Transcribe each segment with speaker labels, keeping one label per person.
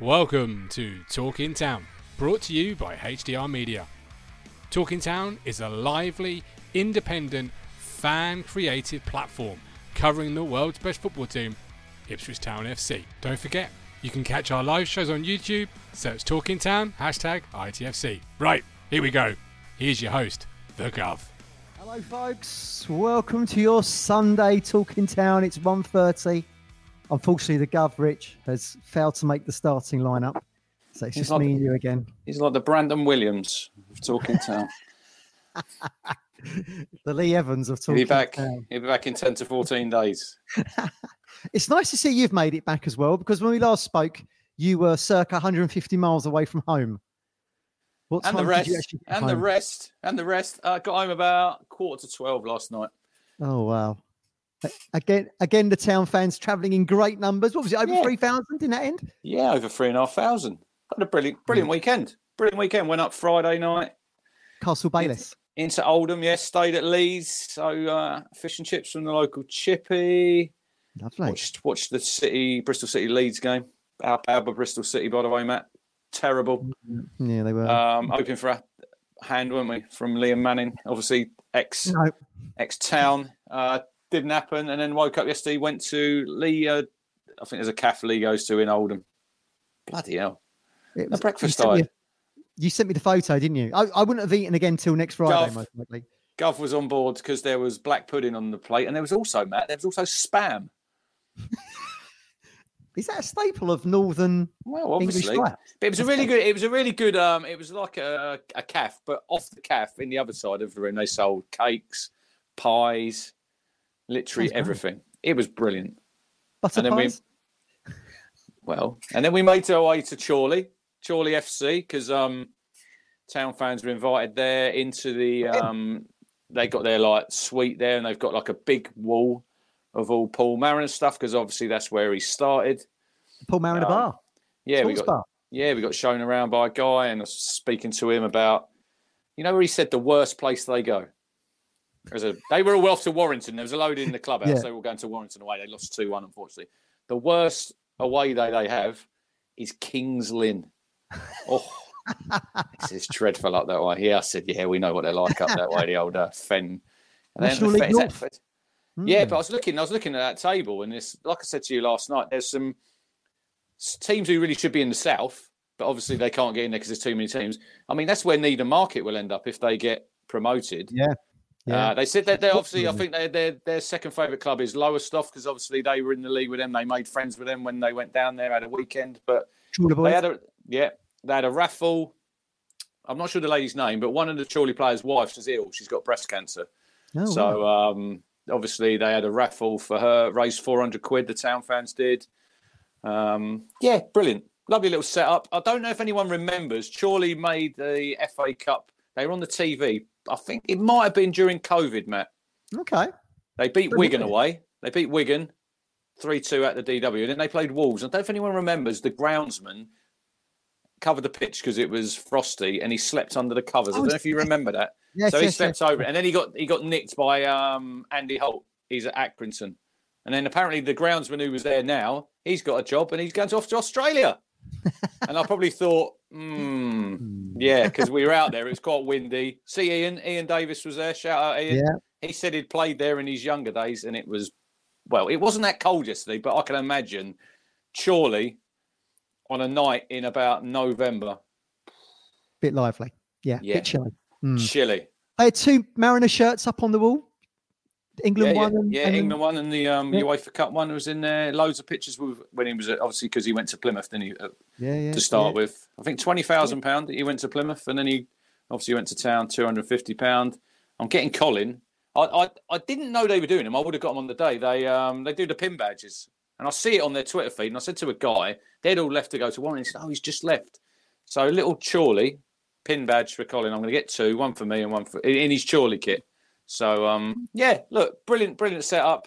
Speaker 1: Welcome to Talking Town, brought to you by HDR Media. Talking Town is a lively, independent, fan created platform covering the world's best football team, Ipswich Town FC. Don't forget, you can catch our live shows on YouTube, search Talking Town, hashtag ITFC. Right, here we go. Here's your host, The Gov.
Speaker 2: Hello, folks. Welcome to your Sunday Talking Town. It's 1.30. Unfortunately, the Gov Rich has failed to make the starting lineup. So it's
Speaker 3: He's
Speaker 2: just
Speaker 3: not-
Speaker 2: me and you again.
Speaker 3: He's like the Brandon Williams of Talking Town.
Speaker 2: The Lee Evans of Talking He'll
Speaker 3: be back.
Speaker 2: Town.
Speaker 3: He'll be back in ten to fourteen days.
Speaker 2: It's nice to see you've made it back as well because when we last spoke, you were circa 150 miles away from home. What
Speaker 3: And the rest.
Speaker 2: you actually get
Speaker 3: And the rest. And the rest. I got home about quarter to twelve last night.
Speaker 2: Oh, wow. Again, again, the town fans travelling in great numbers. What was it, over
Speaker 3: Yeah.
Speaker 2: 3,000 in that end?
Speaker 3: Yeah, over three and a half thousand. Had a brilliant, brilliant weekend. Brilliant weekend. Went up Friday night
Speaker 2: Castle Bayless.
Speaker 3: into Oldham. Yes, stayed at Leeds. So uh, fish and chips from the local chippy.
Speaker 2: Lovely.
Speaker 3: Watched watched the City Bristol City Leeds game. Our Alba Bristol City, by the way, Matt. Terrible.
Speaker 2: Yeah, they were.
Speaker 3: Um, hoping for a hand, weren't we, from Liam Manning? Obviously, ex
Speaker 2: no,
Speaker 3: ex town. Uh, didn't happen, and then woke up yesterday. Went to Lee. Uh, I think there's a cafe Lee goes to in Oldham. Bloody hell!
Speaker 2: it
Speaker 3: The
Speaker 2: was-
Speaker 3: breakfast
Speaker 2: you sent, me, you sent me the photo, didn't you? I, I wouldn't have eaten again till next Friday,
Speaker 3: Gov.
Speaker 2: most likely.
Speaker 3: Gov was on board because there was black pudding on the plate, and there was also Matt. There was also spam.
Speaker 2: Is that a staple of Northern
Speaker 3: Well,
Speaker 2: English
Speaker 3: obviously,
Speaker 2: life?
Speaker 3: but it was a really good. It was a really good. Um, it was like a a calf, but off the calf, in the other side of the room, they sold cakes, pies, literally everything. It was brilliant.
Speaker 2: Butter
Speaker 3: And then we- Well, and then we made our way to Chorley, Chorley FC, because um, town fans were invited there into the. Um, they got their like suite there, and they've got like a big wall of all Paul Mariner stuff, because obviously that's where he started.
Speaker 2: Paul Mariner
Speaker 3: um,
Speaker 2: Bar.
Speaker 3: Yeah, we got
Speaker 2: bar.
Speaker 3: yeah we got shown around by a guy, and speaking to him about, you know, where he said the worst place they go. A, they were all off to Warrington. There was a load in the clubhouse.
Speaker 2: Yeah.
Speaker 3: They were going to Warrington away. They lost two one, unfortunately. The worst away day they have is Kings Lynn. Oh, this is dreadful up that way. Yeah, I said, yeah, we know what they're like up that way. The old uh, Fen. And then
Speaker 2: National
Speaker 3: the Fen- that- Yeah,
Speaker 2: Mm.
Speaker 3: but I was looking. I was looking at that table, and this, like I said to you last night, there's some teams who really should be in the south, but obviously they can't get in there because there's too many teams. I mean, that's where Needham Market will end up if they get promoted.
Speaker 2: Yeah. Yeah.
Speaker 3: Uh, they said that they're obviously. I think their their their second favourite club is Lowestoft because obviously they were in the league with them. They made friends with them when they went down there at a weekend. But they had a yeah, they had a raffle. I'm not sure the lady's name, but one of the Chorley players' wives is ill. She's got breast cancer.
Speaker 2: Oh, wow.
Speaker 3: So um, obviously they had a raffle for her, raised 400 quid. The town fans did. Um, yeah, brilliant, lovely little setup. I don't know if anyone remembers. Chorley made the FA Cup. They were on the TV. I think it might have been during COVID, Matt.
Speaker 2: okay.
Speaker 3: They beat
Speaker 2: Brilliant.
Speaker 3: Wigan away. They beat Wigan 3 2 at the DW. And then they played Wolves. I don't know if anyone remembers the groundsman covered the pitch because it was frosty and he slept under the covers. I
Speaker 2: Oh,
Speaker 3: don't know if you remember that.
Speaker 2: Yes,
Speaker 3: so he
Speaker 2: yes,
Speaker 3: slept
Speaker 2: yes.
Speaker 3: over. And then he got he got nicked by um, Andy Holt. He's at Accrington. And then apparently the groundsman who was there now, he's got a job and he's going off to Australia. And I probably thought, hmm, yeah, because we were out there. It was quite windy. See Ian, Ian Davis was there. Shout out Ian
Speaker 2: Yeah.
Speaker 3: he said he'd played there in his younger days and it was well it wasn't that cold yesterday but i can imagine surely on a night in about november
Speaker 2: Bit lively. Yeah.
Speaker 3: Yeah.
Speaker 2: Bit chilly. Mm.
Speaker 3: chilly
Speaker 2: I had two Mariner shirts up on the wall. England
Speaker 3: yeah,
Speaker 2: one.
Speaker 3: yeah,
Speaker 2: and,
Speaker 3: yeah
Speaker 2: and
Speaker 3: england one and the um
Speaker 2: Yeah.
Speaker 3: uefa cup one was in there loads of pictures with when he was at, obviously because he went to plymouth then he uh,
Speaker 2: Yeah, yeah.
Speaker 3: to start with. I think 20000 pound that he went to plymouth and then he obviously went to town 250 pound. I'm getting colin. I, I i didn't know they were doing them. I would have got them on the day. They um they do the pin badges. And i see it on their twitter feed and i said to a guy they'd all left to go to one and he said oh he's just left. So a little chorley pin badge for colin. I'm going to get two one for me and one for in in his chorley kit so um yeah look brilliant brilliant setup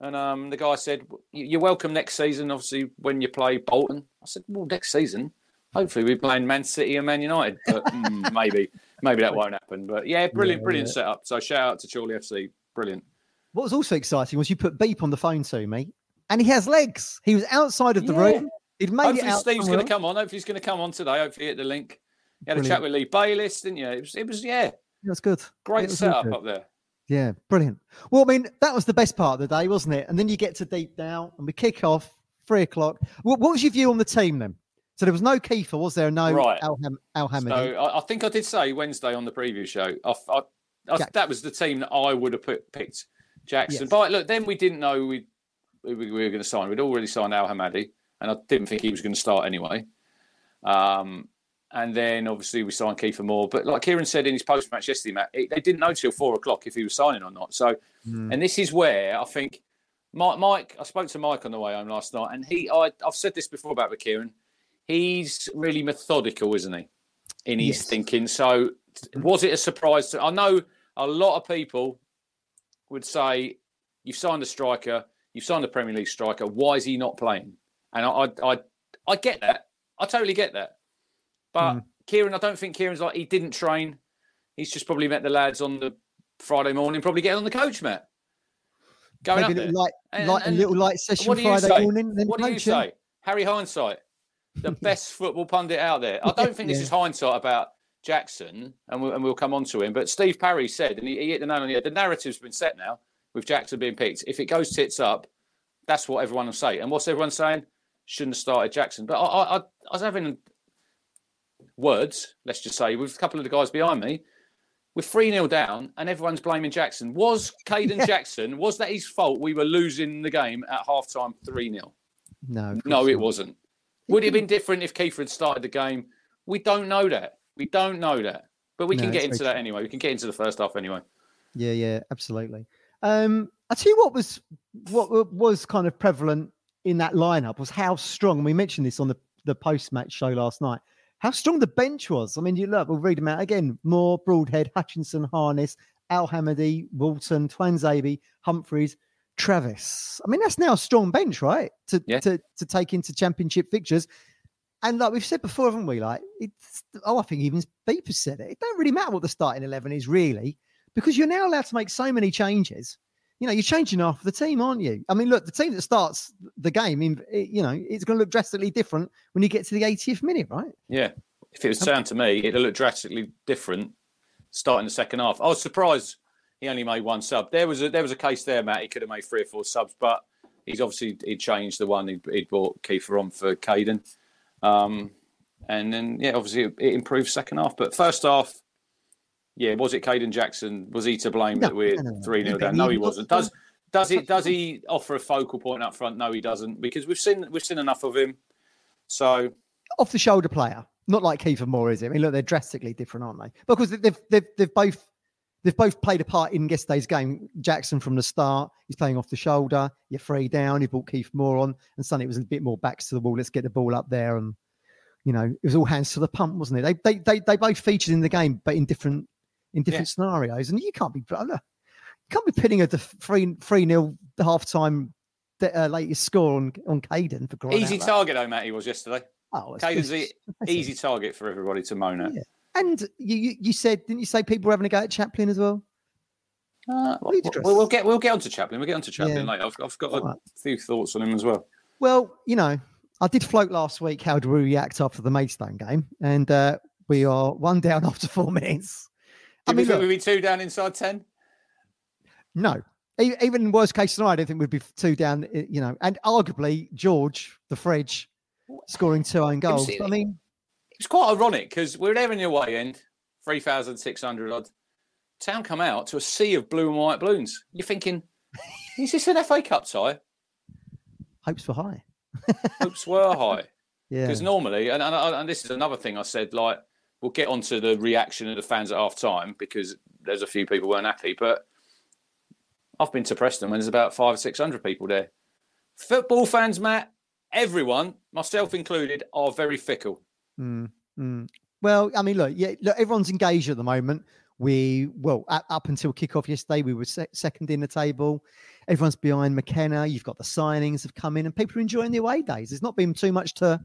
Speaker 3: and um, the guy said, "You- "You're welcome next season. Obviously, when you play Bolton." I said, "Well, next season, hopefully, we're playing Man City and Man United, but mm, maybe, maybe that won't happen." But yeah, brilliant,
Speaker 2: Yeah,
Speaker 3: brilliant
Speaker 2: yeah.
Speaker 3: setup. So shout out to Chorley FC, brilliant.
Speaker 2: What was also exciting was you put Beep on the phone to me, and he has legs. He was outside of the
Speaker 3: Yeah.
Speaker 2: room. He'd made
Speaker 3: Hopefully
Speaker 2: it out.
Speaker 3: Steve's going to come on. Hopefully he's going to come on today. Hopefully hit the link. You had a chat with Lee Bayliss, didn't you? It was, it was yeah,
Speaker 2: That's good.
Speaker 3: great
Speaker 2: It was all
Speaker 3: setup
Speaker 2: good.
Speaker 3: up there.
Speaker 2: Yeah, brilliant. Well, I mean, that was the best part of the day, wasn't it? And then you get to deep down and we kick off three o'clock. What, what was your view on the team then? So there was no Kieffer, was there? No
Speaker 3: Right.
Speaker 2: Alham, Al Hamadi.
Speaker 3: So I, I think I did say Wednesday on the preview show. I, I, I, that was the team that I would have put, picked Jackson.
Speaker 2: Yes.
Speaker 3: But look, then we didn't know we who we were going to sign. We'd already signed Al Hamadi, and I didn't think he was going to start anyway. Um, and then obviously we signed Kieffer Moore. But like Kieran said in his post match yesterday, Matt, it- they didn't know till four o'clock if he was signing or not. So,
Speaker 2: Mm.
Speaker 3: and this is where I think Mike, Mike, I spoke to Mike on the way home last night, and he, I, I've said this before about with Kieran, he's really methodical, isn't he, in his
Speaker 2: Yes.
Speaker 3: thinking. So, was it a surprise? To, I know a lot of people would say, "You've signed a striker, you've signed a Premier League striker. Why is he not playing?" And I, I, I, I get that. I totally get that. But
Speaker 2: Mm.
Speaker 3: Kieran, I don't think Kieran's like he didn't train. He's just probably met the lads on the Friday morning, probably getting on the coach, Matt. Going
Speaker 2: Maybe
Speaker 3: up
Speaker 2: a
Speaker 3: there.
Speaker 2: little light,
Speaker 3: And-
Speaker 2: light,
Speaker 3: and
Speaker 2: a little light session
Speaker 3: what do you
Speaker 2: Friday
Speaker 3: say?
Speaker 2: morning. Then
Speaker 3: What do you say? Harry Hindsight, the best football pundit out there. I don't think this
Speaker 2: Yeah.
Speaker 3: is hindsight about Jackson, and we'll, and we'll come on to him. But Steve Parry said, and he, he hit the nail on the head, the narrative's been set now with Jackson being picked. If it goes tits up, that's what everyone will say. And what's everyone saying? Shouldn't have started Jackson. But I, I, I I was having words, let's just say, with a couple of the guys behind me. We're 3 0 down, and everyone's blaming Jackson. Was Kayden
Speaker 2: Yeah.
Speaker 3: Jackson, was that his fault? We were losing the game at half time 3 0.
Speaker 2: No,
Speaker 3: No, it wasn't. Would it have been different if Kieffer had started the game? We don't know that. We don't know that. But we
Speaker 2: No,
Speaker 3: can get into that anyway. We can get into the first half anyway.
Speaker 2: Yeah, yeah, absolutely. Um, I tell you what was what was kind of prevalent in that lineup was how strong. and We mentioned this on the the post match show last night. How strong the bench was. I mean, you look. We'll read them out again. Moore, Broadhead, Hutchinson, Harness, Al Hamadi, Walton, Tuanzebe, Humphreys, Travis. I mean, that's now a strong bench, right? To
Speaker 3: Yeah.
Speaker 2: to to take into championship fixtures. And like we've said before, haven't we? Like it's oh, I think even Beeper said it. It don't really matter what the starting eleven is really, because you're now allowed to make so many changes. You know, you're changing half the team, aren't you? I mean, look, the team that starts the game, you know, it's going to look drastically different when you get to the 80th minute, right?
Speaker 3: Yeah. If it was down to me, it'll look drastically different starting the second half. I was surprised he only made one sub. There was a there was a case there, Matt. He could have made three or four subs, but he's obviously he changed the one he he brought Kieffer on for Kayden. Um, and then yeah, obviously it, it improved second half. But first half, yeah, was it Kayden Jackson? Was he to blame
Speaker 2: No,
Speaker 3: that we're
Speaker 2: no,
Speaker 3: three 0
Speaker 2: He
Speaker 3: down? No, he wasn't. Does does it does he offer a focal point up front? No, he doesn't, because we've seen we've seen enough of him. So
Speaker 2: Off the shoulder player, not like Kieffer Moore, is it? I mean, look, they're drastically different, aren't they? Because they've they've they've both they've both played a part in yesterday's game. Jackson from the start, he's playing off the shoulder. You're three down. You brought Kieffer Moore on, and suddenly it was a bit more backs to the wall. Let's get the ball up there, and you know, it was all hands to the pump, wasn't it? They they they, they both featured in the game, but in different in different scenarios. And you can't be look, you can't be pitting a three three nil half time uh, latest score on on Kayden for crying
Speaker 3: easy target though, Matt. He was yesterday.
Speaker 2: Oh,
Speaker 3: Kayden's
Speaker 2: it's
Speaker 3: e- easy target for everybody to moan at.
Speaker 2: Yeah. And you, you you said didn't you say people were having a go at Chaplin as well?
Speaker 3: Uh, well, we'll, we'll get we'll get onto Chaplin. We'll get onto Chaplin
Speaker 2: Yeah.
Speaker 3: later. I've, I've got
Speaker 2: All
Speaker 3: a
Speaker 2: right.
Speaker 3: few thoughts on him as well.
Speaker 2: Well, you know, I did float last week. How do we react after the Maidstone game? And uh, we are one down after four minutes. I mean,
Speaker 3: we think
Speaker 2: look,
Speaker 3: we'd be two down inside ten?
Speaker 2: no, E- even worst case scenario, I don't think we'd be two down. You know, and arguably George the fridge scoring two own goals. I mean,
Speaker 3: It's quite ironic because we're there in the away end, three thousand six hundred odd. Town come out to a sea of blue and white balloons. You're thinking, is this an FA Cup tie?
Speaker 2: hopes were high.
Speaker 3: Hopes were high.
Speaker 2: Yeah,
Speaker 3: Because normally, and, and and this is another thing I said, like we'll get onto the reaction of the fans at half time because there's a few people weren't happy, but I've been to Preston when there's about five or six hundred people there. Football fans, Matt, everyone, myself included, are very fickle.
Speaker 2: Mm, mm. Well, I mean, look, yeah, look, everyone's engaged at the moment. We well up, until kickoff yesterday, we were se- second in the table. Everyone's behind McKenna. You've got the signings have come in, and people are enjoying the away days. There's not been too much to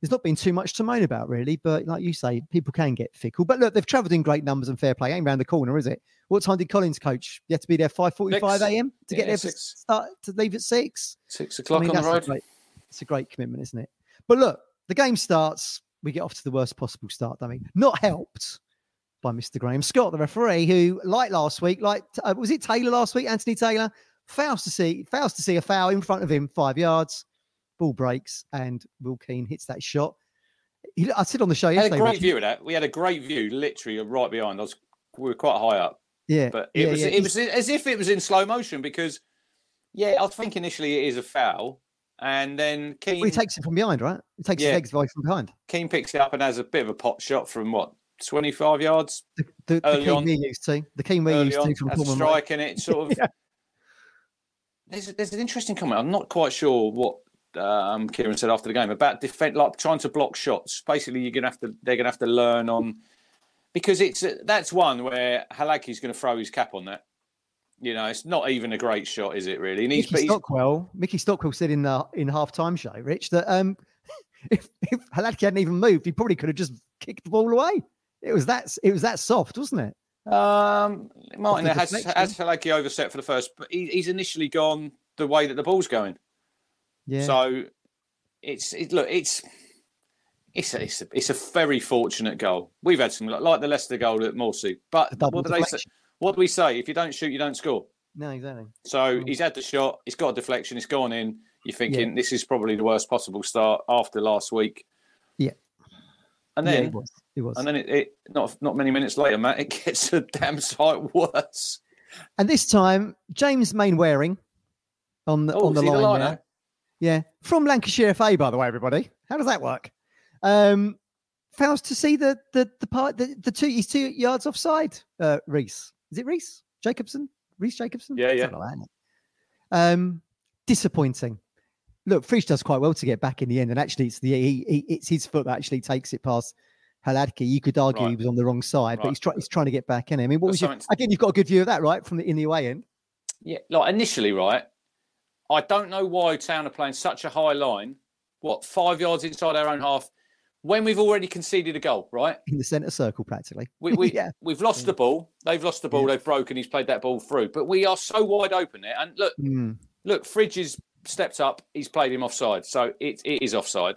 Speaker 2: there's not been too much to moan about, really. But like you say, people can get fickle. But look, they've travelled in great numbers and fair play. Ain't round the corner, is it? What time did Collins coach? You have to be there
Speaker 3: 5.45
Speaker 2: a.m. to
Speaker 3: Yeah,
Speaker 2: get there
Speaker 3: six.
Speaker 2: start to leave at six.
Speaker 3: Six
Speaker 2: I
Speaker 3: o'clock
Speaker 2: mean,
Speaker 3: on the road.
Speaker 2: great- it's a great commitment, isn't it? But look, the game starts. We get off to the worst possible start, don't we? Not helped by Mr. Graham Scott, the referee, who, like last week, like uh, was it Taylor last week? Anthony Taylor fails to see fails to see a foul in front of him, five yards. Ball breaks, and Will Keane hits that shot. He, I said on the show
Speaker 3: We had a great view of that. We had a great view, literally uh, right behind. us. we were quite high up,
Speaker 2: Yeah,
Speaker 3: but it
Speaker 2: yeah,
Speaker 3: was
Speaker 2: yeah.
Speaker 3: it was as if it was in slow motion because, yeah, I think initially it is a foul, and then Keane
Speaker 2: Well, he takes it from behind, right? He takes
Speaker 3: Yeah.
Speaker 2: his legs away from behind.
Speaker 3: Keane picks it up and has a bit of a pot shot from what twenty five yards
Speaker 2: The, the, the
Speaker 3: on.
Speaker 2: we used to, the keen we used to from
Speaker 3: strike and it sort of.
Speaker 2: Yeah.
Speaker 3: There's there's an interesting comment. I'm not quite sure what um, Kieran said after the game about defend, like trying to block shots. Basically, you're gonna have to they're gonna have to learn on because it's that's one where Hladky's going to throw his cap on that. You know, it's not even a great shot, is it? Really? And he's,
Speaker 2: Mickey Stockwell, Mickey Stockwell said in the in half time show, Rich, that um, if if Hladky hadn't even moved, he probably could have just kicked the ball away. It was that it was that soft, wasn't it?
Speaker 3: Um, Martin has has Hladky overset for the first, but he, he's initially gone the way that the ball's going.
Speaker 2: Yeah.
Speaker 3: So it's it, look, it's it's a, it's a it's a very fortunate goal. We've had some like the Leicester goal at Morsy, but what do they say? What do we say? If you don't shoot, you don't score.
Speaker 2: No, exactly.
Speaker 3: So
Speaker 2: Mm.
Speaker 3: he's had the shot. He's got a deflection. It's gone in. You're thinking this is probably the worst possible start after last week.
Speaker 2: Yeah.
Speaker 3: And
Speaker 2: yeah,
Speaker 3: then
Speaker 2: it was. It was.
Speaker 3: and then it, it not not many minutes later, Matt, it gets a damn sight worse.
Speaker 2: And this time, James Mainwaring on the
Speaker 3: Oh,
Speaker 2: on the
Speaker 3: see the
Speaker 2: Yeah, from Lancashire FA, by the way, everybody. How does that work? Um, fails to see the the the part the, the two he's two yards offside. Uh, Reese, is it Reese Jacobson? Reese Jacobson?
Speaker 3: Yeah, yeah.
Speaker 2: Like that? Um, disappointing. Look, Frisch does quite well to get back in the end, and actually, it's the he, he, it's his foot that actually takes it past Hladky. You could argue he was on the wrong side, but he's trying he's trying to get back in. I mean, what was your, again? You've got a good view of that, right, from the in the away end.
Speaker 3: Yeah, like initially, right? I don't know why Town are playing such a high line. What five yards inside our own half when we've already conceded a goal, right?
Speaker 2: in the centre circle practically.
Speaker 3: We, we
Speaker 2: Yeah.
Speaker 3: we've lost the ball. They've lost the ball. They've broken. He's played that ball through. But we are so wide open there. And look,
Speaker 2: Mm.
Speaker 3: look, Fridge has stepped up. He's played him offside, so it, it is offside.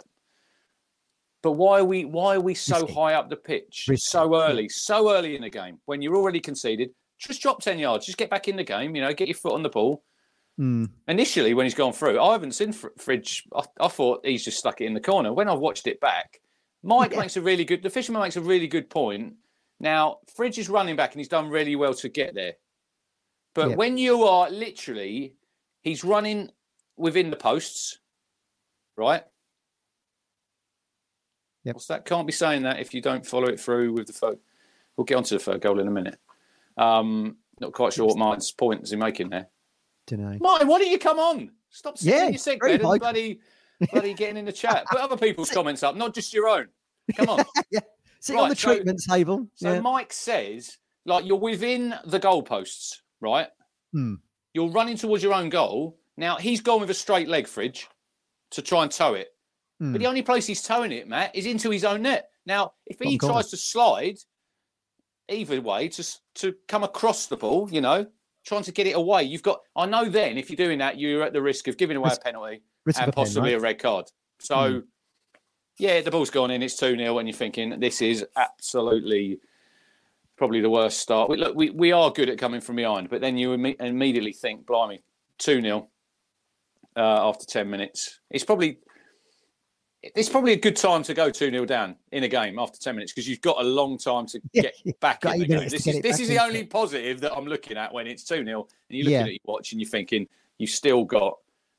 Speaker 3: But why are we why are we so high up the pitch
Speaker 2: Risky,
Speaker 3: so early, so early in the game when you're already conceded? Just drop ten yards. Just get back in the game. You know, get your foot on the ball.
Speaker 2: Mm.
Speaker 3: Initially, when he's gone through, I haven't seen Fr- Fridge. I, I thought he's just stuck it in the corner. When I've watched it back, Mike
Speaker 2: Yeah.
Speaker 3: makes a really good. The fisherman makes a really good point. Now, Fridge is running back and he's done really well to get there. But
Speaker 2: Yeah.
Speaker 3: when you are literally, he's running within the posts, right?
Speaker 2: Yep.
Speaker 3: What's that? Can't be saying that if you don't follow it through with the third. We'll get onto the third goal in a minute. Um, not quite sure what Martin's point is he making there.
Speaker 2: Know.
Speaker 3: Martin, why don't you come on? Stop sitting
Speaker 2: Yeah,
Speaker 3: in your sick bed and bloody, bloody getting in the chat. Put other people's comments up, not just your own. Come on.
Speaker 2: Sit on the
Speaker 3: so-
Speaker 2: treatment table.
Speaker 3: So
Speaker 2: yeah.
Speaker 3: Mike says, like you're within the goalposts, right?
Speaker 2: Hmm.
Speaker 3: You're running towards your own goal. Now he's gone with a straight leg fridge to try and tow it.
Speaker 2: Hmm.
Speaker 3: But the only place he's towing it, Matt, is into his own net. Now, if he
Speaker 2: Oh,
Speaker 3: tries to slide either way to to come across the ball, you know, trying to get it away, you've got. I know then if you're doing that, you're at the risk of giving away a penalty and
Speaker 2: a pen,
Speaker 3: possibly
Speaker 2: right?
Speaker 3: a red card. So, yeah, the ball's gone in. It's 2 0, and you're thinking this is absolutely probably the worst start. We, look, we, we are good at coming from behind, but then you imme- immediately think, blimey, 2 0 uh, after 10 minutes. It's probably. It's probably a good time to go 2 0 down in a game after 10 minutes because you've got a long time to get
Speaker 2: yeah.
Speaker 3: back in the game. This is, this is the only
Speaker 2: it.
Speaker 3: positive that I'm looking at when it's 2 0 and you're looking
Speaker 2: Yeah.
Speaker 3: at your watch and you're thinking, you've still got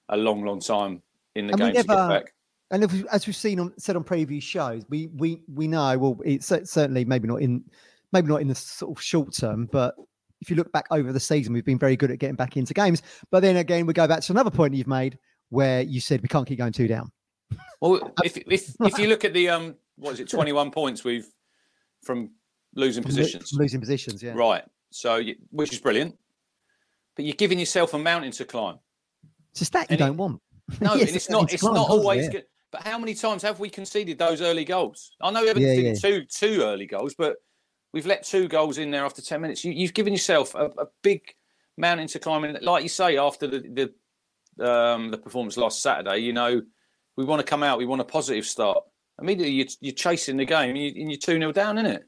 Speaker 3: a long, long time in the
Speaker 2: And
Speaker 3: game to get back.
Speaker 2: and if as we've seen on said on previous shows, we we we know well it's certainly maybe not in maybe not in the sort of short term, but if you look back over the season, we've been very good at getting back into games. But then again, we go back to another point you've made where you said we can't keep going two down.
Speaker 3: Well, if if if you look at the um, what is it, twenty one points we've from losing
Speaker 2: From
Speaker 3: positions,
Speaker 2: losing positions, yeah.
Speaker 3: right? So you, which is brilliant, but you're giving yourself a mountain to climb.
Speaker 2: It's a stat you
Speaker 3: And
Speaker 2: don't want.
Speaker 3: No,
Speaker 2: Yes,
Speaker 3: and it's not. It's not always
Speaker 2: yeah.
Speaker 3: good. But how many times have we conceded those early goals? I know we haven't
Speaker 2: Yeah,
Speaker 3: conceded two two early goals, but we've let two goals in there after ten minutes. You, you've given yourself a, a big mountain to climb, and like you say, after the the um, the performance last Saturday, you know, we want to come out, we want a positive start. Immediately, you're, you're chasing the game and you- you're 2 0 down, isn't it?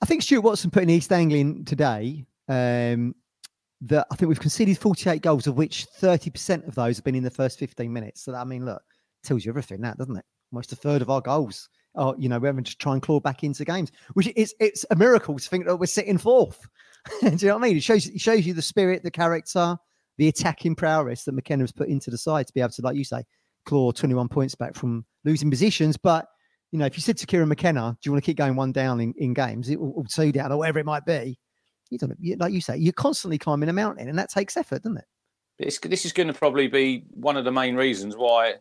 Speaker 2: I think Stuart Watson put in East Anglia today um, that I think we've conceded 48 goals, of which 30% of those have been in the first 15 minutes. So that, I mean, look, tells you everything, that doesn't it? Almost a third of our goals are, you know, we're having to try and claw back into games, which is it's a miracle to think that we're sitting fourth. Do you know what I mean? It shows it shows you the spirit, the character, the attacking prowess that McKenna's put into the side to be able to, like you say, claw 21 points back from losing positions. But you know, if you said to Kieran McKenna, do you want to keep going one down in, in games, it, or, two down, or whatever it might be? You don't, you, like you say, you're constantly climbing a mountain, and that takes effort, doesn't it?
Speaker 3: It's, this is going to probably be one of the main reasons why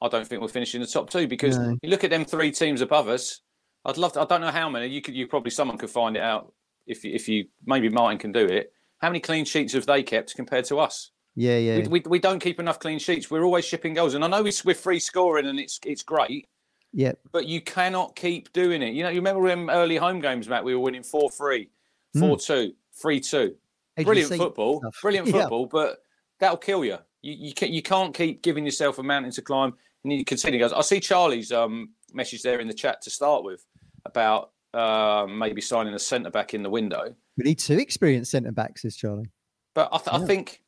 Speaker 3: I don't think we'll finish in the top two because
Speaker 2: No.
Speaker 3: you look at them three teams above us. I'd love to. I don't know how many. You could. You probably someone could find it out if you- if you maybe Martin can do it. How many clean sheets have they kept compared to us?
Speaker 2: Yeah, yeah.
Speaker 3: We, we, we don't keep enough clean sheets. We're always shipping goals, and I know it's, we're free scoring and it's it's great,
Speaker 2: yeah.
Speaker 3: but you cannot keep doing it. You know, you remember when early home games, Matt? We were winning 4 3,
Speaker 2: Hmm.
Speaker 3: 4 2, 3 2. Brilliant football,
Speaker 2: stuff.
Speaker 3: brilliant
Speaker 2: Yeah.
Speaker 3: football, but that'll kill you. You you, can, you can't keep giving yourself a mountain to climb and you conceding goals. I see Charlie's um, message there in the chat to start with about uh, maybe signing a centre back in the window.
Speaker 2: We need two experienced centre backs, says Charlie.
Speaker 3: But I, th- I think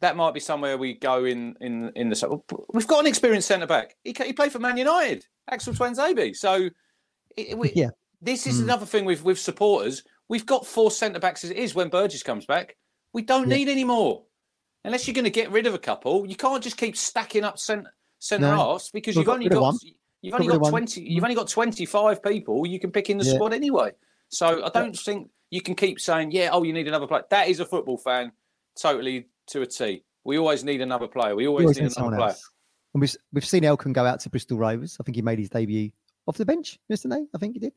Speaker 3: that might be somewhere we go in in in the. We've got an experienced centre back. He, he played for Man United, Axel Tuanzebe. So it, we,
Speaker 2: Yeah.
Speaker 3: this is
Speaker 2: Mm.
Speaker 3: another thing with with supporters. We've got four centre backs as it is when Burgess comes back. We don't
Speaker 2: Yeah.
Speaker 3: need any more. Unless you're going to get rid of a couple, you can't just keep stacking up centre centre
Speaker 2: No.
Speaker 3: halves because
Speaker 2: We've
Speaker 3: you've
Speaker 2: got
Speaker 3: only got you've only
Speaker 2: rid of
Speaker 3: got
Speaker 2: one.
Speaker 3: twenty. You've only got twenty five people you can pick in the
Speaker 2: Yeah.
Speaker 3: squad anyway. So I don't think you can keep saying, "Yeah, oh, you need another player." That is a football fan, totally to a T. We always need another player. We
Speaker 2: We
Speaker 3: always,
Speaker 2: always
Speaker 3: need
Speaker 2: need
Speaker 3: another player.
Speaker 2: else. And we've, we've seen Elkan go out to Bristol Rovers. I think he made his debut off the bench yesterday. I think he did.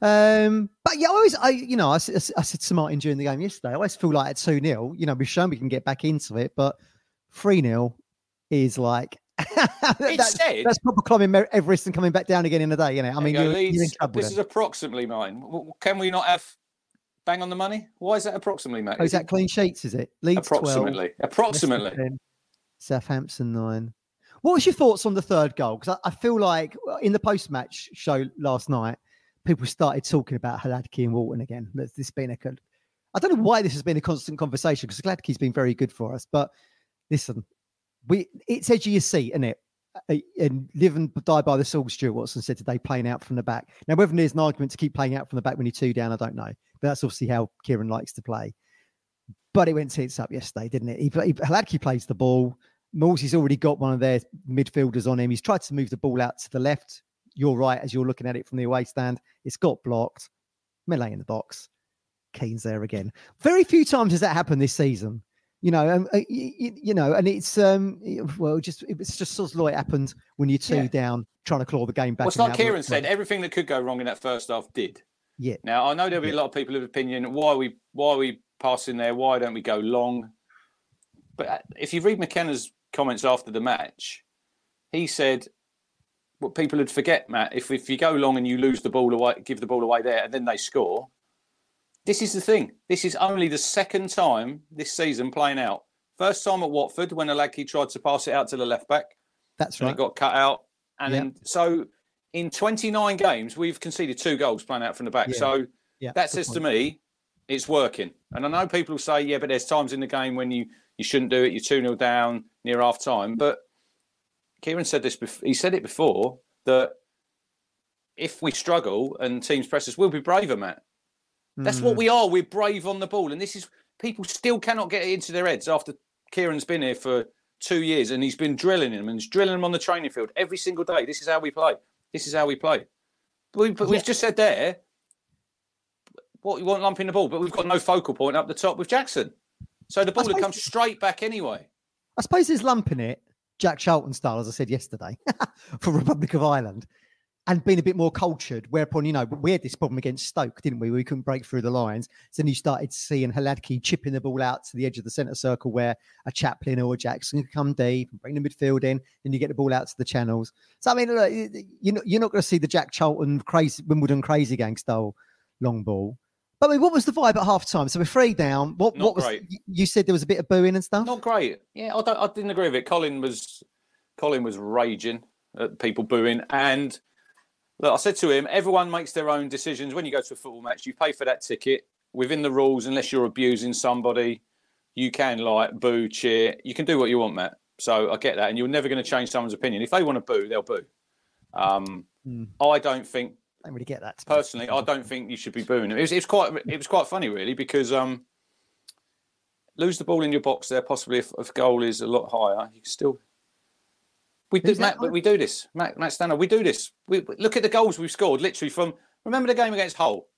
Speaker 2: Um, but yeah, I always, I you know, I I said to Martin during the game yesterday, I always feel like at 2 0, you know, we've shown we can get back into it, but 3 0 is like.
Speaker 3: It's
Speaker 2: that's,
Speaker 3: said.
Speaker 2: that's proper climbing Everest and coming back down again in a day, you know. I mean,
Speaker 3: you go,
Speaker 2: you're, you're in
Speaker 3: Leeds.
Speaker 2: trouble.
Speaker 3: This is approximately mine. Can we not have bang on the money? Why is that approximately, Matt?
Speaker 2: Oh, is that clean sheets? Is it Leeds 12,
Speaker 3: approximately?
Speaker 2: Leicester
Speaker 3: Approximately.
Speaker 2: 10, Southampton nine. What was your thoughts on the third goal? Because I, I feel like in the post-match show last night, people started talking about Hladky and Walton again. That's this been a con- I don't know why this has been a constant conversation because Hladky's been very good for us. But listen, we it's edge of your seat, isn't it? And live and die by the sword. Stuart Watson said today, playing out from the back. Now, whether there's an argument to keep playing out from the back when you're two down, I don't know. But that's obviously how Kieran likes to play. But it went tits up yesterday, didn't it? He, play- Hladky plays the ball. Morsy's already got one of their midfielders on him. He's tried to move the ball out to the left. You're right, as you're looking at it from the away stand. It's got blocked. Melee in the box. Keane's there again. Very few times has that happened this season. You know, um, uh, y- y- you know, and it's um, well, just it's just sort of like it happened when you're two
Speaker 3: Yeah.
Speaker 2: down, trying to claw the game back.
Speaker 3: Well, it's like Kieran said, everything that could go wrong in that first half did.
Speaker 2: Yeah.
Speaker 3: Now I know there'll be a lot of people of opinion. Why are we why are we passing there? Why don't we go long? But uh, if you read McKenna's comments after the match, he said what people would forget, Matt. If if you go long and you lose the ball away, give the ball away there, and then they score. This is the thing. This is only the second time this season playing out. First time at Watford when Hladky tried to pass it out to the left back
Speaker 2: That's right.
Speaker 3: it got cut out. And
Speaker 2: Yeah.
Speaker 3: then so in 29 games, we've conceded two goals playing out from the back.
Speaker 2: Yeah.
Speaker 3: So
Speaker 2: yeah,
Speaker 3: that says to me, it's working. And I know people will say, yeah, but there's times in the game when you you shouldn't do it. You're 2 0 down near half time. But Kieran said this, bef- he said it before that if we struggle and teams press us, we'll be braver, Matt. That's what
Speaker 2: Mm.
Speaker 3: we are. We're brave on the ball. And this is, people still cannot get it into their heads after Kieran's been here for two years and he's been drilling them and he's drilling them on the training field every single day. This is how we play. This is how we play. We, but we've just said there, what you want lumping the ball, but we've got no focal point up the top with Jackson. So the ball would come straight back anyway.
Speaker 2: I suppose there's lumping it, Jack Charlton style, as I said yesterday, for Republic of Ireland, and being a bit more cultured. Whereupon, you know, we had this problem against Stoke, didn't we? We couldn't break through the lines. So then you started seeing Hladky chipping the ball out to the edge of the centre circle where a Chaplin or a Jackson could come deep and bring the midfield in, and you get the ball out to the channels. So, I mean, look, you're not, you're not going to see the Jack Charlton crazy, Wimbledon crazy gang style long ball. But I mean, what was the vibe at half time? So we're three down. What,
Speaker 3: Not
Speaker 2: what was
Speaker 3: great.
Speaker 2: you said there was a bit of booing and stuff?
Speaker 3: Not great. Yeah, I, don't, I didn't agree with it. Colin was Colin was raging at people booing. And look, I said to him, everyone makes their own decisions. When you go to a football match, you pay for that ticket within the rules, unless you're abusing somebody. You can like boo, cheer. You can do what you want, Matt. So I get that, and you're never going to change someone's opinion. If they want to boo, they'll boo. Um,
Speaker 2: Mm.
Speaker 3: I don't think
Speaker 2: I don't really get that.
Speaker 3: personally. I don't think you should be booing. It was, it was quite. It was quite funny, really, because um, lose the ball in your box there. Possibly, if, if goal is a lot higher, you can still. We do, Matt, but we do this. Matt, Matt Stanner, we do this. We look at the goals we've scored. Literally from remember the game against Hull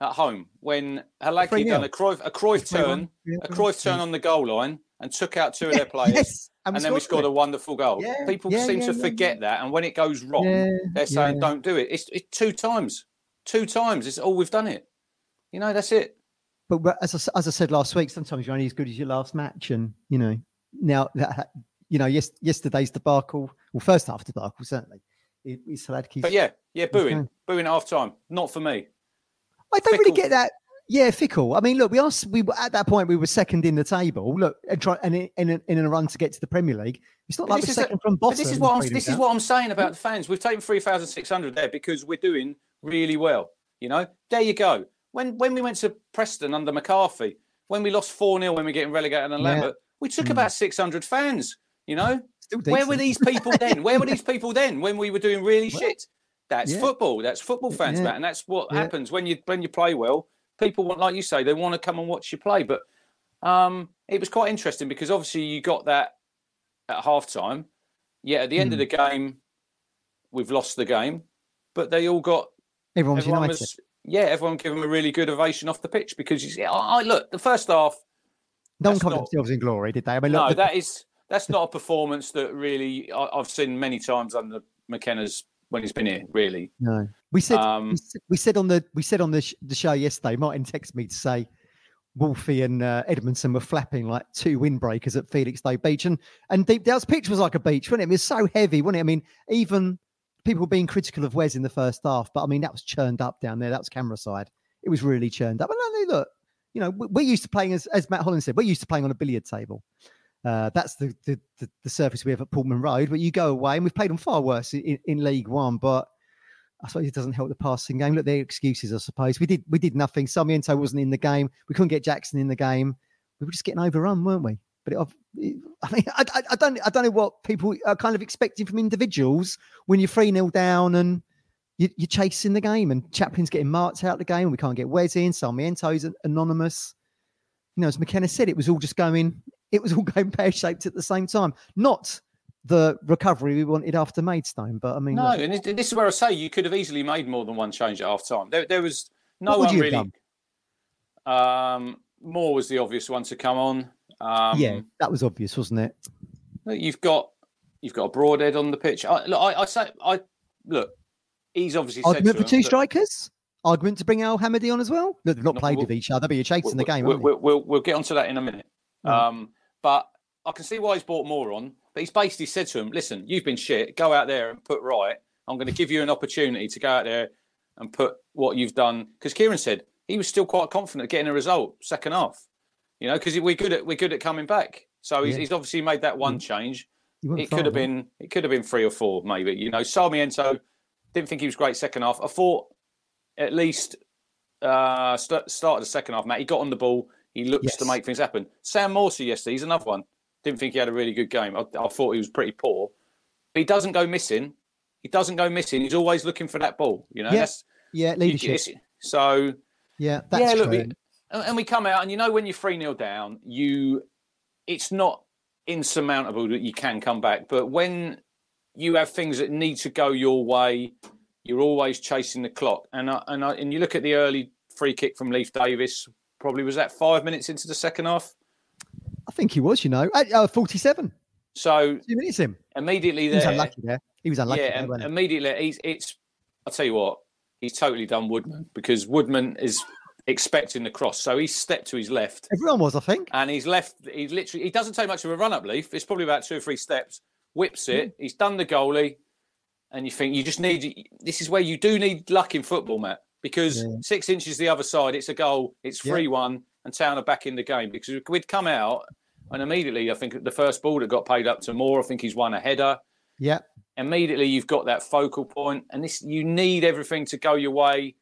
Speaker 3: at home when Hladky
Speaker 2: 3-0.
Speaker 3: done a Cruyff a Cruyff turn, a Cruyff turn on the goal line and took out two of their players.
Speaker 2: Yes,
Speaker 3: And then we scored a wonderful goal.
Speaker 2: Yeah,
Speaker 3: People
Speaker 2: yeah,
Speaker 3: seem
Speaker 2: yeah,
Speaker 3: to forget that, and when it goes wrong, they're saying don't do it. It's, it's two times, two times. It's all we've done it. You know, that's it.
Speaker 2: But but as I, as I said last week, sometimes you're only as good as your last match, and you know now that you know yes, yesterday's debacle, well, first half debacle certainly. It, it's Hladky's-
Speaker 3: But yeah, yeah, booing, booing at half time. Not for me.
Speaker 2: I don't really get that. Yeah, fickle. I mean, look, we are s- we were at that point we were second in the table. Look, and try and in, in, a, in a run to get to the Premier League. It's not
Speaker 3: But
Speaker 2: like
Speaker 3: this
Speaker 2: we're
Speaker 3: is a-
Speaker 2: second from bottom.
Speaker 3: this is what I'm. This is what I'm saying about the fans. We've taken three thousand six hundred there because we're doing really well. You know, there you go. When when we went to Preston under McCarthy, when we lost four 0 when we are getting relegated
Speaker 2: Yeah.
Speaker 3: Lambert, we took
Speaker 2: Mm.
Speaker 3: about six hundred fans. You know, where were these people then? Where were these people then when we were doing really
Speaker 2: Well,
Speaker 3: shit? That's
Speaker 2: yeah.
Speaker 3: football. That's football fans,
Speaker 2: Yeah.
Speaker 3: Matt, and that's what
Speaker 2: Yeah.
Speaker 3: happens when you when you play well. People want, like you say, they want to come and watch you play. But um, it was quite interesting because obviously you got that at halftime. Yeah, at the end of
Speaker 2: Hmm.
Speaker 3: the game, we've lost the game, but they all got
Speaker 2: Everyone united.
Speaker 3: was yeah, everyone gave them a really good ovation off the pitch because you see, I, I look the first half.
Speaker 2: no one
Speaker 3: not-
Speaker 2: themselves in glory, did they? I mean,
Speaker 3: No,
Speaker 2: the-
Speaker 3: that is that's not a performance that really I, I've seen many times under McKenna's when he's been here. Really,
Speaker 2: no. We said
Speaker 3: Um,
Speaker 2: we, said we said on the we said on the sh- the show yesterday. Martin texted me to say Wolfie and uh, Edmundson were flapping like two windbreakers at Felix Felixstowe Beach, and and Deepdale's pitch was like a beach, wasn't it? It was so heavy, wasn't it? I mean, even people being critical of Wes in the first half, but I mean that was churned up down there. That was camera side. It was really churned up. And I look, you know, we- we're used to playing as as Matt Holland said, we're used to playing on a billiard table. Uh, that's the, the the the surface we have at Portman Road. But you go away, and we've played them far worse in, in League One. But I suppose it doesn't help the passing game. Look, their excuses, I suppose. We did we did nothing. Sarmiento wasn't in the game. We couldn't get Jackson in the game. We were just getting overrun, weren't we? But it, I mean, I, I, don't I don't know what people are kind of expecting from individuals when you're three 0 down and you, you're chasing the game. And Chaplin's getting marked out of the game. We can't get Wes in. Sarmiento's an- anonymous. You know, as McKenna said, it was all just going. It was all going pear shaped at the same time. Not the recovery we wanted after Maidstone, but I mean,
Speaker 3: no, and this, is where I say you could have easily made more than one change at half time. There, there was no one really. Um, Moore was the obvious one to come on. Um,
Speaker 2: yeah, that was obvious, wasn't it?
Speaker 3: You've got you've got a broadhead on the pitch. I, look, I, I say I look. He's obviously said
Speaker 2: Argument for two
Speaker 3: that-
Speaker 2: strikers. Argument to bring Al Hamadi on as well. Look, they've not
Speaker 3: No,
Speaker 2: played
Speaker 3: we'll-
Speaker 2: with each other, but you're chasing the
Speaker 3: we'll,
Speaker 2: game.
Speaker 3: We'll, we'll, we'll, we'll get onto that in a minute.
Speaker 2: Right.
Speaker 3: Um, but I can see why he's brought more on. But he's basically said to him, "Listen, you've been shit. Go out there and put right. I'm going to give you an opportunity to go out there and put what you've done." Because Kieran said he was still quite confident of getting a result second half. You know, because we're good at we're good at coming back. So he's,
Speaker 2: Yeah.
Speaker 3: he's obviously made that one change. It
Speaker 2: far
Speaker 3: could have been it could have been three or four maybe. You know, Sarmiento didn't think he was great second half. I thought at least uh, st- started the second half. Matt, he got on the ball. He looks to make things happen. Sam Morsy yesterday, he's another one. Didn't think he had a really good game. I, I thought he was pretty poor. But he doesn't go missing. He doesn't go missing. He's always looking for that ball. You know,
Speaker 2: Yeah, Yeah, leadership.
Speaker 3: so
Speaker 2: yeah, that's
Speaker 3: yeah, look,
Speaker 2: true.
Speaker 3: we, and and we come out, and you know when you're three 0 down, you it's not insurmountable that you can come back. But when you have things that need to go your way, you're always chasing the clock. And I, and I, and you look at the early free kick from Leif Davis. Probably was that five minutes into the second half.
Speaker 2: I think he was, you know, at uh, 47.
Speaker 3: So
Speaker 2: Two minutes in.
Speaker 3: immediately
Speaker 2: He was
Speaker 3: there,
Speaker 2: unlucky there. He was unlucky
Speaker 3: yeah,
Speaker 2: there,
Speaker 3: and
Speaker 2: wasn't he?
Speaker 3: immediately he's it's. I'll tell you what, he's totally done Woodman because Woodman is expecting the cross, so he stepped to his left.
Speaker 2: Everyone was, I think.
Speaker 3: and he's left. He's literally. He doesn't take much of a run up Leif. It's probably about two or three steps. Whips it. He's done the goalie, and you think you just need. This is where you do need luck in football, Matt, because
Speaker 2: Yeah.
Speaker 3: six inches the other side, it's a goal. It's
Speaker 2: Yeah.
Speaker 3: one, and Town are back in the game because we'd come out and immediately. I think the first ball that got paid up to Moore. I think he's won a header.
Speaker 2: Yeah.
Speaker 3: Immediately, you've got that focal point, and this you need everything to go your way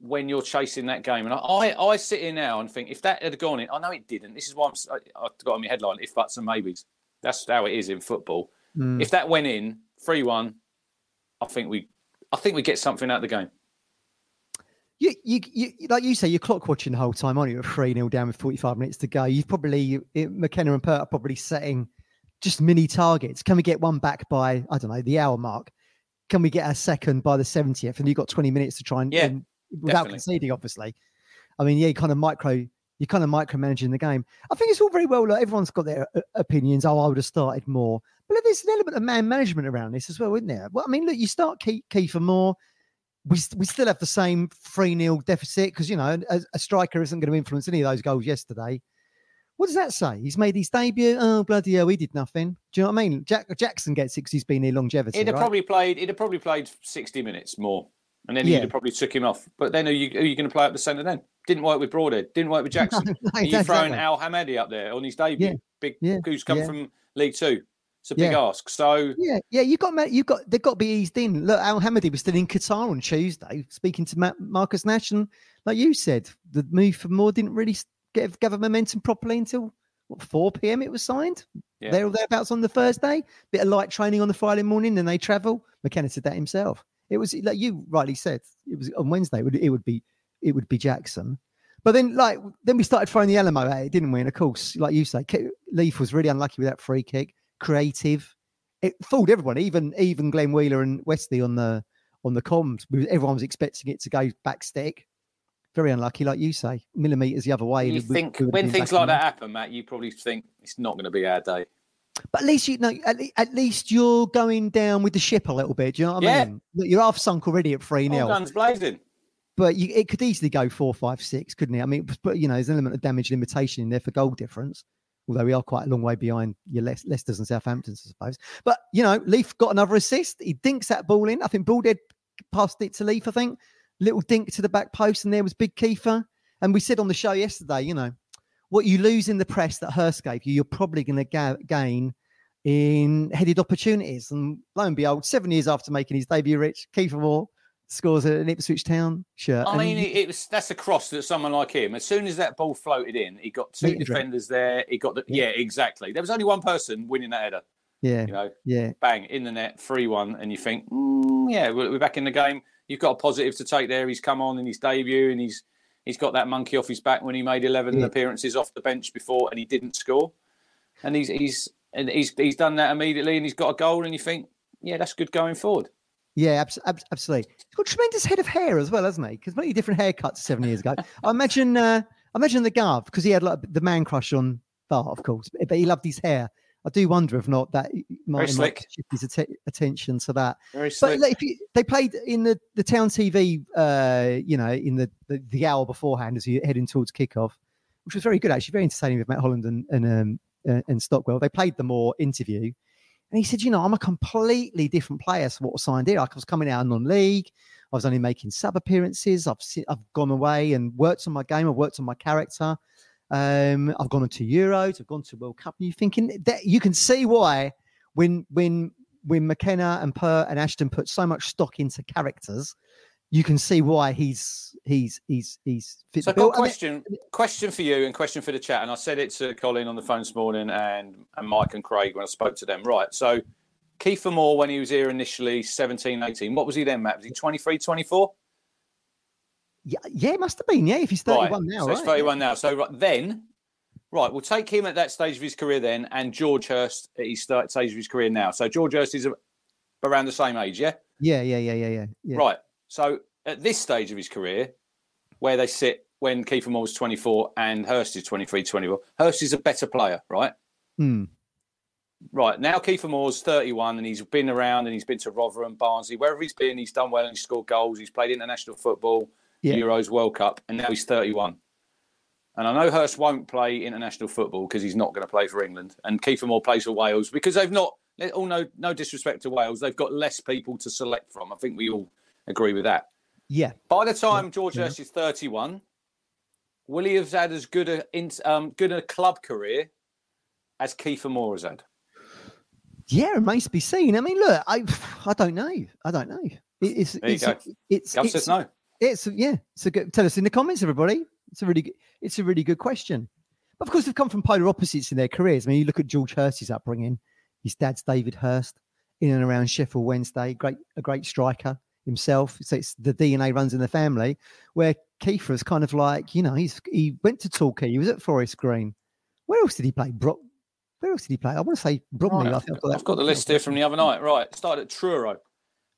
Speaker 3: when you're chasing that game. And I, I, I sit here now and think if that had gone in, I know it didn't. This is why I'm, I, I got on my headline: if buts and maybes. That's how it is in football.
Speaker 2: Mm.
Speaker 3: If that went in three one, I think we, I think we get something out of the game.
Speaker 2: You, you, you, like you say, you're clock watching the whole time, aren't you? At 3 0 down with 45 minutes to go. You've probably, McKenna and Pert are probably setting just mini targets. Can we get one back by, I don't know, the hour mark? Can we get a second by the 70th? And you've got 20 minutes to try and,
Speaker 3: Yeah,
Speaker 2: and without
Speaker 3: definitely.
Speaker 2: conceding, obviously. I mean, yeah, kind of micro, you're kind of micromanaging the game. I think it's all very well. Like, everyone's got their uh, opinions. Oh, I would have started more. But there's an element of man management around this as well, isn't there? Well, I mean, look, you start Ke- Kieffer Moore. We, we still have the same 3 0 deficit because, you know, a, a striker isn't going to influence any of those goals yesterday. What does that say? He's made his debut. Oh, bloody hell, he did nothing. Do you know what I mean? Jack, Jackson gets it because he's been here longevity.
Speaker 3: He'd have
Speaker 2: right?
Speaker 3: probably played. He'd have probably played sixty minutes more, and then
Speaker 2: Yeah.
Speaker 3: you'd have probably took him off. But then, are you, are you going to play up the centre? Then didn't work with Broadhead. Didn't work with Jackson.
Speaker 2: No,
Speaker 3: Are you throwing
Speaker 2: exactly.
Speaker 3: Al Hamadi up there on his debut?
Speaker 2: Yeah,
Speaker 3: Big,
Speaker 2: yeah,
Speaker 3: who's come
Speaker 2: yeah.
Speaker 3: from League Two. It's a big
Speaker 2: Yeah.
Speaker 3: ask. So
Speaker 2: Yeah, yeah, you got you got they've got to be eased in. Look, Al Hamadi was still in Qatar on Tuesday, speaking to Ma- Marcus Nash, and like you said, the move for Moore didn't really get gather momentum properly until what four p.m. It was signed.
Speaker 3: Yeah.
Speaker 2: There or thereabouts on the Thursday. Bit of light training on the Friday morning, then they travel. McKenna said that himself. It was like you rightly said. It was on Wednesday. It would, it would be it would be Jackson. But then, like, then we started throwing the Alamo at it, didn't we? And of course, like you say, Leif was really unlucky with that free kick. Creative, it fooled everyone, even even Glenn Wheeler and Wesley on the on the comms. Everyone was expecting it to go back stick. Very unlucky, like you say, millimeters the other way.
Speaker 3: you think
Speaker 2: would
Speaker 3: when things like that happen, Matt, you probably think it's not going to be our day.
Speaker 2: But at least you know, at, le- at least you're going down with the ship a little bit. Do you know what I
Speaker 3: Yeah.
Speaker 2: mean? You're half sunk already at three
Speaker 3: All
Speaker 2: 0
Speaker 3: guns blazing.
Speaker 2: But you, it could easily go four, five, six, couldn't it? I mean, but you know, there's an element of damage limitation in there for goal difference. Although we are quite a long way behind your Le- Leicester's and Southamptons, I suppose. But you know, Leif got another assist. He dinks that ball in. I think Broadhead passed it to Leif. I think little dink to the back post, and there was Big Kieffer. And we said on the show yesterday, you know, what you lose in the press that Hirst gave you, you're probably going to ga- gain in headed opportunities. And lo and behold, seven years after making his debut, Rich Kieffer Moore scores at an Ipswich Town shirt.
Speaker 3: I mean, it, it was that's a cross that someone like him. As soon as that ball floated in, he got two
Speaker 2: Meat and drink.
Speaker 3: defenders there. He got the
Speaker 2: Yeah.
Speaker 3: yeah, exactly. There was only one person winning that header.
Speaker 2: yeah,
Speaker 3: You know,
Speaker 2: yeah.
Speaker 3: bang in the net, three one, and you think, mm, yeah, we're, we're back in the game. You've got a positive to take there. He's come on in his debut, and he's he's got that monkey off his back when he made eleven
Speaker 2: Yeah.
Speaker 3: appearances off the bench before, and he didn't score. And he's he's and he's he's done that immediately, and he's got a goal, and you think, yeah, that's good going forward.
Speaker 2: Yeah, abs- abs- absolutely. He's got a tremendous head of hair as well, hasn't he? Because many different haircuts seven years ago. I imagine, uh, I imagine the Gav because he had like the man crush on Bart, of course, but but he loved his hair. I do wonder if not that might, might shift his atte- attention to that.
Speaker 3: Very
Speaker 2: But
Speaker 3: slick.
Speaker 2: like, if you, they played in the, the town TV, uh, you know, in the, the, the hour beforehand as you're heading towards kickoff, which was very good actually, very entertaining with Matt Holland and and, um, uh, and Stockwell. They played the more interview, and he said, you know, I'm a completely different player to what was signed here. Like I was coming out of non-league, I was only making sub appearances. I've I've gone away and worked on my game. I've worked on my character. Um, I've gone on to Euros. I've gone to World Cup. And you're thinking that you can see why when when when McKenna and Pert and Ashton put so much stock into characters, you can see why he's he's he's he's fit
Speaker 3: So, got a
Speaker 2: And it-
Speaker 3: question, question for you and question for the chat. And I said it to Colin on the phone this morning and, and Mike and Craig when I spoke to them. Right. So, Kieffer Moore, when he was here initially, 17, 18, what was he then, Matt? Was he 23, 24?
Speaker 2: yeah, yeah, it must have been. Yeah, if he's 31 now,
Speaker 3: so
Speaker 2: right?
Speaker 3: he's 31 now. So, right, then, right, we'll take him at that stage of his career then and George Hirst at his start, stage of his career now. So, George Hirst is around the same age? Yeah,
Speaker 2: yeah, yeah, yeah, yeah. yeah.
Speaker 3: Right. So at this stage of his career, where they sit when Kieffer Moore was 24 and Hirst is 23, 24, Hirst is a better player, right?
Speaker 2: Hmm.
Speaker 3: Right. Now Kieffer Moore's 31 and he's been around and he's been to Rotherham, Barnsley, wherever he's been, he's done well and he's scored goals. He's played international football,
Speaker 2: Yeah.
Speaker 3: Euros, World Cup, and now he's 31. And I know Hirst won't play international football because he's not going to play for England. And Kieffer Moore plays for Wales because they've not, all no, no disrespect to Wales, they've got less people to select from. I think we all agree with that.
Speaker 2: Yeah.
Speaker 3: By the time George
Speaker 2: yeah.
Speaker 3: Hirst is 31, will he have had as good a in- um, good a club career as Kieffer Moore has had?
Speaker 2: Yeah, it remains to be seen. I mean, look, I I don't know. I don't know. It, it's
Speaker 3: There you
Speaker 2: it's,
Speaker 3: go.
Speaker 2: it's
Speaker 3: Gov
Speaker 2: it's,
Speaker 3: says no.
Speaker 2: it's yeah. So. Tell us in the comments, everybody. It's a really good. It's a really good question. But of course, they've come from polar opposites in their careers. I mean, you look at George Hirst's upbringing. His dad's David Hirst, in and around Sheffield Wednesday. Great, a great striker himself. So it's the DNA runs in the family. Where Kieffer is kind of like, you know, he's he went to Torquay. He was at Forest Green. Where else did he play? Bro- where else did he play? I want to say Bromley.
Speaker 3: Right, I've, got, I've got the list here from the other night. Right, started at Truro,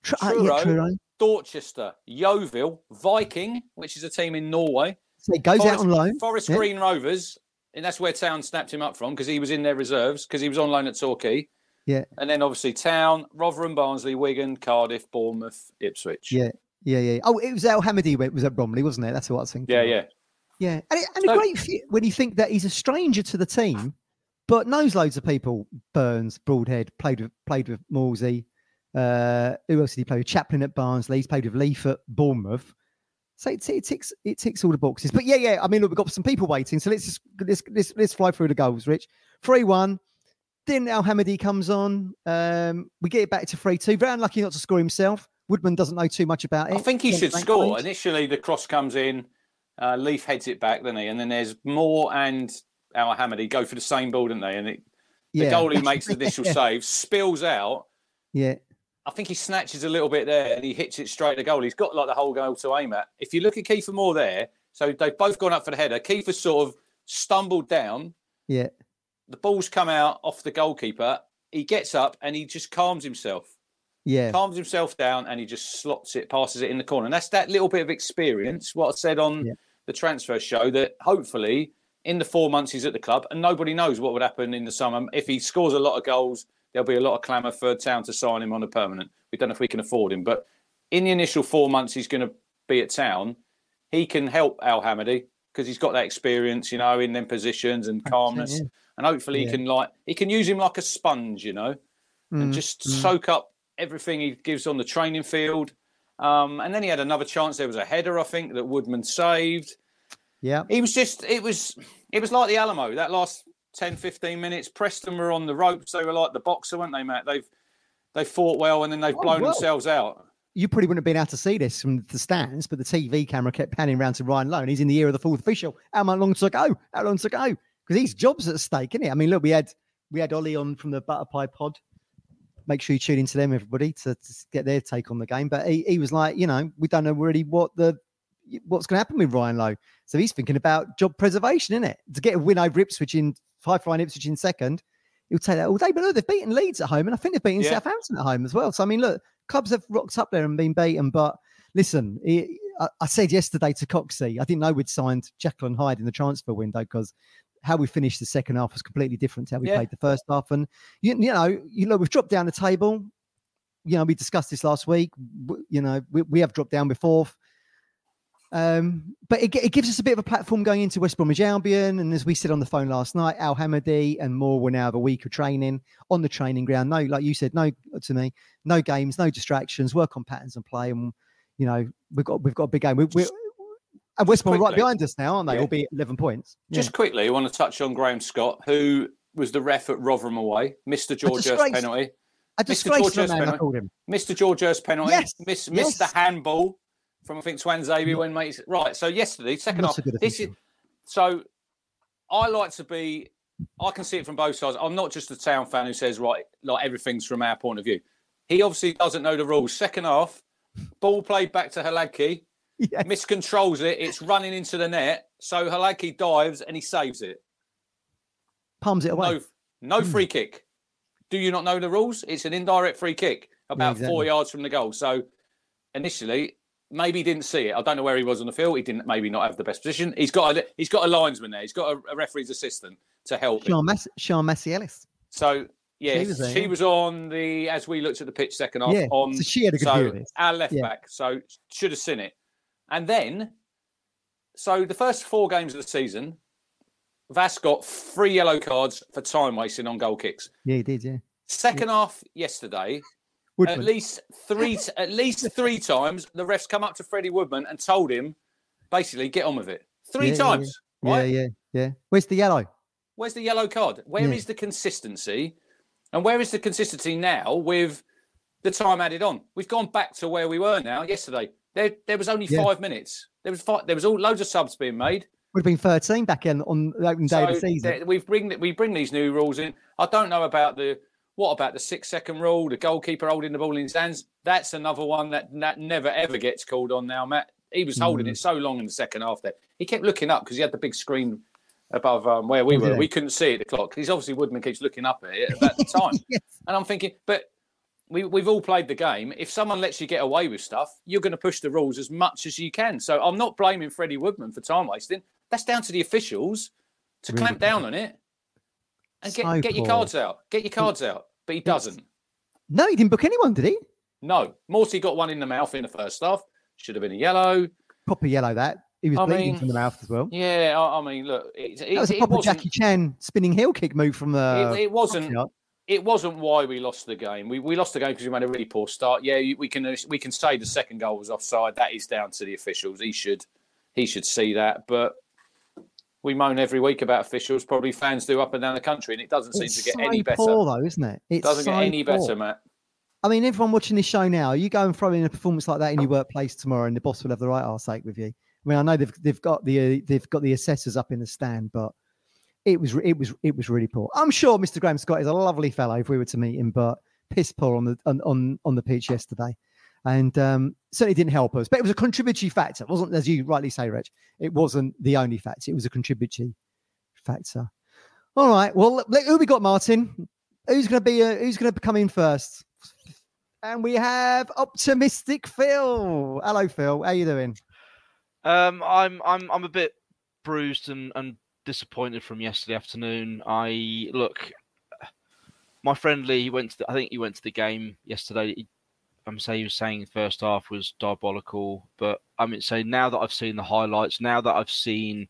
Speaker 2: Tr- uh, yeah,
Speaker 3: Truro.
Speaker 2: Truro.
Speaker 3: Dorchester, Yeovil, Viking, which is a team in Norway,
Speaker 2: So he goes out on loan.
Speaker 3: Forest
Speaker 2: yeah.
Speaker 3: Green Rovers, and that's where Town snapped him up from because he was in their reserves because he was on loan at Torquay.
Speaker 2: Yeah.
Speaker 3: And then obviously Town, Rotherham, Barnsley, Wigan, Cardiff, Bournemouth, Ipswich.
Speaker 2: Yeah, yeah, yeah. Oh, it was Al Hamadi was at Bromley, wasn't it? That's what I was thinking.
Speaker 3: yeah, yeah.
Speaker 2: yeah. And, it- and
Speaker 3: So-
Speaker 2: a great fit when you think that he's a stranger to the team, but knows loads of people. Burns, Broadhead, played with played with Morsy. Uh, who else did he play with? Chaplin at Barnsley. He's played with Leif at Bournemouth. So it, it ticks it ticks all the boxes. But yeah, yeah. I mean, look, we've got some people waiting. So let's just let's let's, let's fly through the goals, Rich. Three one. Then Al Hamadi comes on. Um, we get it back to three two. Very unlucky not to score himself. Woodman doesn't know too much about it.
Speaker 3: I think he should score.
Speaker 2: so.
Speaker 3: Initially, the cross comes in, uh, Leif heads it back, doesn't he? And then there's Moore and Al Hamadi go for the same ball, don't they? And it, the
Speaker 2: Yeah.
Speaker 3: goalie makes the initial save, spills out.
Speaker 2: Yeah,
Speaker 3: I think he snatches a little bit there and he hits it straight to goal. He's got like the whole goal to aim at. If you look at Kieffer Moore there, so they've both gone up for the header. Kieffer sort of stumbled down.
Speaker 2: yeah,
Speaker 3: The ball's come out off the goalkeeper. He gets up and he just calms himself.
Speaker 2: yeah.
Speaker 3: calms himself down and he just slots it, passes it in the corner. And that's that little bit of experience, what I said on
Speaker 2: Yeah.
Speaker 3: the transfer show, that hopefully in the four months he's at the club, and nobody knows what would happen in the summer. If he scores a lot of goals, there'll be a lot of clamour for Town to sign him on a permanent. We don't know if we can afford him, but in the initial four months he's going to be at Town, he can help Al Hamadi because he's got that experience, you know, in them positions and calmness.
Speaker 2: yeah.
Speaker 3: And hopefully
Speaker 2: Yeah.
Speaker 3: he can like he can use him like a sponge, you know and
Speaker 2: Mm,
Speaker 3: just
Speaker 2: mm.
Speaker 3: soak up everything he gives on the training field. Um, and then he had another chance. There was a header, I think, that Woodman saved.
Speaker 2: Yeah,
Speaker 3: He was just, it was, it was like the Alamo. That last 10, 15 minutes, Preston were on the ropes. They were like the boxer, weren't they, Matt? They've they fought well, and then they've
Speaker 2: Oh,
Speaker 3: blown
Speaker 2: well.
Speaker 3: themselves out.
Speaker 2: You probably wouldn't have been able to see this from the stands, but the TV camera kept panning around to Ryan Lowe. and He's in the ear of the fourth official. How much long to go? How long to go? Because his job's at stake, isn't it? I mean, look, we had we had Ollie on from the Butterpie Pod. Make sure you tune into them, everybody, to, to get their take on the game. But he, he was like, you know, we don't know really what the what's going to happen with Ryan Lowe. So he's thinking about job preservation, isn't it? To get a win over Ipswich in five flying Ipswich in second, he'll take that all day. But look, they've beaten Leeds at home, and I think they've beaten
Speaker 3: Yeah.
Speaker 2: Southampton at home as well. So I mean, look, clubs have rocked up there and been beaten. But listen, I, I said yesterday to Coxey, I didn't know we'd signed Jekyll and Hyde in the transfer window because how we finished the second half was completely different to how we
Speaker 3: Yeah.
Speaker 2: played the first half. And you, you know, you know, we've dropped down the table. You know, we discussed this last week. You know, we, we have dropped down before. Um, but it, it gives us a bit of a platform going into West Bromwich Albion. And as we said on the phone last night, Al Hamadi and Moore will now have a week of training on the training ground. No, like you said, no to me, no games, no distractions, work on patterns and play. And you know, we've got we've got a big game. We, we're, and West Brom right behind us now, aren't they?
Speaker 3: Yeah.
Speaker 2: Albeit eleven points. Yeah.
Speaker 3: Just quickly, I want to touch on Graham Scott, who was the ref at Rotherham away, Mister
Speaker 2: Hirst
Speaker 3: penalty.
Speaker 2: a
Speaker 3: Mr.
Speaker 2: disgrace
Speaker 3: George
Speaker 2: to man,
Speaker 3: penalty.
Speaker 2: called him.
Speaker 3: Missed the George Hirst penalty.
Speaker 2: Yes,
Speaker 3: Miss, missed the handball from I think Swan Xavier when mates right. So yesterday, second half. This is so. I like to be. I can see it from both sides. I'm not just a town fan who says right, like everything's from our point of view. He obviously doesn't know the rules. Second half, ball played back to Hladky,
Speaker 2: Yeah.
Speaker 3: miscontrols it. It's running into the net. So Hladky dives and he saves it.
Speaker 2: Palms it away.
Speaker 3: No, no
Speaker 2: Hmm.
Speaker 3: free kick. Do you not know the rules? It's an indirect free kick about four
Speaker 2: exactly.
Speaker 3: yards from the goal. So initially, maybe he didn't see it. I don't know where he was on the field. He didn't maybe not have the best position. He's got a he's got a linesman there. He's got a, a referee's assistant to help.
Speaker 2: Sian, Sian Massey Ellis.
Speaker 3: So yeah,
Speaker 2: She was there,
Speaker 3: she
Speaker 2: yeah.
Speaker 3: was on the as we looked at the pitch second half
Speaker 2: Yeah,
Speaker 3: on
Speaker 2: so she had a good view
Speaker 3: so
Speaker 2: of this.
Speaker 3: our left
Speaker 2: Yeah.
Speaker 3: back. So should have seen it. And then so the first four games of the season, Vass got three yellow cards for time wasting on goal kicks.
Speaker 2: Yeah, he did. Yeah.
Speaker 3: Second half yesterday,
Speaker 2: Woodman.
Speaker 3: at least three at least three times the refs come up to Freddie Woodman and told him basically get on with it. Three
Speaker 2: Yeah, yeah,
Speaker 3: times. Right?
Speaker 2: Yeah, yeah, yeah. Where's the yellow?
Speaker 3: Where's the yellow card? Where is
Speaker 2: Yeah.
Speaker 3: the consistency And where is the consistency now with the time added on? We've gone back to where we were now yesterday. There, there was only
Speaker 2: Yeah.
Speaker 3: five minutes. There was five, there was all loads of subs being made.
Speaker 2: Would have been 13 back in on the opening day of the season.
Speaker 3: there- we bring we bring these new rules in. I don't know about the what about the six second rule, the goalkeeper holding the ball in his hands. That's another one that that never ever gets called on now, Matt. He was holding
Speaker 2: Mm.
Speaker 3: it so long in the second half there. He kept looking up because he had the big screen above um, where we
Speaker 2: Oh,
Speaker 3: were.
Speaker 2: he?
Speaker 3: We couldn't see it, the clock. He's obviously Woodman keeps looking up at it at the time.
Speaker 2: Yes.
Speaker 3: And I'm thinking, but we, we've all played the game. If someone lets you get away with stuff, you're going to push the rules as much as you can. So I'm not blaming Freddie Woodman for time wasting. That's down to the officials to
Speaker 2: Really
Speaker 3: clamp down on it and get,
Speaker 2: So
Speaker 3: get your cards out. Get your cards out. But he doesn't.
Speaker 2: No, he didn't book anyone, did he?
Speaker 3: No. Morty got one in the mouth in the first half. Should have been a yellow.
Speaker 2: Proper yellow that. He was
Speaker 3: I
Speaker 2: bleeding
Speaker 3: mean,
Speaker 2: from the mouth as well.
Speaker 3: Yeah, I, I mean, look, it, it,
Speaker 2: That was a proper Jackie Chan spinning heel kick move from the.
Speaker 3: it, it wasn't
Speaker 2: shot.
Speaker 3: it wasn't why we lost the game. We, we lost the game because we made a really poor start. Yeah, we can uh, we can say the second goal was offside. That is down to the officials. He should he should see that. But we moan every week about officials. Probably fans do up and down the country, and it doesn't seem
Speaker 2: It's
Speaker 3: to get
Speaker 2: so
Speaker 3: any better.
Speaker 2: poor though, isn't it? It
Speaker 3: doesn't get any better, Matt.
Speaker 2: I mean, everyone watching this show now, you go and throw in a performance like that in your workplace tomorrow, and the boss will have the right arse ache with you. I mean, I know they've they've got the uh, they've got the assessors up in the stand, but it was it was it was really poor. I'm sure Mr. Graham Scott is a lovely fellow if we were to meet him, but piss poor on the on on, on the pitch yesterday, and um, certainly didn't help us. But it was a contributory factor, it wasn't as you rightly say, Rich. It wasn't the only factor; it was a contributory factor. All right, well, who we got, Martin? Who's going to be uh, who's going to come in first? And we have optimistic Phil. Hello, Phil. How you doing?
Speaker 4: Um, I'm I'm I'm a bit bruised and, and disappointed from yesterday afternoon. I look, my friend Lee. He went to the, I think he went to the game yesterday. He, I'm saying he was saying first half was diabolical, but I mean, say now that I've seen the highlights, now that I've seen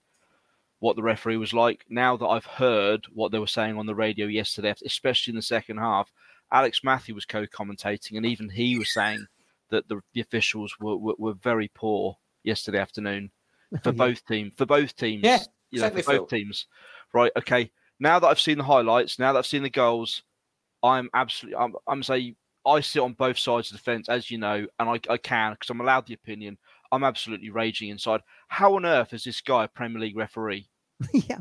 Speaker 4: what the referee was like, now that I've heard what they were saying on the radio yesterday, especially in the second half, Alex Mathie was co-commentating, and even he was saying that the, the officials were, were, were very poor yesterday afternoon for both teams. For both teams,
Speaker 3: Yeah,
Speaker 4: you know, for both teams. Right? Okay. Now that I've seen the highlights, now that I've seen the goals, I'm absolutely. I'm. I'm saying I sit on both sides of the fence, as you know, and I, I can because I'm allowed the opinion. I'm absolutely raging inside. How on earth is this guy a Premier League referee?
Speaker 2: yeah,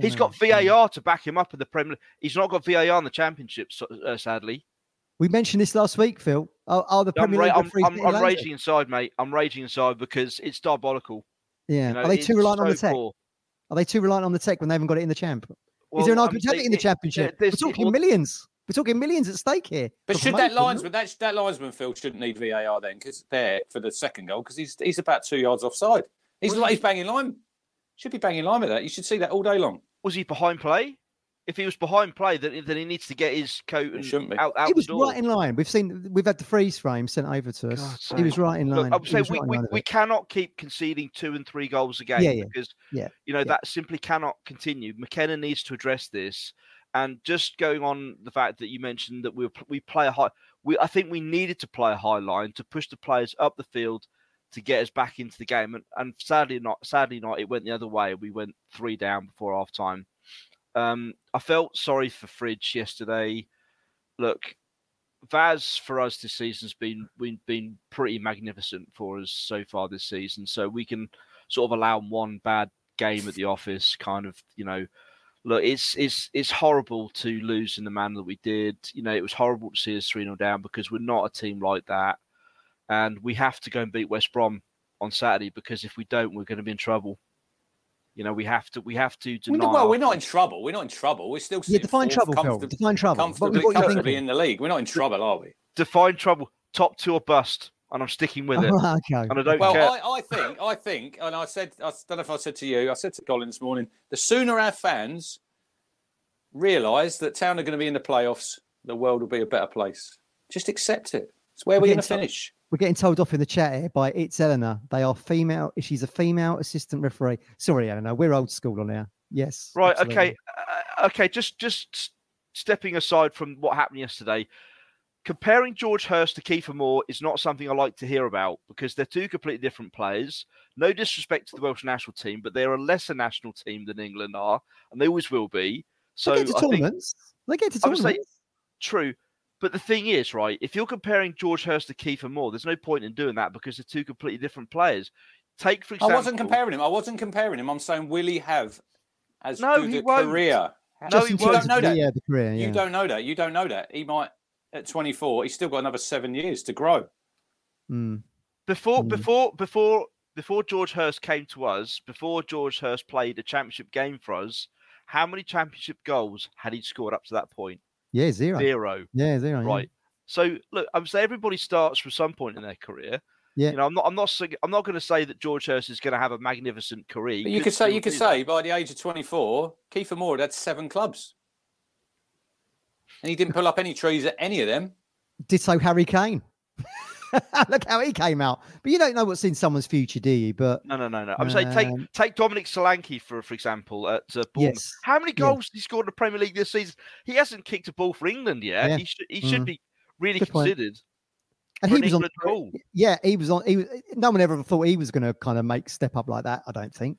Speaker 4: He's got. VAR to back him up in the Premier. League. He's not got VAR in the Championship, so- uh, sadly.
Speaker 2: We mentioned this last week, Phil. Are, are the
Speaker 4: I'm,
Speaker 2: Premier League
Speaker 4: I'm, I'm, I'm raging inside, mate. I'm raging inside because it's diabolical.
Speaker 2: Yeah.
Speaker 4: You know,
Speaker 2: are they too reliant on the tech?
Speaker 4: poor.
Speaker 2: Are they too reliant on the tech when they haven't got it in the champ?
Speaker 4: Well,
Speaker 2: Is there an argument to have it in the championship?
Speaker 4: there's-
Speaker 2: We're talking
Speaker 4: well,
Speaker 2: millions. We're talking millions at stake here.
Speaker 3: But
Speaker 2: for
Speaker 3: should that linesman that that linesman Phil shouldn't need VAR then because there for the second goal because he's he's about two yards offside. He's
Speaker 4: Well,
Speaker 3: like he's banging line. Should be banging line with that. You should see that all day long.
Speaker 4: Was he behind play? If he was behind play, then, then he needs to get his coat and
Speaker 3: shouldn't be.
Speaker 4: out, out
Speaker 2: He was
Speaker 4: the door.
Speaker 2: right in line. We've seen we've had the freeze frame sent over to us.
Speaker 4: God's
Speaker 2: he was right in line.
Speaker 4: Look, I'm saying we,
Speaker 2: right
Speaker 4: we,
Speaker 2: line
Speaker 4: we cannot keep conceding two and three goals a game
Speaker 2: Yeah, yeah.
Speaker 4: because
Speaker 2: Yeah,
Speaker 4: you know
Speaker 2: yeah.
Speaker 4: that simply cannot continue. McKenna needs to address this. And just going on the fact that you mentioned that we we play a high, we I think we needed to play a high line to push the players up the field to get us back into the game. And, and sadly not, sadly not, it went the other way. We went three down before half time. Um, I felt sorry for Fridge yesterday. Look, Vaz for us this season's been been been pretty magnificent for us so far this season. So we can sort of allow one bad game at the office, kind of, you know. Look, it's it's it's horrible to lose in the manner that we did. You know, it was horrible to see us 3 0 down because we're not a team like that. And we have to go and beat West Brom on Saturday because if we don't, we're going to be in trouble. You know, we have to we have to deny.
Speaker 3: well, we're not in trouble. We're not in trouble. We're still
Speaker 2: Yeah,
Speaker 3: sitting
Speaker 2: define
Speaker 3: fourth,
Speaker 2: trouble, Phil.
Speaker 3: comfortab-
Speaker 2: Define trouble. What,
Speaker 3: comfortably,
Speaker 2: what
Speaker 3: comfortably in the league. We're not in trouble, are we?
Speaker 4: define trouble. Top two or bust, and I'm sticking with it.
Speaker 2: Oh, okay.
Speaker 4: And I don't
Speaker 3: Well,
Speaker 4: care.
Speaker 3: I, I think, I think, and I said, I don't know if I said to you, I said to Colin this morning, the sooner our fans realise that Town are going to be in the playoffs, the world will be a better place. Just accept it. It's where we're
Speaker 2: Okay,
Speaker 3: going to finish.
Speaker 2: We're getting told off in the chat here by It's Eleanor. They are female. She's a female assistant referee. Sorry, Eleanor. We're old school on here. Yes.
Speaker 4: Right.
Speaker 2: absolutely.
Speaker 4: Okay. Uh, okay. Just just stepping aside from what happened yesterday, comparing George Hirst to Kieffer Moore is not something I like to hear about because they're two completely different players. No disrespect to the Welsh national team, but they're a lesser national team than England are, and they always will be. So
Speaker 2: they get to
Speaker 4: I think
Speaker 2: tournaments. They get to
Speaker 4: I say-
Speaker 2: tournaments.
Speaker 4: true. But the thing is, right, if you're comparing George Hirst to Kieffer Moore, there's no point in doing that because they're two completely different players. Take, for example.
Speaker 3: I wasn't comparing him. I wasn't comparing him. I'm saying, will he have as
Speaker 4: No,
Speaker 3: good
Speaker 4: he
Speaker 3: a
Speaker 4: won't.
Speaker 3: career?
Speaker 4: No,
Speaker 2: Just
Speaker 4: he
Speaker 3: you
Speaker 4: won't.
Speaker 2: terms
Speaker 3: don't know that.
Speaker 2: Yeah, the career. Yeah.
Speaker 3: You don't know that. You don't know that. He might at 24. He's still got another seven years to grow.
Speaker 2: Mm.
Speaker 4: before
Speaker 2: Mm.
Speaker 4: before before before George Hirst came to us, before George Hirst played a championship game for us, how many championship goals had he scored up to that point?
Speaker 2: Yeah, zero.
Speaker 4: Zero.
Speaker 2: Yeah, zero. yeah.
Speaker 4: Right. So look, I'm saying everybody starts from some point in their career.
Speaker 2: Yeah.
Speaker 4: You know, I'm not. I'm not. I'm not going to say that George Hirst is going to have a magnificent career.
Speaker 3: But you could say you could
Speaker 4: do that.
Speaker 3: say by the age of 24, Kieffer Moore had had seven clubs, and he didn't pull up any trees at any of them.
Speaker 2: Ditto Harry Kane. Look how he came out. But you don't know what's in someone's future, do you? But
Speaker 4: No, no, no, no. I'm saying take
Speaker 2: Um,
Speaker 4: take Dominic Solanke for for example at uh, Bournemouth.
Speaker 2: yes,
Speaker 4: How many
Speaker 2: yeah.
Speaker 4: goals did he scored in the Premier League this season? He hasn't kicked a ball for England yet.
Speaker 2: Yeah.
Speaker 4: He should he should
Speaker 2: Mm.
Speaker 4: be really
Speaker 2: Good point.
Speaker 4: considered.
Speaker 2: and he
Speaker 4: an
Speaker 2: was on.
Speaker 4: England call.
Speaker 2: Yeah, he was on. He was, no one ever thought he was going to kind of make step up like that. I don't think.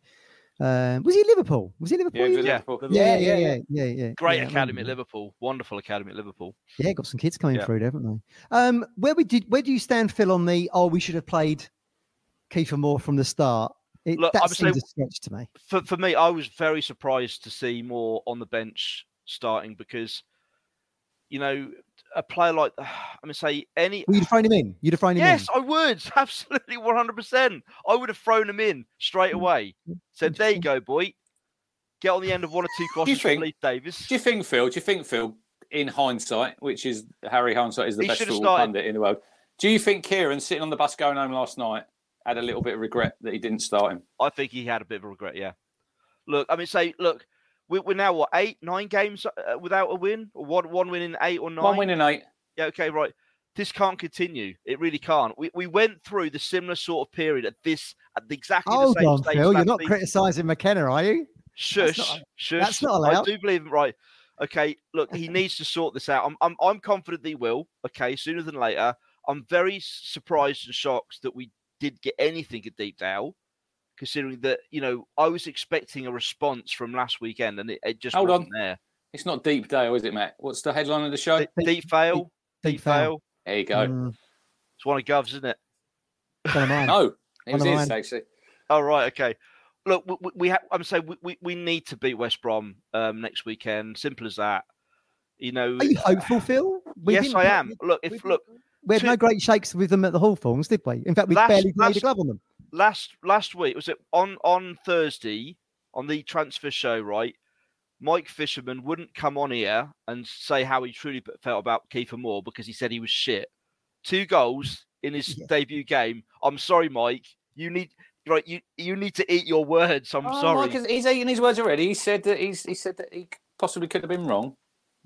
Speaker 2: Um, was he Liverpool? Was he Liverpool?
Speaker 3: Yeah,
Speaker 2: you
Speaker 4: yeah.
Speaker 3: Liverpool.
Speaker 2: yeah, yeah, yeah, yeah, yeah.
Speaker 4: Great
Speaker 2: yeah,
Speaker 4: academy at. Liverpool. Wonderful academy at Liverpool.
Speaker 2: Yeah, got some kids coming
Speaker 4: Yeah.
Speaker 2: through, haven't they? Um, where we did, where do you stand, Phil, on the? Oh, we should have played Kieffer Moore from the start. It,
Speaker 4: Look,
Speaker 2: that
Speaker 4: I'm
Speaker 2: seems a stretch to me.
Speaker 4: For for me, I was very surprised to see Moore on the bench starting because, you know, a player like I'm gonna say any.
Speaker 2: Well, you'd have thrown him in. You'd have thrown him
Speaker 4: Yes,
Speaker 2: in.
Speaker 4: Yes, I would absolutely 100. percent I would have thrown him in straight
Speaker 2: Mm.
Speaker 4: away. Said, "There you go, boy. Get on the end of one or two crosses from
Speaker 3: think-
Speaker 4: Leif Davis."
Speaker 3: Do you think, Phil? Do you think, Phil, in hindsight, which is Harry Hindsight is the
Speaker 4: He
Speaker 3: best
Speaker 4: should have
Speaker 3: football
Speaker 4: started-
Speaker 3: pundit in the world? Do you think Kieran sitting on the bus going home last night had a little bit of regret that he didn't start him?
Speaker 4: I think he had a bit of a regret. Yeah. Look, I mean, say, look, we- we're now what eight, nine games uh, without a win, or one one win in eight or nine.
Speaker 3: One win in eight.
Speaker 4: Yeah, okay, right. This can't continue. It really can't. We, we went through the similar sort of period at this at the exactly
Speaker 2: Hold
Speaker 4: the same
Speaker 2: on,
Speaker 4: stage.
Speaker 2: Phil. You're not criticising McKenna, are you?
Speaker 4: Shush,
Speaker 2: not-
Speaker 4: shush.
Speaker 2: that's not allowed.
Speaker 4: I do believe him. Right. Okay. Look, he needs to sort this out. I'm, I'm, I'm confident he will. Okay, sooner than later. I'm very surprised and shocked that we did get anything at Deepdale, considering that you know I was expecting a response from last weekend and it, it just
Speaker 3: Hold
Speaker 4: wasn't there.
Speaker 3: It's not Deep Dale, is it, Matt? What's the headline of the show?
Speaker 4: Deep,
Speaker 2: Deep-
Speaker 4: deep fail.
Speaker 2: Deep
Speaker 4: Deep
Speaker 2: fail.
Speaker 4: fail.
Speaker 3: There you go.
Speaker 2: Mm,
Speaker 4: It's one of Gov's, isn't it?
Speaker 2: one of mine.
Speaker 3: No, it was
Speaker 2: One
Speaker 3: his actually.
Speaker 4: Oh right, okay. Look, we, we, we ha- I'm saying we, we, we need to beat West Brom um, next weekend. Simple as that. You know.
Speaker 2: Are you hopeful, Phil? We
Speaker 4: yes, I am. Look, if look
Speaker 2: we had
Speaker 4: two-
Speaker 2: no great shakes with them at the Hawthorns, did we? In fact, we barely laid a glove on them.
Speaker 4: Last last week was it on on Thursday on the transfer show, right? Mike Fisherman wouldn't come on here and say how he truly felt about Kieffer Moore because he said he was shit. Two goals in his
Speaker 2: Yeah.
Speaker 4: debut game. I'm sorry, Mike. You need right. You you need to eat your words. I'm
Speaker 3: Oh,
Speaker 4: sorry.
Speaker 3: Mike he's eating his words already. He said that he's he said that he possibly could have been wrong.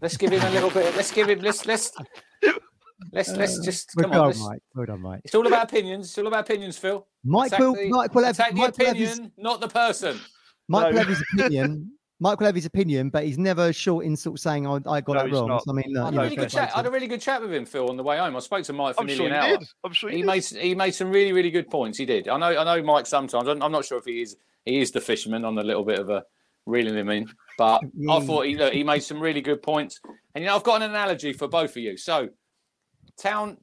Speaker 3: Let's give him a little bit. Let's give him. Let's let's let's uh, let's just
Speaker 2: Well
Speaker 3: come on.
Speaker 2: done, Mike. Well done, Mike.
Speaker 3: It's all about opinions. It's all about opinions, Phil.
Speaker 2: Mike
Speaker 3: Attack
Speaker 2: will,
Speaker 3: the-
Speaker 2: Mike will have,
Speaker 3: Attack the
Speaker 2: Mike will have his,
Speaker 3: opinion, not the person.
Speaker 2: Mike will
Speaker 4: No.
Speaker 2: have his opinion. Mike will have his opinion, but he's never short in sort of saying, "I, I got
Speaker 4: No,
Speaker 2: that wrong." So, I mean,
Speaker 3: uh,
Speaker 2: I
Speaker 3: had a really good chat. I had a really good chat with him, Phil, on the way home. I spoke to Mike for
Speaker 4: I'm
Speaker 3: nearly
Speaker 4: sure
Speaker 3: an
Speaker 4: he
Speaker 3: hour.
Speaker 4: did. I'm sure he,
Speaker 3: He
Speaker 4: did.
Speaker 3: made he made some really really good points. He did. I know I know Mike sometimes. I'm, I'm not sure if he is he is the fisherman on a little bit of a reeling him in, but I thought he look, he made some really good points. And you know I've got an analogy for both of you. So town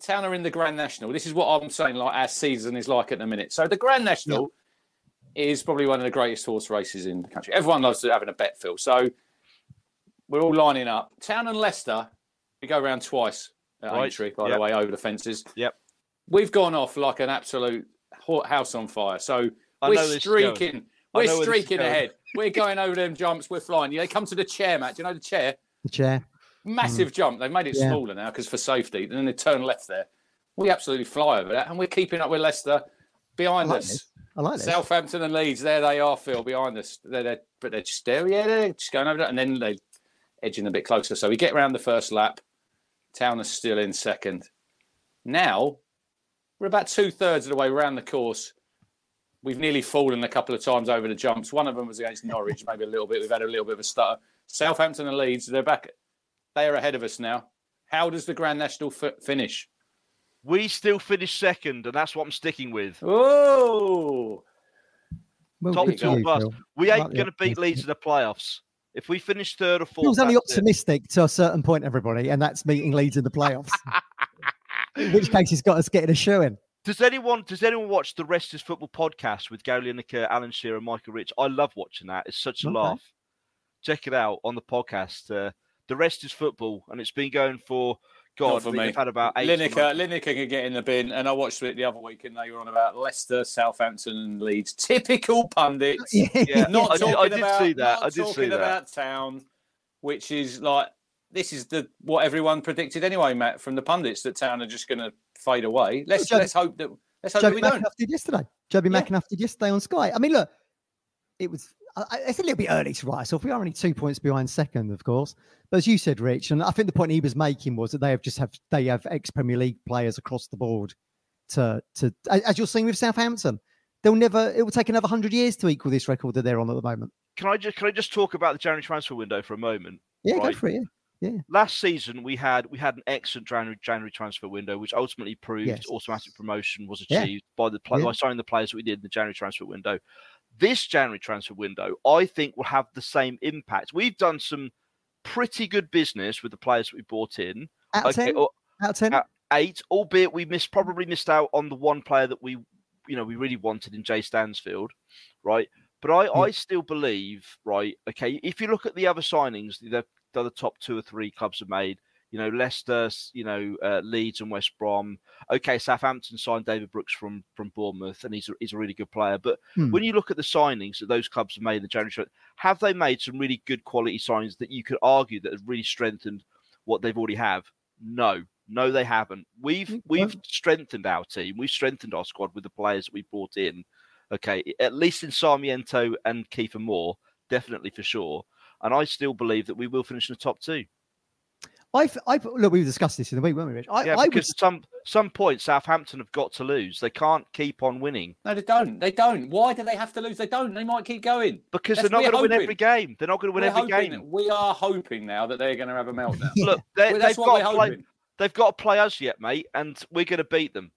Speaker 3: town are in the Grand National. This is what I'm saying. Like our season is like at the minute. So the Grand National is probably one of the greatest horse races in the country. Everyone loves having a bet, Phil. So we're all lining up. Town and Leicester. We go around twice at
Speaker 4: Right.
Speaker 3: Aintree, by
Speaker 4: Yep.
Speaker 3: the way, over the fences.
Speaker 4: Yep.
Speaker 3: We've gone off like an absolute house on fire. So
Speaker 4: I
Speaker 3: we're
Speaker 4: know this is going.
Speaker 3: streaking. We're
Speaker 4: know where this is
Speaker 3: streaking ahead. We're going over them jumps. We're flying. Yeah, they come to the chair, Matt. Do you know the chair?
Speaker 2: The chair.
Speaker 3: Massive jump. They've made it
Speaker 2: Mm. Yeah.
Speaker 3: smaller now because for safety. And then they turn left there. We absolutely fly over that, and we're keeping up with Leicester behind
Speaker 2: like
Speaker 3: us.
Speaker 2: this. I like this.
Speaker 3: Southampton and Leeds, there they are, Phil, behind us. They're, they're, but they're just there, yeah, they're just going over that, and then they edging a bit closer. So we get around the first lap. Town is still in second. Now we're about two thirds of the way around the course. We've nearly fallen a couple of times over the jumps. One of them was against Norwich, maybe a little bit. We've had a little bit of a stutter. Southampton and Leeds, they're back. They are ahead of us now. How does the Grand National f- finish?
Speaker 4: We still finish second, and that's what I'm sticking with.
Speaker 3: Oh,
Speaker 2: Well,
Speaker 4: Top
Speaker 3: two
Speaker 2: you,
Speaker 4: plus.
Speaker 2: Phil.
Speaker 4: We ain't going to beat
Speaker 2: optimism.
Speaker 4: Leeds in the playoffs. If we finish third or fourth,
Speaker 2: Phil's only
Speaker 4: that's it.
Speaker 2: optimistic to a certain point, everybody, and that's meeting Leeds in the playoffs. in which case, he's got us getting a show in.
Speaker 4: Does anyone does anyone watch the Rest is Football podcast with Gary Lineker, Alan Shearer, and Michael Rich? I love watching that. It's such a
Speaker 2: Okay.
Speaker 4: laugh. Check it out on the podcast. Uh, the Rest is Football, and it's been going for God.
Speaker 3: for
Speaker 4: we've
Speaker 3: me.
Speaker 4: had about eight.
Speaker 3: Lineker, Lineker could get in the bin, and I watched it the other week, and they were on about Leicester, Southampton, and Leeds. Typical pundits.
Speaker 4: Yeah,
Speaker 3: Not
Speaker 4: I did,
Speaker 3: talking
Speaker 4: I did
Speaker 3: about,
Speaker 4: see that.
Speaker 3: Not
Speaker 4: I did
Speaker 3: talking
Speaker 4: see that.
Speaker 3: about town, which is like this is the what everyone predicted anyway, Matt, from the pundits that town are just going to fade away. Let's
Speaker 2: Joe-
Speaker 3: let's hope that let's hope that
Speaker 2: Jobi
Speaker 3: we don't.
Speaker 2: Did yesterday. Jobi
Speaker 3: Yeah.
Speaker 2: McAnuff did yesterday on Sky. I mean, look, it was. It's a little bit early to write us off. We are only two points behind second, of course. But as you said, Rich, and I think the point he was making was that they have just have they have ex Premier League players across the board to to as you're seeing with Southampton. They'll never. It will take another hundred years to equal this record that they're on at the moment.
Speaker 4: Can I just can I just talk about the January transfer window for a moment?
Speaker 2: Yeah, go for it. Yeah.
Speaker 4: Last season we had we had an excellent January January transfer window, which ultimately proved
Speaker 2: Yes.
Speaker 4: automatic promotion was
Speaker 2: Yeah.
Speaker 4: achieved by the play,
Speaker 2: Yeah.
Speaker 4: by signing the players that we did in the January transfer window. This January transfer window, I think, will have the same impact. We've done some pretty good business with the players that we bought in.
Speaker 2: Out
Speaker 4: Okay,
Speaker 2: ten.
Speaker 4: or-
Speaker 2: Out ten.
Speaker 4: uh, eight, albeit we missed probably missed out on the one player that we you know we really wanted in Jay Stansfield, right? But I,
Speaker 2: Yeah.
Speaker 4: I still believe, right? Okay, if you look at the other signings, the, the other top two or three clubs have made, you know, Leicester, you know, uh, Leeds and West Brom. Okay, Southampton signed David Brooks from from Bournemouth, and he's a, he's a really good player. But
Speaker 2: Hmm.
Speaker 4: when you look at the signings that those clubs have made in the January, have they made some really good quality signings that you could argue that have really strengthened what they've already have? No, no, they haven't. We've
Speaker 2: Mm,
Speaker 4: we've strengthened our team. We've strengthened our squad with the players that we brought in. Okay, at least in Sarmiento and Kieffer Moore, definitely for sure. And I still believe that we will finish in the top two.
Speaker 2: I, I look. We discussed this in the week, weren't we, Rich? I,
Speaker 4: Yeah,
Speaker 2: I
Speaker 4: because at some some point Southampton have got to lose. They can't keep on winning
Speaker 3: No, they don't. They don't. Why do they have to lose? They don't. They might keep going.
Speaker 4: because
Speaker 3: That's-
Speaker 4: they're not going to win every game. They're not going to win
Speaker 3: We're
Speaker 4: every
Speaker 3: hoping,
Speaker 4: game.
Speaker 3: We are hoping now that they're going to have a meltdown.
Speaker 4: Look, they,
Speaker 3: Well, that's
Speaker 4: they've
Speaker 3: what
Speaker 4: got
Speaker 3: we're
Speaker 4: to play,
Speaker 3: hoping.
Speaker 4: they've got to play us yet, mate, and we're going to beat them.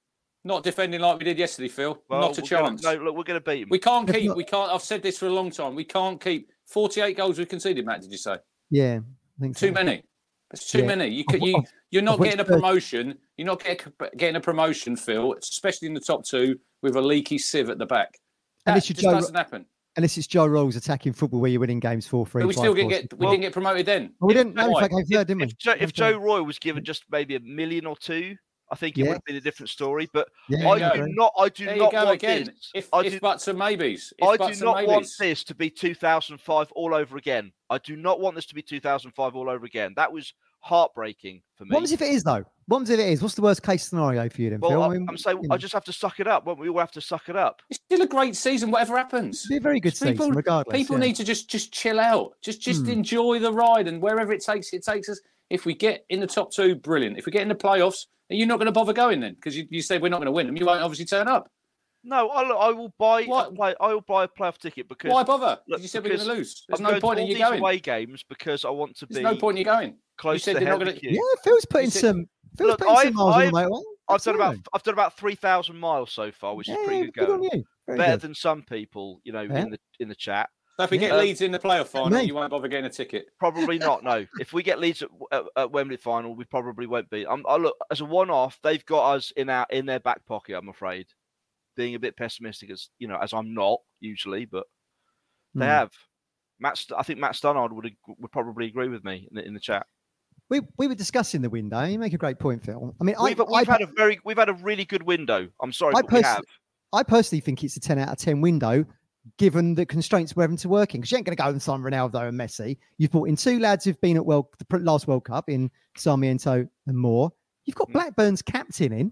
Speaker 3: Not defending like we did yesterday, Phil.
Speaker 4: Well,
Speaker 3: Not a
Speaker 4: we're gonna-
Speaker 3: chance.
Speaker 4: no, look, we're going to beat them.
Speaker 3: We can't keep.
Speaker 2: not-
Speaker 3: We can't. I've said this for a long time. We can't keep 48 goals we conceded. Matt, did you say
Speaker 2: Yeah, I think so.
Speaker 3: too many? It's too
Speaker 2: Yeah.
Speaker 3: many. You could, you you're not getting a promotion. You're not getting getting a promotion, Phil. Especially in the top two with a leaky sieve at the back. That
Speaker 2: And this
Speaker 3: just
Speaker 2: Joe-
Speaker 3: doesn't happen.
Speaker 2: Unless it's Joe Royle's attacking football where you're winning games four three.
Speaker 3: But we
Speaker 2: five,
Speaker 3: still
Speaker 2: four,
Speaker 3: didn't get. We
Speaker 2: four.
Speaker 3: didn't get promoted then.
Speaker 2: We didn't. No, in fact, I third, didn't we?
Speaker 4: if, Joe, if Joe Royle was given just maybe a million or two, I think it
Speaker 2: Yeah.
Speaker 4: would have been a different story. But
Speaker 2: Yeah,
Speaker 4: I
Speaker 3: you go.
Speaker 4: do not. I do
Speaker 3: There
Speaker 4: not want
Speaker 3: again.
Speaker 4: this.
Speaker 3: If,
Speaker 4: I
Speaker 3: if
Speaker 4: do,
Speaker 3: buts and maybes. If
Speaker 4: I do not
Speaker 3: and
Speaker 4: want this to be 2005 all over again. I do not want this to be 2005 all over again. That was heartbreaking for me.
Speaker 2: What if it is though? What if it is? What's the worst case scenario for you then,
Speaker 4: well,
Speaker 2: Phil?
Speaker 4: I,
Speaker 2: I mean,
Speaker 4: am saying
Speaker 2: you
Speaker 4: I just have to suck it up. Won't we all have to suck it up?
Speaker 3: It's still a great season, whatever happens.
Speaker 2: it'd be a very good
Speaker 3: People-
Speaker 2: season, regardless.
Speaker 3: People
Speaker 2: yeah.
Speaker 3: need to just just chill out. Just just
Speaker 2: Hmm.
Speaker 3: enjoy the ride and wherever it takes it takes us. If we get in the top two, brilliant. If we get in the playoffs, then you're not going to bother going then because you, you said we're not going to win them. You won't obviously turn up.
Speaker 4: No, I, I will buy. A play, I will buy a playoff ticket because
Speaker 3: Why bother?
Speaker 4: look,
Speaker 3: you said we're going to lose. There's
Speaker 4: I'm
Speaker 3: no
Speaker 4: going to
Speaker 3: point
Speaker 4: all
Speaker 3: in you
Speaker 4: these
Speaker 3: going.
Speaker 4: away games because I want to
Speaker 3: There's
Speaker 4: be
Speaker 3: no point in you going.
Speaker 4: close
Speaker 3: said
Speaker 4: to the
Speaker 3: they're not gonna-
Speaker 2: Yeah, Phil's putting
Speaker 4: said-
Speaker 2: some. Phil's
Speaker 4: Look,
Speaker 2: putting some
Speaker 4: I've-
Speaker 2: miles on
Speaker 4: I've-
Speaker 2: the motorway.
Speaker 4: I've done about I've done about three thousand miles so far, which is pretty good
Speaker 2: good on
Speaker 4: going.
Speaker 2: you.
Speaker 4: Better
Speaker 2: good.
Speaker 4: than some people, you know,
Speaker 2: Yeah.
Speaker 4: in the in the chat.
Speaker 3: So if we get
Speaker 4: Yeah.
Speaker 3: Leeds in the playoff final,
Speaker 2: mate.
Speaker 3: you won't bother getting a ticket.
Speaker 4: Probably not. No, if we get Leeds at, at, at Wembley final, we probably won't be. I'm, I look as a one-off. They've got us in our in their back pocket. I'm afraid, being a bit pessimistic as you know, as I'm not usually, but they
Speaker 2: Hmm.
Speaker 4: have. Matt, I think Matt Stunnard would would probably agree with me in the, in the chat.
Speaker 2: We we were discussing the window. You make a great point, Phil. I mean,
Speaker 4: We've,
Speaker 2: I,
Speaker 4: we've
Speaker 2: I,
Speaker 4: had a very we've had a really good window. I'm sorry,
Speaker 2: I
Speaker 4: but we
Speaker 2: pers-
Speaker 4: have.
Speaker 2: I personally think it's a 10 out of 10 window, given the constraints we're having to work in. Because you ain't going to go and sign Ronaldo and Messi. You've brought in two lads who've been at World, the last World Cup in Sarmiento and Moore. You've got
Speaker 4: Mm.
Speaker 2: Blackburn's captain in.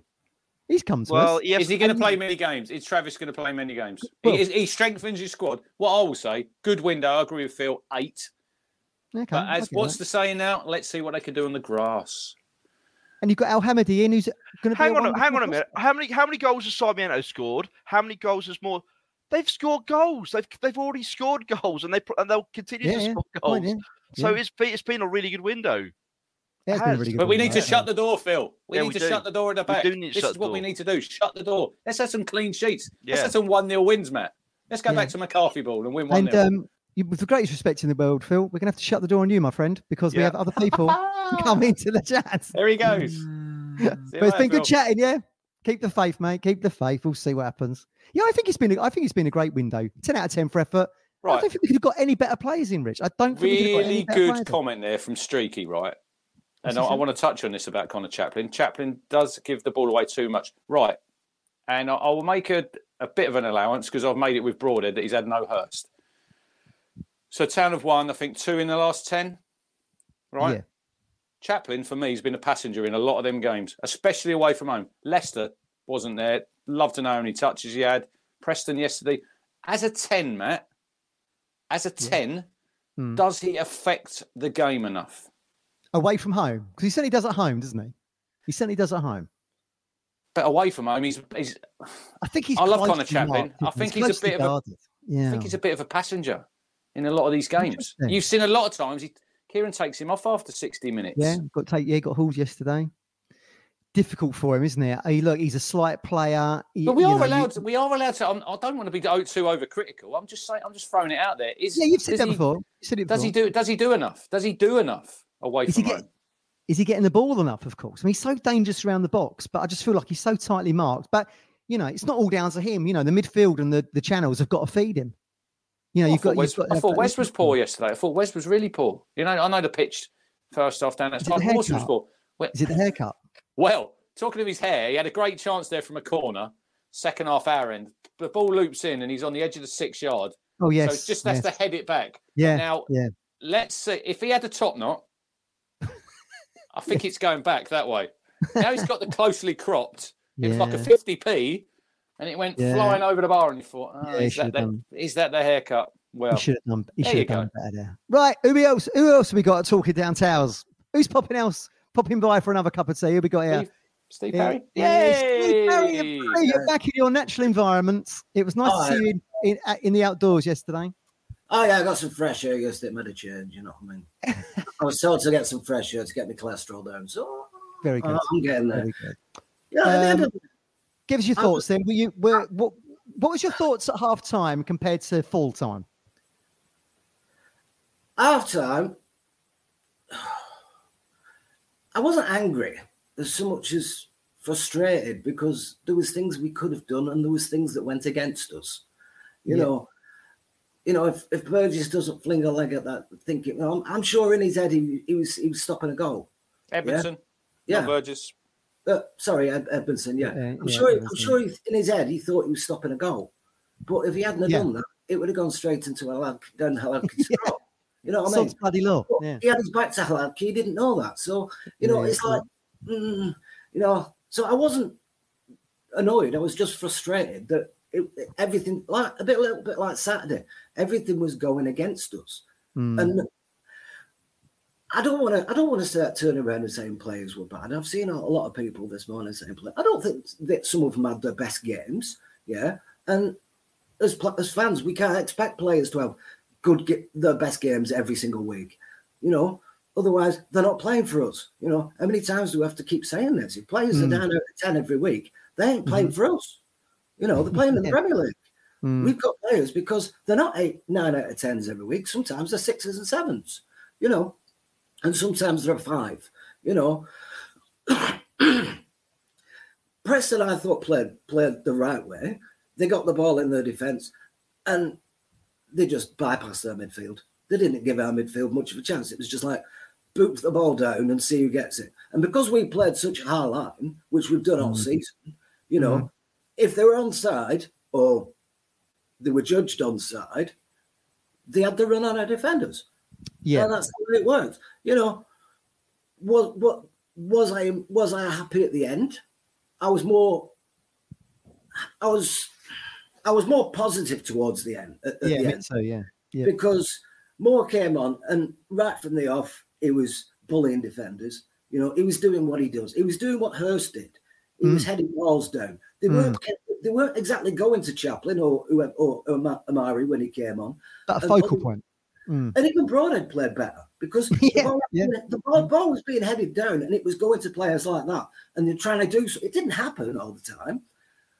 Speaker 2: He's come to
Speaker 4: Well,
Speaker 2: us.
Speaker 4: yes,
Speaker 3: Is he going to play many games? Is Travis going to play many games?
Speaker 2: Well-
Speaker 3: he, he strengthens his squad. What I will say, good window. I agree with Phil. Eight.
Speaker 2: Okay,
Speaker 3: But as what's
Speaker 2: that.
Speaker 3: the saying now? Let's see what they can do on the grass.
Speaker 2: And you've got Al Hamadi in, who's going to
Speaker 4: hang
Speaker 2: a
Speaker 4: on, a, hang on a minute. How many how many goals has Sarmiento scored? How many goals has Moore? They've scored goals. They've they've already scored goals, and they and they'll continue
Speaker 2: Yeah,
Speaker 4: to score
Speaker 2: good
Speaker 4: goals.
Speaker 2: point, yeah.
Speaker 4: So
Speaker 2: yeah.
Speaker 4: it's been, it's been a really good window.
Speaker 2: Yeah, it's been a really good
Speaker 3: But we need to
Speaker 2: yeah.
Speaker 3: shut the door, Phil. We
Speaker 4: Yeah,
Speaker 3: need
Speaker 4: we
Speaker 3: to
Speaker 4: do.
Speaker 3: shut the door at the back.
Speaker 4: do need to
Speaker 3: this is
Speaker 4: the
Speaker 3: what we need to do. Shut the door. Let's have some clean sheets. Let's have some one 0 wins, Matt. Let's go
Speaker 2: Yeah.
Speaker 3: back to McCarthy ball and win one
Speaker 2: And
Speaker 3: 0
Speaker 2: um, with the greatest respect in the world, Phil, we're gonna have to shut the door on you, my friend, because we have other people who come into the chat.
Speaker 3: There he goes.
Speaker 2: But it's
Speaker 3: later,
Speaker 2: been good chatting, yeah. Keep the faith, mate. Keep the faith. We'll see what happens. Yeah, I think it's been. A, I think it's been a great window. Ten out of ten for effort.
Speaker 3: Right.
Speaker 2: I don't think we could have got any better players in, Rich. I don't think we could have got any
Speaker 3: Really good comment there from Streaky, right? And I, I want to touch on this about Conor Chaplin. Chaplin does give the ball away too much, right? And I, I will make a, a bit of an allowance because I've made it with Broadhead that he's had no Hirst. So Town have won, I think, two in the last ten, right?
Speaker 2: Yeah.
Speaker 3: Chaplin, for me, has been a passenger in a lot of them games, especially away from home. Leicester wasn't there. Love to know how many touches he had. Preston yesterday. As a 10, Matt, as a 10,
Speaker 2: Hmm.
Speaker 3: does he affect the game enough?
Speaker 2: Away from home, because he certainly does at home, doesn't he? He certainly does at home.
Speaker 3: But away from home, he's, he's
Speaker 2: I think he's.
Speaker 3: I love Conor Chaplin. I think he's a
Speaker 2: closely
Speaker 3: bit of a-
Speaker 2: Yeah.
Speaker 3: I think he's a bit of a passenger in a lot of these games. You've seen a lot of times he, Kieran takes him off after 60 minutes.
Speaker 2: Yeah, got take. Yeah, got hauled yesterday. Difficult for him, isn't it? He, look, he's a slight player. He-
Speaker 3: But we are
Speaker 2: know,
Speaker 3: allowed. To, we are allowed to. I'm, I don't want to be too overcritical. I'm just saying. I'm just throwing it out there. Is,
Speaker 2: Yeah, you've said that
Speaker 3: he,
Speaker 2: before. You said it
Speaker 3: Does he do? Does he do enough? Does he do enough away
Speaker 2: Is
Speaker 3: from
Speaker 2: he get-
Speaker 3: home?
Speaker 2: Is he getting the ball enough? Of course. I mean, he's so dangerous around the box, but I just feel like he's so tightly marked. But you know, it's not all down to him. You know, the midfield and the, the channels have got to feed him. You know,
Speaker 3: I
Speaker 2: you've
Speaker 3: thought,
Speaker 2: got.
Speaker 3: Wes,
Speaker 2: you've got
Speaker 3: I thought
Speaker 2: that
Speaker 3: Wes was poor yesterday. I thought Wes was really poor. You know, I know the pitch first half down that
Speaker 2: Is it the
Speaker 3: time. Of was poor. Well,
Speaker 2: Is it the haircut?
Speaker 3: Well, talking of his hair, he had a great chance there from a corner, second half hour end. The ball loops in and he's on the edge of the six yard.
Speaker 2: Oh yes.
Speaker 3: so just has
Speaker 2: yes.
Speaker 3: to head it back.
Speaker 2: Yeah.
Speaker 3: Now,
Speaker 2: yeah.
Speaker 3: let's see if he had a top knot. I think it's going back that way. Now he's got the closely cropped. It was like a 50p and it went
Speaker 2: Yeah.
Speaker 3: flying over the bar and you thought, oh,
Speaker 2: Yeah,
Speaker 3: is, that the, is that the haircut? Well,
Speaker 2: He should have done. He
Speaker 3: there
Speaker 2: should
Speaker 3: you
Speaker 2: have done better there. Right. Who else? Who else have we got talking down towers? Who's popping else? Popping by for another cup of tea. Who we got here?
Speaker 3: Steve, Steve
Speaker 2: Yeah.
Speaker 3: Parry?
Speaker 2: Yeah, Steve Parry,
Speaker 3: Yay!
Speaker 2: Hey, you're back in your natural environment. It was nice
Speaker 5: Oh,
Speaker 2: to see you in, in, uh, in the outdoors yesterday.
Speaker 5: Oh yeah, I got some fresh air yesterday. It made a change. You know what I mean? I was told to get some fresh air to get my cholesterol down. So
Speaker 2: Very good.
Speaker 5: I'm getting there.
Speaker 2: Very good.
Speaker 5: Yeah, at the end
Speaker 2: Um,
Speaker 5: of-
Speaker 2: Give us your
Speaker 5: I
Speaker 2: thoughts then. Were you, were, what, what was your thoughts at half time compared to full time?
Speaker 5: half time, I wasn't angry as so much as frustrated because there was things we could have done and there was things that went against us. You
Speaker 2: Yeah.
Speaker 5: know, you know, if, if Burgess doesn't fling a leg at that, thinking, I'm, I'm sure in his head he, he was he was stopping a goal.
Speaker 3: Edmundson,
Speaker 5: Yeah,
Speaker 3: not Burgess.
Speaker 5: Uh, sorry, Ed, Edmundson. Yeah,
Speaker 2: Yeah,
Speaker 5: I'm
Speaker 2: yeah,
Speaker 5: sure. I'm sure he, in his head he thought he was stopping a goal, but if he hadn't
Speaker 2: Yeah.
Speaker 5: done that, it would have gone straight into a lad down Haladkin's
Speaker 2: Yeah.
Speaker 5: You know what I mean?
Speaker 2: Bloody.
Speaker 5: But
Speaker 2: Yeah.
Speaker 5: He had his back to Hladky. He didn't know that. So, you know, it's like, mm, you know, so I wasn't annoyed. I was just frustrated that it, everything, like a bit, a little bit like Saturday, everything was going against us.
Speaker 2: Mm.
Speaker 5: And I don't want to. I don't want to start turning around and saying players were bad. I've seen a lot of people this morning saying play. I don't think that some of them had their best games. Yeah, and as as fans, we can't expect players to have good get their best games every single week. You know, otherwise they're not playing for us. You know, how many times do we have to keep saying this? If players
Speaker 2: Mm.
Speaker 5: are down out of ten every week, they ain't playing for us. You know, they're playing in the Premier League.
Speaker 2: Mm.
Speaker 5: We've got players because they're not eight, nine out of tens every week. Sometimes they're sixes and sevens, you know, and sometimes there are five, you know. Preston, I thought played played the right way. They got the ball in their defence, and they just bypassed their midfield. They didn't give our midfield much of a chance. It was just like boot the ball down and see who gets it. And because we played such a high line, which we've done all
Speaker 2: Mm.
Speaker 5: season, you know,
Speaker 2: Mm.
Speaker 5: if they were on side or they were judged on side, they had to run on our defenders.
Speaker 2: Yeah.
Speaker 5: And that's the way it worked. You know, was what was I was I happy at the end? I was more I was I was more positive towards the end at, at
Speaker 2: yeah,
Speaker 5: the end
Speaker 2: too. Yeah. Yeah.
Speaker 5: because Moore came on and right from the off he was bullying defenders. You know, he was doing what he does. He was doing what Hirst did. He was heading walls down. They
Speaker 2: Mm.
Speaker 5: weren't they weren't exactly going to Chaplin or whoever or, or Amari when he came on.
Speaker 2: But a focal point. Mm.
Speaker 5: And even Broadhead played better because
Speaker 2: Yeah,
Speaker 5: the, ball,
Speaker 2: yeah.
Speaker 5: the ball, ball was being headed down and it was going to players like that. And they're trying to do so. It didn't happen all the time,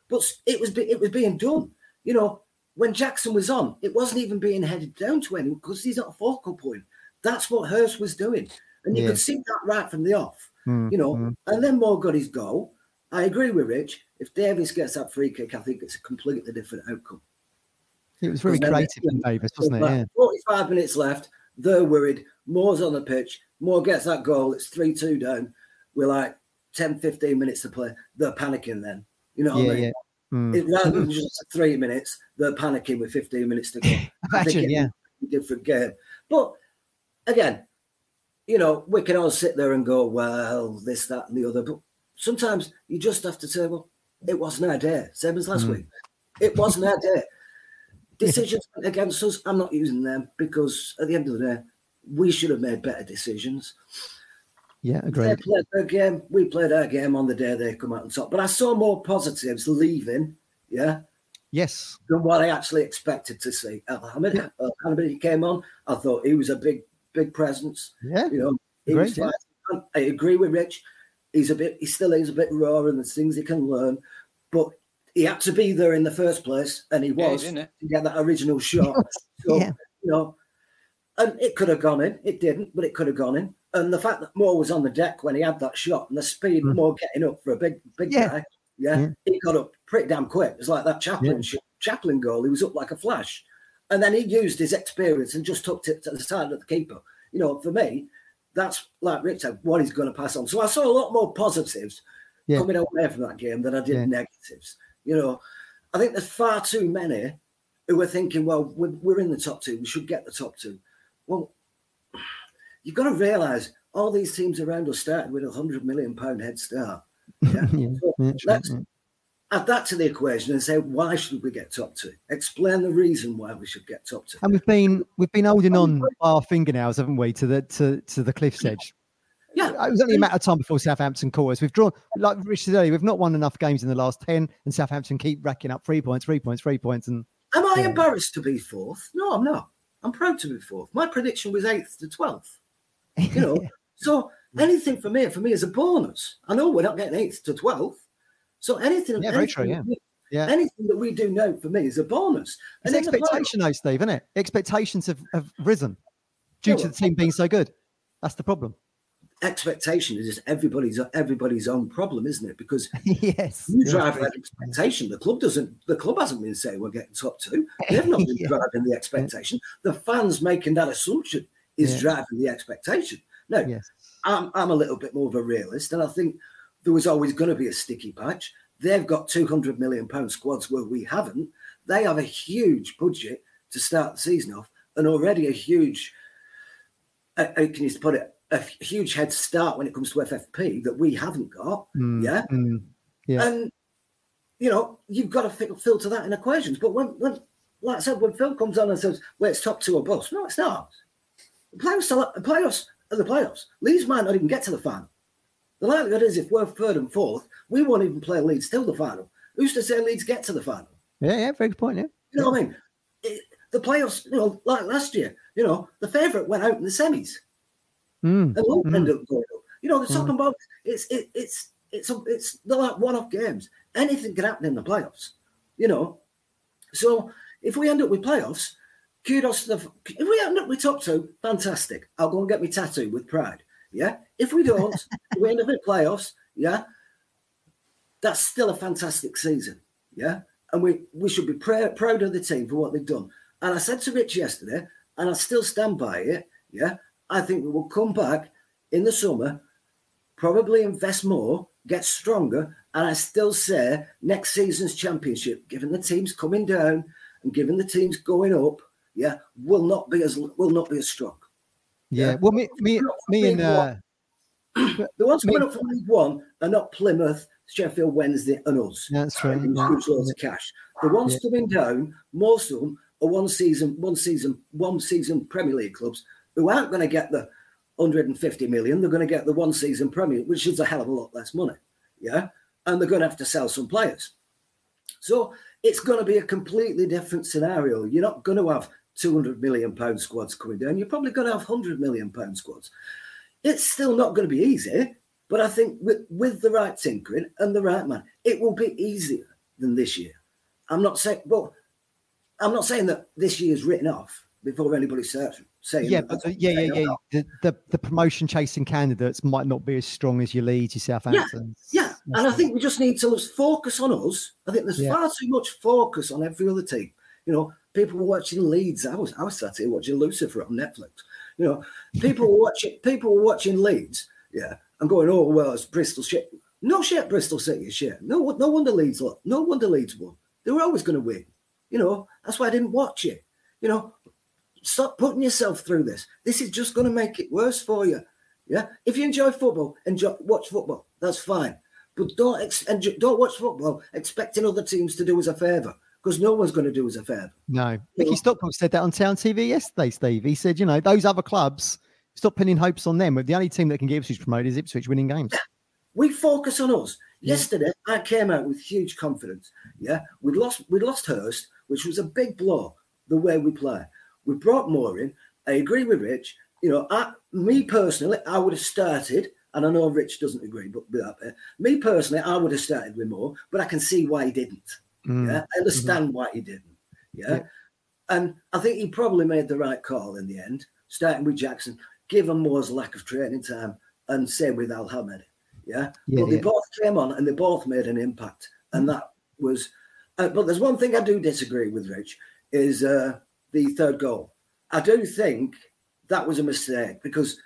Speaker 5: but it was it was being done. You know, when Jackson was on, it wasn't even being headed down to anyone because he's not a focal point. That's what Hirst was doing. And you
Speaker 2: Yeah.
Speaker 5: could see that right from the off,
Speaker 2: Mm,
Speaker 5: you know.
Speaker 2: mm.
Speaker 5: And then Moore got his goal. I agree with Rich. If Davis gets that free kick, I think it's a completely different outcome.
Speaker 2: It was very creative from Davis, wasn't it? Yeah.
Speaker 5: 45 minutes left. They're worried. Moore's on the pitch. Moore gets that goal. It's 3 2 down. We're like 10, 15 minutes to play. They're panicking then. You know what
Speaker 2: Yeah,
Speaker 5: I mean?
Speaker 2: yeah. Mm.
Speaker 5: It, rather than just three minutes, they're panicking with 15 minutes to go.
Speaker 2: Imagine, yeah.
Speaker 5: different game. But again, you know, we can all sit there and go, well, this, that, and the other. But sometimes you just have to say, well, it wasn't our day. Same as last
Speaker 2: Mm.
Speaker 5: week. It wasn't our day. Decisions went against us. I'm not using them because at the end of the day, we should have made better decisions.
Speaker 2: Yeah,
Speaker 5: They played their game. We played our game on the day they come out on top. But I saw more positives leaving, yeah,
Speaker 2: Yes.
Speaker 5: than what I actually expected to see. Alhamid, uh, Alhamid, he came on. I thought he was a big, big presence.
Speaker 2: Yeah.
Speaker 5: You know, he
Speaker 2: Great,
Speaker 5: was
Speaker 2: yeah.
Speaker 5: I agree with Rich. He's a bit, he still is a bit raw, and there's things he can learn. But he had to be there in the first place, and he was
Speaker 3: didn't it?
Speaker 5: to get that original shot. So,
Speaker 2: Yeah.
Speaker 5: you know, and it could have gone in. It didn't, but it could have gone in. And the fact that Moore was on the deck when he had that shot and the speed
Speaker 2: Mm.
Speaker 5: Moore getting up for a big, big
Speaker 2: Yeah.
Speaker 5: guy, yeah,
Speaker 2: Yeah.
Speaker 5: he got up pretty damn quick. It's like that Chaplin shot, Chaplin goal. He was up like a flash, and then he used his experience and just tucked it to the side of the keeper. You know, for me, that's like Rick said, what he's going to pass on. So I saw a lot more positives
Speaker 2: Yeah.
Speaker 5: coming away from that game than I did
Speaker 2: Yeah.
Speaker 5: negatives. You know, I think there's far too many who are thinking, well, we're, we're in the top two. We should get the top two. Well, you've got to realise all these teams around us started with a hundred million pound head start. Yeah. So let's add that to the equation and say, why should we get top two? Explain the reason why we should get top two.
Speaker 2: And we've been we've been holding on our fingernails, haven't we, to the to, to the cliff's edge.
Speaker 5: Yeah.
Speaker 2: It was only a matter of time before Southampton caught us. We've drawn, like Rich said earlier, we've not won enough games in the last 10, and Southampton keep racking up three points, three points, three points. And
Speaker 5: Am I
Speaker 2: Yeah.
Speaker 5: embarrassed to be fourth? No, I'm not. I'm proud to be fourth. My prediction was eighth to twelfth. You know, so anything for me, for me is a bonus. I know we're not getting eighth to twelfth. So anything,
Speaker 2: Yeah, very true, yeah.
Speaker 5: that we-
Speaker 2: Yeah.
Speaker 5: anything that we do now for me is a bonus.
Speaker 2: it's
Speaker 5: in the
Speaker 2: expectation, though, Steve, isn't it? Expectations have, have risen due
Speaker 5: Yeah,
Speaker 2: to the team being so good. That's the problem.
Speaker 5: Expectation is just everybody's everybody's own problem, isn't it? Because
Speaker 2: yes.
Speaker 5: you drive that expectation. The club doesn't. The club hasn't been saying we're getting top two. They've not been
Speaker 2: Yeah.
Speaker 5: driving the expectation. The fans making that assumption is
Speaker 2: Yeah.
Speaker 5: driving the expectation. No,
Speaker 2: Yes.
Speaker 5: I'm I'm a little bit more of a realist, and I think there was always going to be a sticky patch. They've got 200 million pound squads where we haven't. They have a huge budget to start the season off, and already a huge. Uh, how can you put it? A huge head start when it comes to FFP that we haven't got.
Speaker 2: Mm,
Speaker 5: Yeah.
Speaker 2: mm, Yeah.
Speaker 5: And you know, you've got to filter that in equations. But when, when, like I said, when Phil comes on and says, "Well, it's top two or bust," no, it's not. The playoffs, still, the playoffs are the playoffs. Leeds might not even get to the final. The likelihood is, if we're third and fourth, we won't even play Leeds till the final. Who's to say Leeds get to the final?
Speaker 2: yeah, yeah, very good point. Yeah.
Speaker 5: You know what I mean? It, the playoffs, you know, like last year, you know, the favourite went out in the semis
Speaker 2: Mm,
Speaker 5: and Luton
Speaker 2: Mm.
Speaker 5: ended up going up. You know, the top
Speaker 2: Mm.
Speaker 5: and bottom, it's it, it's it's it's they're like one-off games. Anything can happen in the playoffs. You know, so if we end up with playoffs, kudos to the. If we end up with top two, fantastic. I'll go and get my tattoo with pride. Yeah. If we don't, if we end up with playoffs. Yeah. That's still a fantastic season. Yeah. And we we should be pr- proud of the team for what they've done. And I said to Rich yesterday, and I still stand by it. Yeah. I think we will come back in the summer, probably invest more, get stronger, and I still say next season's championship, given the teams coming down and given the teams going up, yeah, will not be as will not be as strong.
Speaker 2: yeah.
Speaker 5: Yeah.
Speaker 2: Well, me, me, me and uh,
Speaker 5: The ones coming
Speaker 2: Me-
Speaker 5: up from League One are not Plymouth, Sheffield Wednesday, and us.
Speaker 2: yeah, that's
Speaker 5: right.
Speaker 2: Yeah.
Speaker 5: loads of cash. The ones coming down, most of them are one season, one season, one season Premier League clubs who aren't going to get the 150 million. They're going to get the one season Premier, which is a hell of a lot less money. Yeah. And they're going to have to sell some players. So it's going to be a completely different scenario. You're not going to have 200 million pound squads coming down. You're probably going to have 100 million pound squads. It's still not going to be easy, but I think with, with the right tinkering and the right man, it will be easier than this year. I'm not saying, well, I'm not saying that this year is written off before anybody starts saying.
Speaker 2: Yeah, but the, yeah, yeah, yeah. The, the the promotion chasing candidates might not be as strong as your Leeds, your Southampton.
Speaker 5: Yeah, and I think we just need to focus on us. I think there's
Speaker 2: Yeah.
Speaker 5: far too much focus on every other team. You know, people were watching Leeds. I was I was sat here watching Lucifer on Netflix. You know, people were watching people were watching Leeds. Yeah, and going, oh well, it's Bristol shit. No shit, Bristol City is shit. No, no wonder Leeds. lo- No wonder Leeds won. They were always going to win. You know, that's why I didn't watch it. You know, stop putting yourself through this. This is just going to make it worse for you. Yeah, if you enjoy football, enjoy watch football. That's fine, but don't ex- enjoy, don't watch football expecting other teams to do us a favour because no one's going to do us a favour.
Speaker 2: No, Mickey Stockwell said that on Town TV yesterday. Steve, he said, you know, those other clubs, stop pinning hopes on them. The only team that can get Ipswich promoted is Ipswich winning games.
Speaker 5: We focus on us. Yesterday, I came out with huge confidence. Yeah, we lost we lost Hirst, which was a big blow. The way we play, we brought more in. I agree with Rich. You know, I, me personally, I would have started, and I know Rich doesn't agree, but with that bit, me personally, I would have started with more, but I can see why he didn't.
Speaker 2: Mm.
Speaker 5: Yeah, I understand why he didn't. Yeah?
Speaker 2: Yeah.
Speaker 5: and I think he probably made the right call in the end, starting with Jackson, given Moore's lack of training time, and same with Al Hamed. Yeah,
Speaker 2: Yeah,
Speaker 5: but they
Speaker 2: yeah.
Speaker 5: both came on and they both made an impact, and that was. Uh, but there's one thing I do disagree with, Rich, is uh, the third goal. I do think that was a mistake because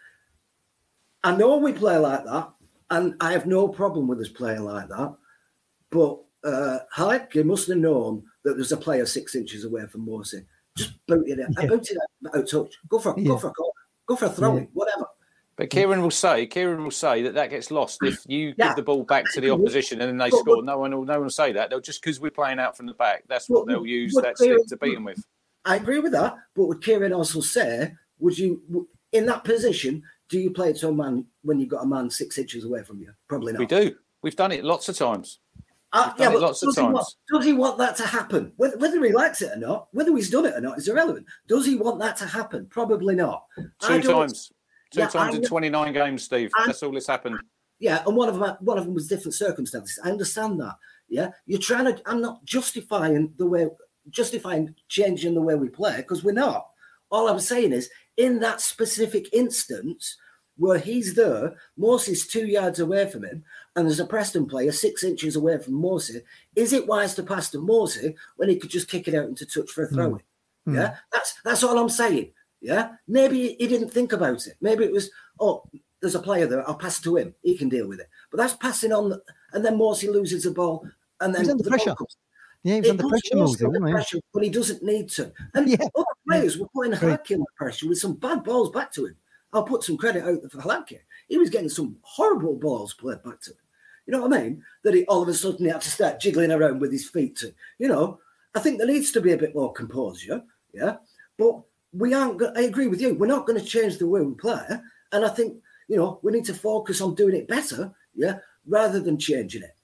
Speaker 5: I know we play like that, and I have no problem with us playing like that. But uh, Hladky must have known that there's a player six inches away from Morsy. Just boot it out.
Speaker 2: Yeah.
Speaker 5: Boot it out, out of touch. Go for,
Speaker 2: Yeah.
Speaker 5: go for a goal. Go for a throw
Speaker 2: Yeah.
Speaker 5: in, whatever.
Speaker 3: But Kieran will say, Kieran will say that that gets lost if you
Speaker 5: Yeah.
Speaker 3: give the ball back to the opposition and then they
Speaker 5: But-
Speaker 3: score. No one will, no one will say that. They'll just because we're playing out from the back. That's what
Speaker 5: But-
Speaker 3: they'll use
Speaker 5: but
Speaker 3: that
Speaker 5: Kieran-
Speaker 3: stick to beat them with.
Speaker 5: I agree with that. But would Kieran also say, would you, in that position, do you play it to a man when you've got a man six inches away from you? Probably not.
Speaker 3: We do. We've done it lots of times.
Speaker 5: Uh,
Speaker 3: it
Speaker 5: but
Speaker 3: lots of
Speaker 5: does he, want, does he want that to happen? Whether, whether he likes it or not, whether he's done it or not is irrelevant. Does he want that to happen? Probably not.
Speaker 3: Two times. Two
Speaker 5: Yeah,
Speaker 3: times
Speaker 5: I
Speaker 3: in 29 games, Steve.
Speaker 5: I-
Speaker 3: That's all that's happened.
Speaker 5: Yeah, and one of them, one of them was different circumstances. I understand that. Yeah, you're trying to. I'm not justifying the way, justifying changing the way we play because we're not. All I'm saying is, in that specific instance where he's there, Morsy's two yards away from him, and there's a Preston player six inches away from Morsy. Is it wise to pass to Morsy when he could just kick it out into touch for a throw in?
Speaker 2: Mm.
Speaker 5: Yeah, that's that's all I'm saying. Yeah, maybe he didn't think about it. Maybe it was, oh, there's a player there. I'll pass to him. He can deal with it. But that's passing on, the, and then Morsy loses the ball, and then the ball
Speaker 2: pressure.
Speaker 5: comes.
Speaker 2: Yeah, he was under pressure,
Speaker 5: Morsy
Speaker 2: Morsy,
Speaker 5: under
Speaker 2: wasn't he?
Speaker 5: pressure when he doesn't need to. And
Speaker 2: Yeah.
Speaker 5: other players were putting. Hladky under pressure with some bad balls back to him. I'll put some credit out for Hladky. He was getting some horrible balls played back to him. You know what I mean? That he all of a sudden he had to start jiggling around with his feet. To, you know, I think there needs to be a bit more composure. Yeah, but we aren't. go- I agree with you. We're not going to change the way we play, and I think you know we need to focus on doing it better. Yeah, rather than changing it.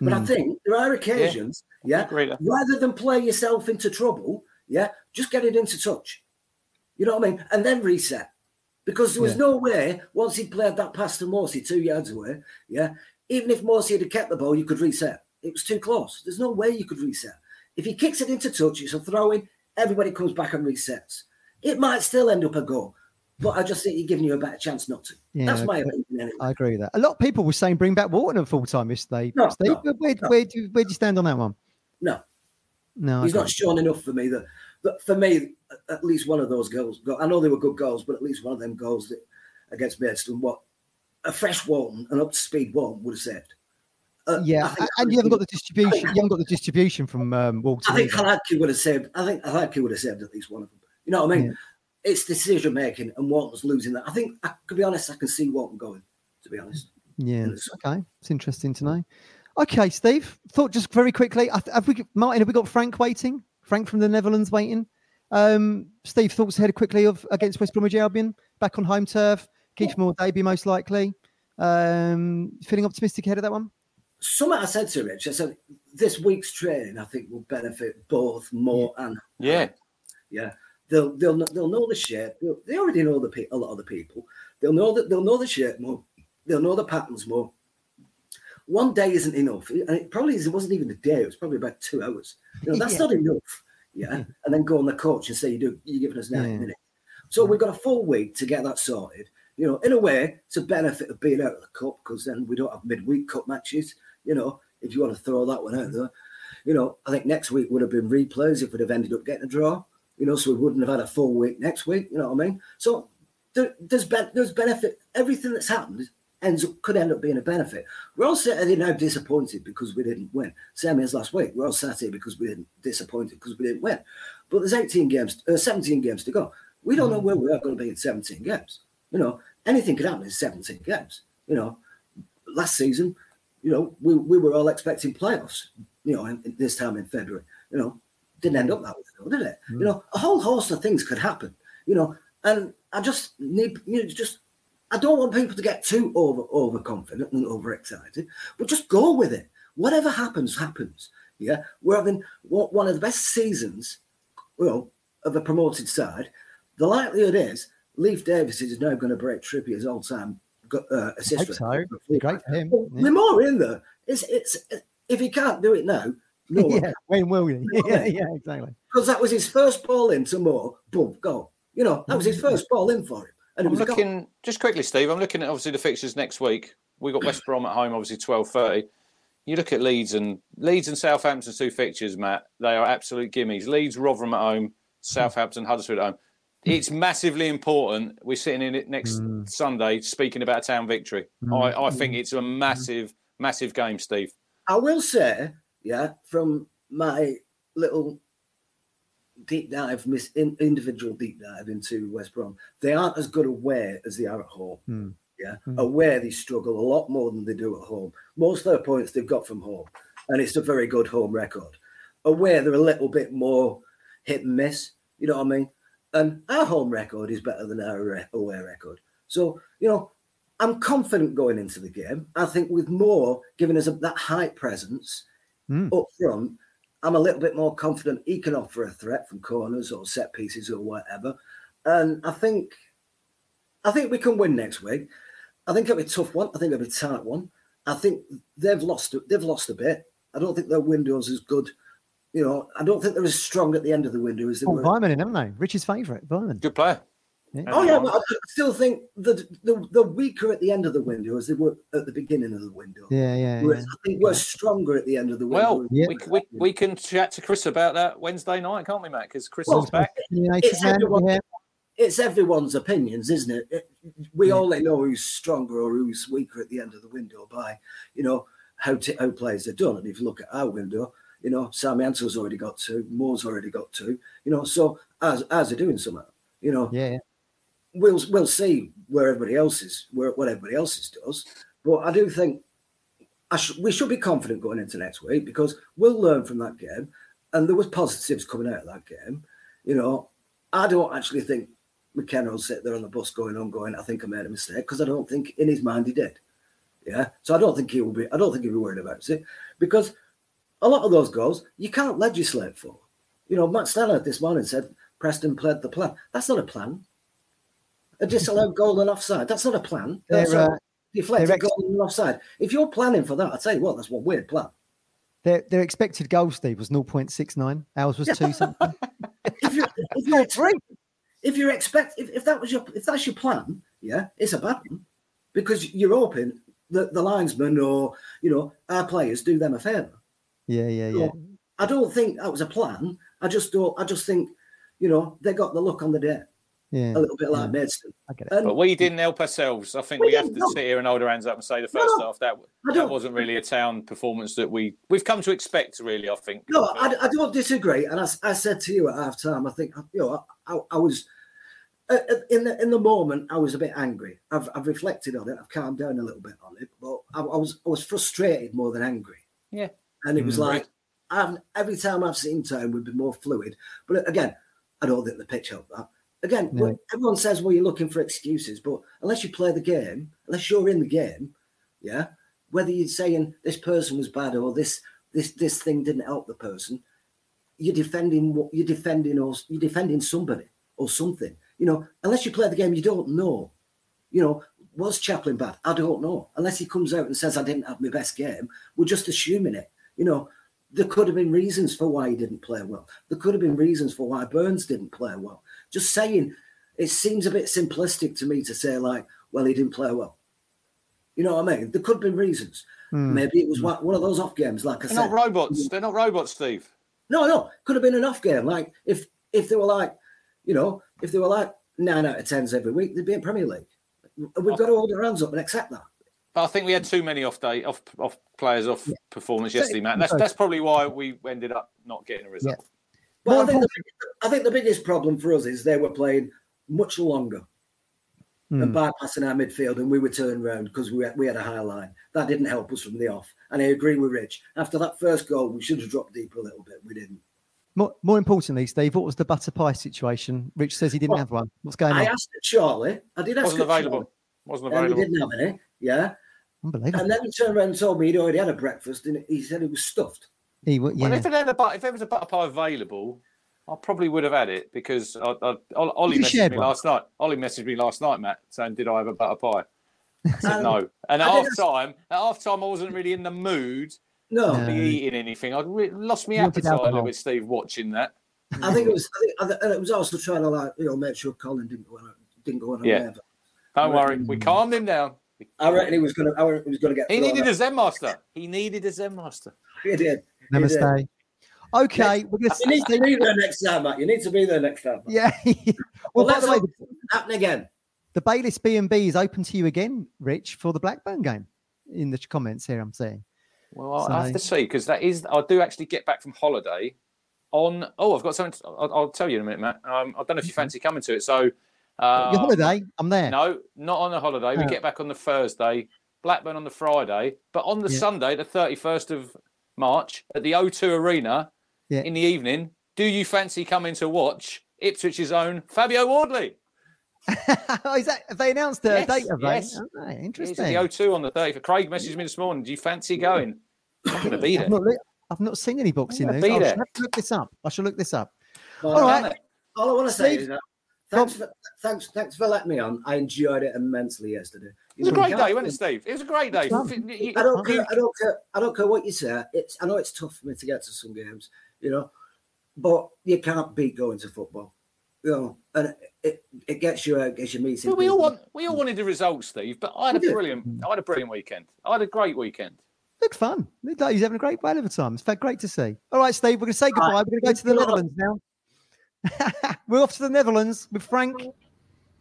Speaker 5: But I
Speaker 2: Hmm.
Speaker 5: think there are occasions. Yeah,
Speaker 3: there.
Speaker 5: rather than play yourself into trouble, yeah, just get it into touch. You know what I mean? And then reset. Because there was
Speaker 2: Yeah.
Speaker 5: no way, once he played that pass to Morsy two yards away, yeah, even if Morsy had kept the ball, you could reset. It was too close. There's no way you could reset. If he kicks it into touch, it's a throw in, everybody comes back and resets. It might still end up a goal, but I just think you're giving you a better chance not to.
Speaker 2: Yeah,
Speaker 5: That's my opinion anyway.
Speaker 2: I agree with that. A lot of people were saying bring back Walton at full time yesterday.
Speaker 5: No,
Speaker 2: Steve,
Speaker 5: no,
Speaker 2: where,
Speaker 5: no.
Speaker 2: where, do, where do you stand on that one?
Speaker 5: No,
Speaker 2: No,
Speaker 5: he's not shown enough for me that, that for me at- least one of those goals i know they were good goals but at least one of them goals that against Maidstone what a fresh Walton an up to speed Walton would have saved Uh,
Speaker 2: Yeah, and you haven't got the distribution. You haven't got the distribution from um, Walton.
Speaker 5: I think. Hladky would have saved I think Hladky would have saved at least one of them you know what I mean
Speaker 2: Yeah.
Speaker 5: It's decision making and Walton's losing that I think I could be honest I can see Walton going to be honest
Speaker 2: Yeah. Okay, it's interesting to know. Okay, Steve. Thought just very quickly. Have we, Martin? Have we got Frank waiting? Frank from the Netherlands waiting. Um, Steve, thoughts ahead quickly of against West Bromwich Albion back on home turf. Kieffer Moore debut most likely. Um, feeling optimistic ahead of that one.
Speaker 5: something I said to Rich I said this week's training I think will benefit both Moore and
Speaker 3: Yeah.
Speaker 5: Yeah, they'll they'll they'll know the shape. They'll, they already know the pe- a lot of the people. They'll know that they'll know the shape more. They'll know the patterns more. One day isn't enough, and it probably is, it wasn't even a day. It was probably about two hours. You know, that's
Speaker 2: Yeah.
Speaker 5: not enough. yeah, hmm. and then go on the coach and say you do you're giving us 90
Speaker 2: Yeah.
Speaker 5: minutes. So we've got a full week to get that sorted. You know, in a way, it's a benefit of being out of the cup because then we don't have midweek cup matches. You know, if you want to throw that one out there, you know, I think next week would have been replays if we'd have ended up getting a draw. You know, so we wouldn't have had a full week next week. You know what I mean? So there, there's ben- there's benefit. Everything that's happened ends up could end up being a benefit. We're all sitting here now disappointed because we didn't win. Same as last week. We're all sat here because we didn't disappointed because we didn't win. But there's 18 games, uh, 17 games to go. We don't know where we are going to be in 17 games. You know, anything could happen in 17 games. You know, last season, you know, we, we were all expecting playoffs. You know, in, in this time in February. You know, didn't end up that way, though, did it? You know, a whole host of things could happen. You know, and I just need you know just I don't want people to get too over overconfident and overexcited, but just go with it. Whatever happens, happens. Yeah, we're having one one of the best seasons, you know, of a promoted side. The likelihood is Leif Davis is now going to break Trippier's all-time uh, assist
Speaker 2: Hope so. great for him.
Speaker 5: Well,
Speaker 2: Yeah.
Speaker 5: The more in there, it's it's if he can't do it now, no one
Speaker 2: yeah, when will you? Yeah, yeah, exactly.
Speaker 5: because that was his first ball in to Moore, boom, go. You know, that was his mm. first ball in for him. And it
Speaker 3: I'm
Speaker 5: was a goal.
Speaker 3: looking just quickly, Steve. I'm looking at obviously the fixtures next week. We got West Brom at home, obviously twelve thirty. You look at Leeds and Leeds and Southampton's two fixtures, Matt. They are absolute gimmies. Leeds, Rotherham at home, Southampton, Huddersfield at home. Mm. It's massively important. We're sitting in it next
Speaker 2: Mm.
Speaker 3: Sunday speaking about a town victory. Mm. I, I think it's a massive, massive game, Steve.
Speaker 5: I will say, yeah, from my little deep dive, mis- in, individual deep dive into West Brom, they aren't as good away as they are at home.
Speaker 2: Hmm.
Speaker 5: Yeah,
Speaker 2: Hmm.
Speaker 5: away they struggle a lot more than they do at home. Most of their points they've got from home, and it's a very good home record. Away they're a little bit more hit and miss. You know what I mean? And our home record is better than our away record. So you know, I'm confident going into the game. I think with more giving us a, that height presence
Speaker 2: Mm.
Speaker 5: up front, I'm a little bit more confident he can offer a threat from corners or set pieces or whatever. And I think, I think we can win next week. I think it'll be a tough one. I think it'll be a tight one. I think they've lost. They've lost a bit. I don't think their window's as good. You know, I don't think they're as strong at the end of the window as they
Speaker 2: Oh,
Speaker 5: were.
Speaker 2: Weimann, haven't they? Rich's favourite, Weimann.
Speaker 3: Good player.
Speaker 5: Oh yeah, but I still think the, the the weaker at the end of the window as they were at the beginning of the window.
Speaker 2: Yeah, yeah.
Speaker 5: Whereas
Speaker 2: yeah.
Speaker 5: I think we're stronger at the end of the window.
Speaker 3: Well,
Speaker 2: Yeah.
Speaker 3: we, we, we can chat to Chris about that Wednesday night, can't we, Matt? Because Chris
Speaker 5: Well,
Speaker 3: is back.
Speaker 5: It's everyone-
Speaker 2: yeah.
Speaker 5: it's everyone's opinions, isn't it? It- We
Speaker 2: Yeah.
Speaker 5: only know who's stronger or who's weaker at the end of the window by, you know, how t- how players are done. And if you look at our window, you know, Sammy Ansell's already got two, Moore's already got two, you know, so as as they're doing something, you know,
Speaker 2: Yeah, yeah.
Speaker 5: We'll we'll see where everybody else is, where what everybody else does. But I do think I sh- we should be confident going into next week because we'll learn from that game, and there was positives coming out of that game. You know, I don't actually think McKenna will sit there on the bus going on, going, I think I made a mistake because I don't think in his mind he did. Yeah, so I don't think he will be. I don't think he'll be worried about it because a lot of those goals you can't legislate for. You know, Matt Stannard this morning said Preston played the plan. That's not a plan. A disallowed goal and offside. That's not a plan. That's
Speaker 2: They're,
Speaker 5: a
Speaker 2: uh,
Speaker 5: deflected
Speaker 2: they're ex-
Speaker 5: goal and offside. If you're planning for that, I tell you what, that's one weird plan.
Speaker 2: Their, their expected goal, Steve, was 0.69. Ours was two something.
Speaker 5: If you're if you're expect, if you're expect if, if that was your if that's your plan, yeah, it's a bad one because you're hoping that the linesman or you know our players do them a favour.
Speaker 2: Yeah, yeah, yeah.
Speaker 5: I don't think that was a plan. I just don't. I just think you know they got the look on the day
Speaker 2: Yeah,
Speaker 5: a little bit like
Speaker 2: yeah.
Speaker 5: Maidstone.
Speaker 2: I get it.
Speaker 5: And
Speaker 3: But we didn't help ourselves. I think
Speaker 5: We
Speaker 3: we have
Speaker 5: didn't,
Speaker 3: to
Speaker 5: no.
Speaker 3: sit here and hold our hands up and say the first
Speaker 5: no.
Speaker 3: half that that wasn't really a town performance that we we've come to expect. Really, I think.
Speaker 5: No, I, I don't disagree. And I, I said to you at half time, I think you know I, I, I was uh, uh, in the in the moment I was a bit angry. I've, I've reflected on it. I've calmed down a little bit on it, but I, I was I was frustrated more than angry.
Speaker 3: Yeah.
Speaker 5: and it was
Speaker 2: Mm.
Speaker 5: like I've, every time I've seen town would be more fluid. But again, I don't think the pitch helped that. Again, when everyone says, "Well, you're looking for excuses," but unless you play the game, unless you're in the game, yeah, whether you're saying this person was bad or this this this thing didn't help the person, you're defending what you're defending or you're defending somebody or something. You know, unless you play the game, you don't know. You know, was Chaplin bad? I don't know. Unless he comes out and says I didn't have my best game, we're just assuming it. You know, there could have been reasons for why he didn't play well. There could have been reasons for why Burns didn't play well. Just saying, it seems a bit simplistic to me to say like, well, he didn't play well. You know what I mean? There could have been reasons.
Speaker 2: Hmm.
Speaker 5: Maybe it was one one of those off games, like I
Speaker 3: They're
Speaker 5: said.
Speaker 3: not robots. They're not robots, Steve.
Speaker 5: No, no, could have been an off game. Like if if they were like, you know, if they were like nine out of tens every week, they'd be in Premier League. We've got to hold our hands up and accept that.
Speaker 3: But I think we had too many off day off off players off performance yesterday, Matt. That's that's probably why we ended up not getting a result.
Speaker 5: But
Speaker 2: More
Speaker 5: I think, the, I think the biggest problem for us is they were playing much longer
Speaker 2: Hmm.
Speaker 5: and bypassing our midfield, and we were turned round because we had, we had a high line. That didn't help us from the off. And I agree with Rich. After that first goal, we should have dropped deeper a little bit. We didn't.
Speaker 2: More, more importantly, Steve, what was the butter pie situation? Rich says he didn't
Speaker 5: Well,
Speaker 2: have one. What's going
Speaker 5: I
Speaker 2: on?
Speaker 5: I asked it shortly. I did ask
Speaker 3: Wasn't available.
Speaker 5: shortly,
Speaker 3: Wasn't
Speaker 5: and he didn't have any. Yeah.
Speaker 2: Unbelievable.
Speaker 5: And then he turned around and told me he'd already had a breakfast, and he said it was stuffed.
Speaker 2: He, w-
Speaker 3: Well, if, it had a, if there was a butter pie available, I probably would have had it because I, I, Ollie
Speaker 2: You
Speaker 3: messaged me
Speaker 2: one.
Speaker 3: last night. Ollie messaged me last night, Matt, saying, "Did I have a butter pie?" I said
Speaker 5: Um,
Speaker 3: no. And at
Speaker 5: I
Speaker 3: half time, at half time, I wasn't really in the mood
Speaker 5: No,
Speaker 3: to be
Speaker 2: No.
Speaker 3: eating anything. I'd re- lost my
Speaker 2: You wanted
Speaker 3: appetite a
Speaker 2: alcohol.
Speaker 3: little bit, Steve, watching that.
Speaker 5: I think it was. I think, and it was also trying to like you know make sure Colin didn't go on. Didn't go on. a
Speaker 3: Yeah. Don't
Speaker 5: Right.
Speaker 3: worry, we calmed him down.
Speaker 5: I reckon he was going to. I reckon he was going to get.
Speaker 3: He needed
Speaker 5: out.
Speaker 3: a Zen master. He needed a Zen master.
Speaker 5: He did. He did.
Speaker 2: Namaste. Okay, we're going
Speaker 5: You need to be there next time, Matt. You need to be there next time. Matt.
Speaker 2: Yeah. well,
Speaker 5: Well,
Speaker 2: by
Speaker 5: let's
Speaker 2: the way,
Speaker 5: hope it doesn't happen again.
Speaker 2: the Bayliss B and B is open to you again, Rich, for the Blackburn game. In the comments here, I'm saying.
Speaker 3: Well, I have to see because that is. I do actually get back from holiday on. Oh, I've got something. To, I'll, I'll tell you in a minute, Matt. Um, I don't know if you fancy coming to it. So, uh,
Speaker 2: Your holiday, I'm there.
Speaker 3: No, not on the holiday. We
Speaker 2: Oh.
Speaker 3: get back on the Thursday. Blackburn on the Friday, but on the
Speaker 2: Yeah.
Speaker 3: Sunday, the thirty-first of March, at the O2 Arena
Speaker 2: Yeah.
Speaker 3: in the evening. Do you fancy coming to watch Ipswich's own Fabio Wardley?
Speaker 2: oh, is that have they announced the
Speaker 3: Yes,
Speaker 2: date of that?
Speaker 3: yes.
Speaker 2: Oh,
Speaker 3: He's at
Speaker 2: interesting.
Speaker 3: the O2 on the 30th. Craig messaged me this morning. Do you fancy going? I'm going to be there.
Speaker 2: I've not, I've not seen any boxing
Speaker 3: gonna
Speaker 2: news.
Speaker 3: be oh,
Speaker 2: I
Speaker 3: there.
Speaker 2: should look this up. I should look this up.
Speaker 5: Well,
Speaker 2: All right.
Speaker 5: All I want to say
Speaker 2: Steve,
Speaker 5: is that thanks for, thanks, thanks for letting me on. I enjoyed it immensely yesterday.
Speaker 3: It was a great day, wasn't it, Steve? It was a great day.
Speaker 5: I don't care. I don't care. I don't care what you say. It's. I know it's tough for me to get to some games, you know, but you can't beat going to football, you know, and it it gets you out, gets you meeting.
Speaker 3: Well, we all want we all wanted the results, Steve. But I had a brilliant I had a brilliant weekend. I had a great weekend.
Speaker 2: Looked fun. Looked like he's having a great whale of a time. It's great to see. All right, Steve, we're going to say goodbye. We're going to go to the Netherlands now. we're off to the Netherlands with Frank.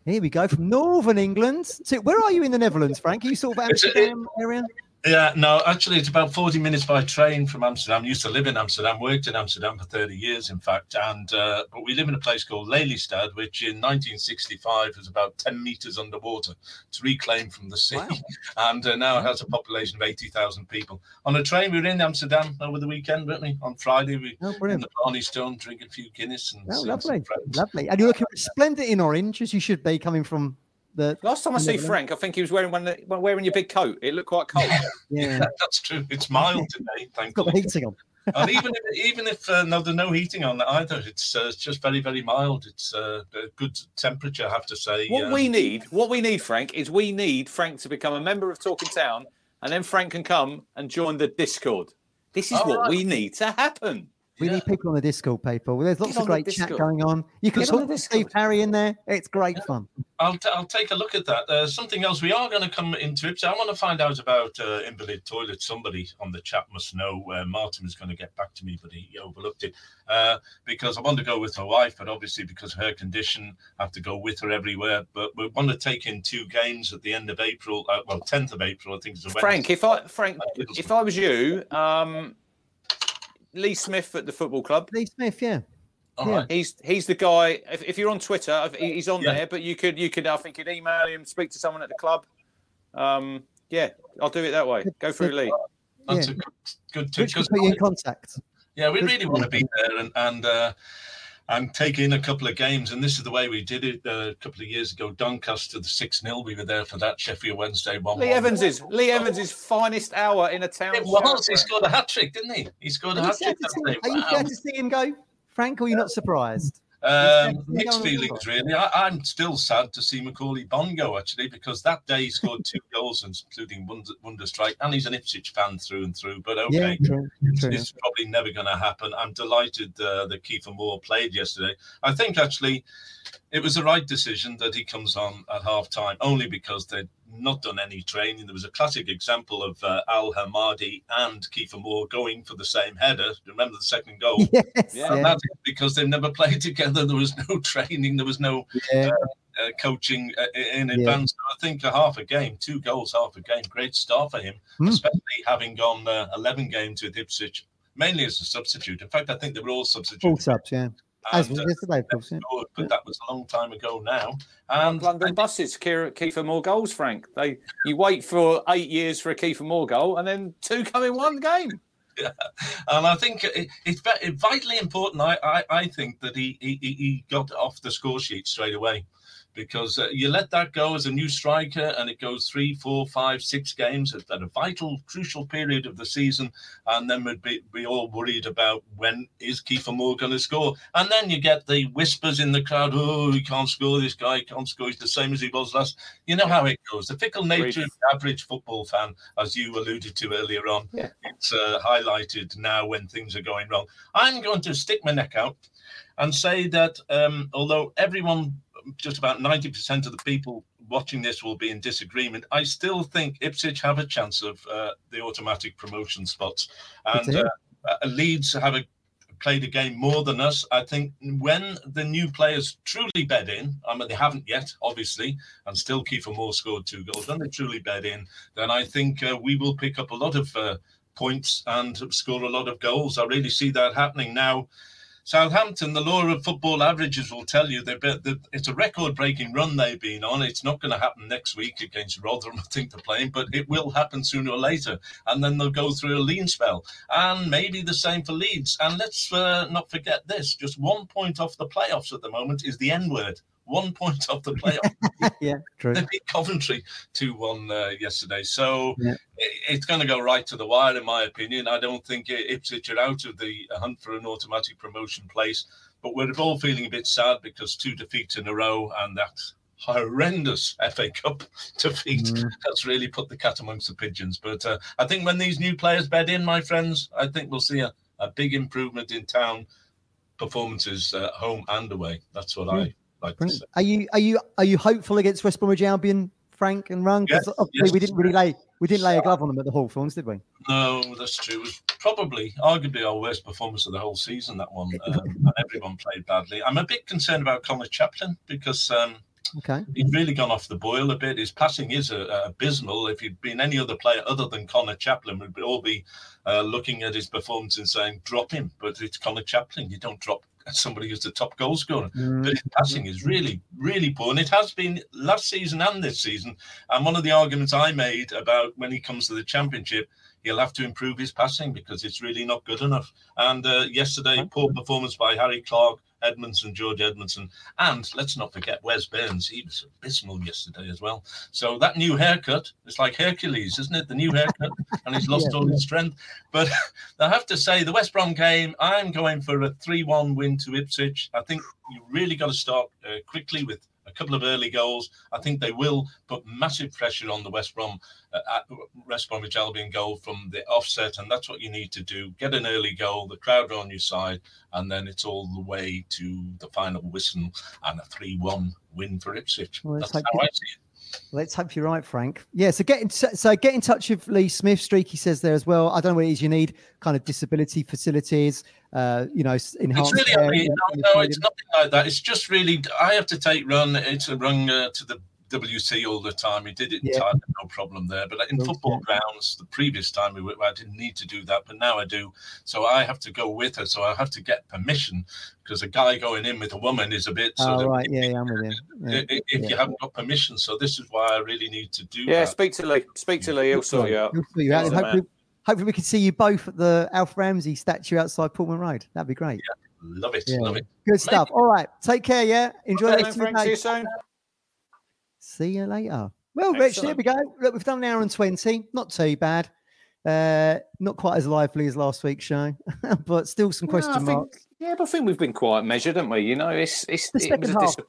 Speaker 2: Here we go from Northern England. to where are you in the Netherlands, Frank? Are you sort of Amsterdam area?
Speaker 6: Yeah, no, actually, it's about 40 minutes by train from Amsterdam. Used to live in Amsterdam, worked in Amsterdam for 30 years, in fact. And uh, but we live in a place called Lelystad, which in 1965 was about 10 meters underwater. It's reclaimed from the sea,
Speaker 3: Wow.
Speaker 6: and uh, now it has a population of 80,000 people. On a train, we were in Amsterdam over the weekend, weren't we? On Friday, we
Speaker 2: Oh,
Speaker 6: in the Blarney Stone, drinking a few Guinness and
Speaker 2: Oh, lovely. Lovely. And you're looking resplendent in orange, as you should be coming from the.
Speaker 3: Last time I see Frank, I think he was wearing one of the- wearing your big coat. It looked quite cold.
Speaker 2: Yeah,
Speaker 6: That's true. It's mild today,
Speaker 2: got the
Speaker 6: thankfully.
Speaker 2: heating on.
Speaker 6: and even if, even if uh, no, there's no heating on that either, it's uh, it's just very very mild. It's uh, a good temperature, I have to say.
Speaker 3: What
Speaker 6: uh,
Speaker 3: we need, what we need, Frank, is we need Frank to become a member of Talking Town, and then Frank can come and join the Discord. This is
Speaker 6: All
Speaker 3: what
Speaker 6: right.
Speaker 3: we need to happen.
Speaker 2: We
Speaker 6: Yeah.
Speaker 2: need people on the Discord, people. There's lots
Speaker 3: Get
Speaker 2: of great chat going on. You can
Speaker 3: Get on
Speaker 2: talk to Steve
Speaker 3: Discord.
Speaker 2: Harry in there. It's great fun.
Speaker 6: I'll, t- I'll take a look at that. Uh, something else, we are going to come into it. So I want to find out about uh, invalid toilets. Somebody on the chat must know. Uh, Martin was going to get back to me, but he overlooked it uh, because I want to go with my wife, but obviously because of her condition, I have to go with her everywhere. But we want to take in two games at the end of April. Uh, well, 10th of April, I think it's a
Speaker 3: Frank,
Speaker 6: Wednesday.
Speaker 3: if I Frank, if I was you, um, Lee Smith at the football club.
Speaker 2: Lee Smith, yeah. Yeah.
Speaker 6: right.
Speaker 3: He's he's the guy. If, if you're on Twitter, he's on
Speaker 6: Yeah.
Speaker 3: there. But you could you could I think you'd email him, speak to someone at the club. Um, yeah, I'll do it that way. Go through Lee.
Speaker 6: That's
Speaker 2: Yeah.
Speaker 6: a good, good tip.
Speaker 2: Which put you in contact.
Speaker 6: Yeah, we really want to be there and and uh, and take in a couple of games. And this is the way we did it uh, a couple of years ago. Doncaster, the six 0 We were there for that. Sheffield Wednesday one.
Speaker 3: Lee Evans's Lee Evans's finest hour in a town.
Speaker 6: It was. He scored a hat trick, didn't he? He scored a hat trick
Speaker 2: to
Speaker 6: that
Speaker 2: see-
Speaker 6: day.
Speaker 2: are you
Speaker 6: Wow.
Speaker 2: sad to see him go, Frank, or are you not surprised?
Speaker 6: Um, mixed feelings, really. I, am still sad to see Macauley Bonne actually, because that day he scored two goals, including Wonder, Wonder Strike, and he's an Ipswich fan through and through. But okay,
Speaker 2: Yeah, true,
Speaker 6: it's,
Speaker 2: true.
Speaker 6: it's probably never going to happen. I'm delighted uh, that Kieffer Moore played yesterday. I think actually it was the right decision that he comes on at half time, only because they'd not done any training. There was a classic example of uh, Al Hamadi and Kieffer Moore going for the same header. Remember the second goal?
Speaker 2: Yes,
Speaker 3: Yeah.
Speaker 6: And
Speaker 2: yeah,
Speaker 6: that's because they've never played together. There was no training. There was no
Speaker 2: yeah.
Speaker 6: uh, coaching uh, in
Speaker 2: Yeah.
Speaker 6: advance. I think a half a game, two goals, half a game. Great start for him,
Speaker 2: Hmm.
Speaker 6: especially having gone uh, 11 games with Ipswich, mainly as a substitute. In fact, I think they were all
Speaker 2: Full
Speaker 6: substitutes.
Speaker 2: subs, yeah. As
Speaker 6: and,
Speaker 2: was
Speaker 6: uh,
Speaker 2: yesterday, of course. Yeah.
Speaker 6: scored, but that was a long time ago now. And
Speaker 3: London buses, Kieffer, Kieffer Moore goals, Frank. They you wait for eight years for a Kieffer Moore goal, and then two come in one game.
Speaker 6: and I think it, it's vitally important. I, I, I think that he, he he- he got off the score sheet straight away, because uh, you let that go as a new striker, and it goes three, four, five, six games at, at a vital, crucial period of the season, and then we'd be, be all worried about when is Kieffer Moore going to score, and then you get the whispers in the crowd, oh, he can't score, this guy can't score, he's the same as he was last. You know how it goes. The fickle nature of the average football fan, as you alluded to earlier on,
Speaker 3: Yeah.
Speaker 6: it's uh, highlighted now when things are going wrong. I'm going to stick my neck out and say that um, although everyone, just about 90% of the people watching this will be in disagreement, I still think Ipswich have a chance of uh, the automatic promotion spots. And uh, uh, Leeds have a, played a game more than us. I think when the new players truly bed in, I mean, they haven't yet, obviously, and still Kieffer Moore scored two goals. When they truly bed in, then I think uh, we will pick up a lot of uh, points and score a lot of goals. I really see that happening now. Southampton, the law of football averages will tell you that it's a record-breaking run they've been on. It's not going to happen next week against Rotherham, I think they're playing, but it will happen sooner or later. And then they'll go through a lean spell, and maybe the same for Leeds. And let's uh, not forget this: just one point off the playoffs at the moment is the N-word. One point off the playoffs.
Speaker 2: yeah, true.
Speaker 6: They beat Coventry 2 1 uh, yesterday. So
Speaker 2: Yeah.
Speaker 6: it, it's going to go right to the wire, in my opinion. I don't think Ipswich are out of the hunt for an automatic promotion place. But we're all feeling a bit sad because two defeats in a row and that horrendous FA Cup defeat
Speaker 2: Mm.
Speaker 6: has really put the cat amongst the pigeons. But uh, I think when these new players bed in, my friends, I think we'll see a, a big improvement in town performances uh, home and away. That's what I like to say.
Speaker 2: Brilliant. Are you are you are you hopeful against West Bromwich Albion, Frank and Rung? Because
Speaker 6: Yes,
Speaker 2: obviously
Speaker 6: yes.
Speaker 2: we didn't really lay we didn't lay a glove on them at the Hawthorns, did we?
Speaker 6: No, that's true. It was probably, arguably, our worst performance of the whole season. That one, um, and everyone played badly. I'm a bit concerned about Conor Chaplin because um,
Speaker 2: Okay.
Speaker 6: he's really gone off the boil a bit. His passing is uh, uh, abysmal. If he'd been any other player other than Conor Chaplin, we'd all be uh, looking at his performance and saying, "Drop him." But it's Conor Chaplin. You don't drop somebody who's the top goal scorer.
Speaker 2: Mm.
Speaker 6: But his passing is really, really poor. And it has been last season and this season. And one of the arguments I made about when he comes to the championship, he'll have to improve his passing because it's really not good enough. And uh, yesterday, poor performance by Harry Clarke, Edmundson, George Edmundson. And let's not forget Wes Burns. He was abysmal yesterday as well. So that new haircut, it's like Hercules, isn't it? The new haircut. And he's lost
Speaker 2: Yeah,
Speaker 6: all his strength. But I have to say, the West Brom game, I'm going for a 3 1 win to Ipswich. I think you really got to start uh, quickly with couple of early goals. I think they will put massive pressure on the West Brom, uh, West Bromwich Albion goal from the offset, and that's what you need to do. Get an early goal, the crowd are on your side, and then it's all the way to the final whistle and a 3 1 win for Ipswich.
Speaker 2: Well,
Speaker 6: that's
Speaker 2: hope
Speaker 6: how I see it.
Speaker 2: Let's hope you're right, Frank. Yeah, so get in t- so get in touch with Lee Smith. Streaky says there as well. I don't know what it is you need, kind of disability facilities, uh, you know, enhanced.
Speaker 6: It's really
Speaker 2: care,
Speaker 6: only,
Speaker 2: you
Speaker 6: no, no, it's nothing like that. It's just really, I have to take run. It's a run uh, to the WC all the time. He did it in
Speaker 2: Yeah.
Speaker 6: time, no problem there. But in
Speaker 2: Cool,
Speaker 6: football grounds, the previous time we were, I didn't need to do that, but now I do. So I have to go with her. So I have to get permission because a guy going in with a woman is a bit. So
Speaker 2: Oh,
Speaker 6: that
Speaker 2: right. Yeah, yeah, I'm with you. Yeah.
Speaker 6: if
Speaker 2: yeah.
Speaker 6: you haven't got permission, so this is why I really need to do
Speaker 3: Yeah,
Speaker 6: that.
Speaker 3: speak to Lee. Speak to Lee. He'll sort you out.
Speaker 2: Good for you. And
Speaker 3: He's a man.
Speaker 2: hopefully, hopefully, we can see you both at the Alf Ramsey statue outside Portman Road. That'd be great.
Speaker 6: Love it,
Speaker 2: Yeah.
Speaker 6: love it.
Speaker 2: Good stuff. All right. Take care. Yeah. Enjoy the
Speaker 3: Thanks,
Speaker 2: rest of your
Speaker 3: Frank. See you soon.
Speaker 2: See you later. Well, Rich, there we go. Look, we've done an hour and 20. Not too bad. Uh, not quite as lively as last week's show, but still some
Speaker 3: No,
Speaker 2: question
Speaker 3: I think-
Speaker 2: marks.
Speaker 3: Yeah, but I think we've been quite measured, haven't we? You know, it's it's
Speaker 2: The second half
Speaker 3: dis-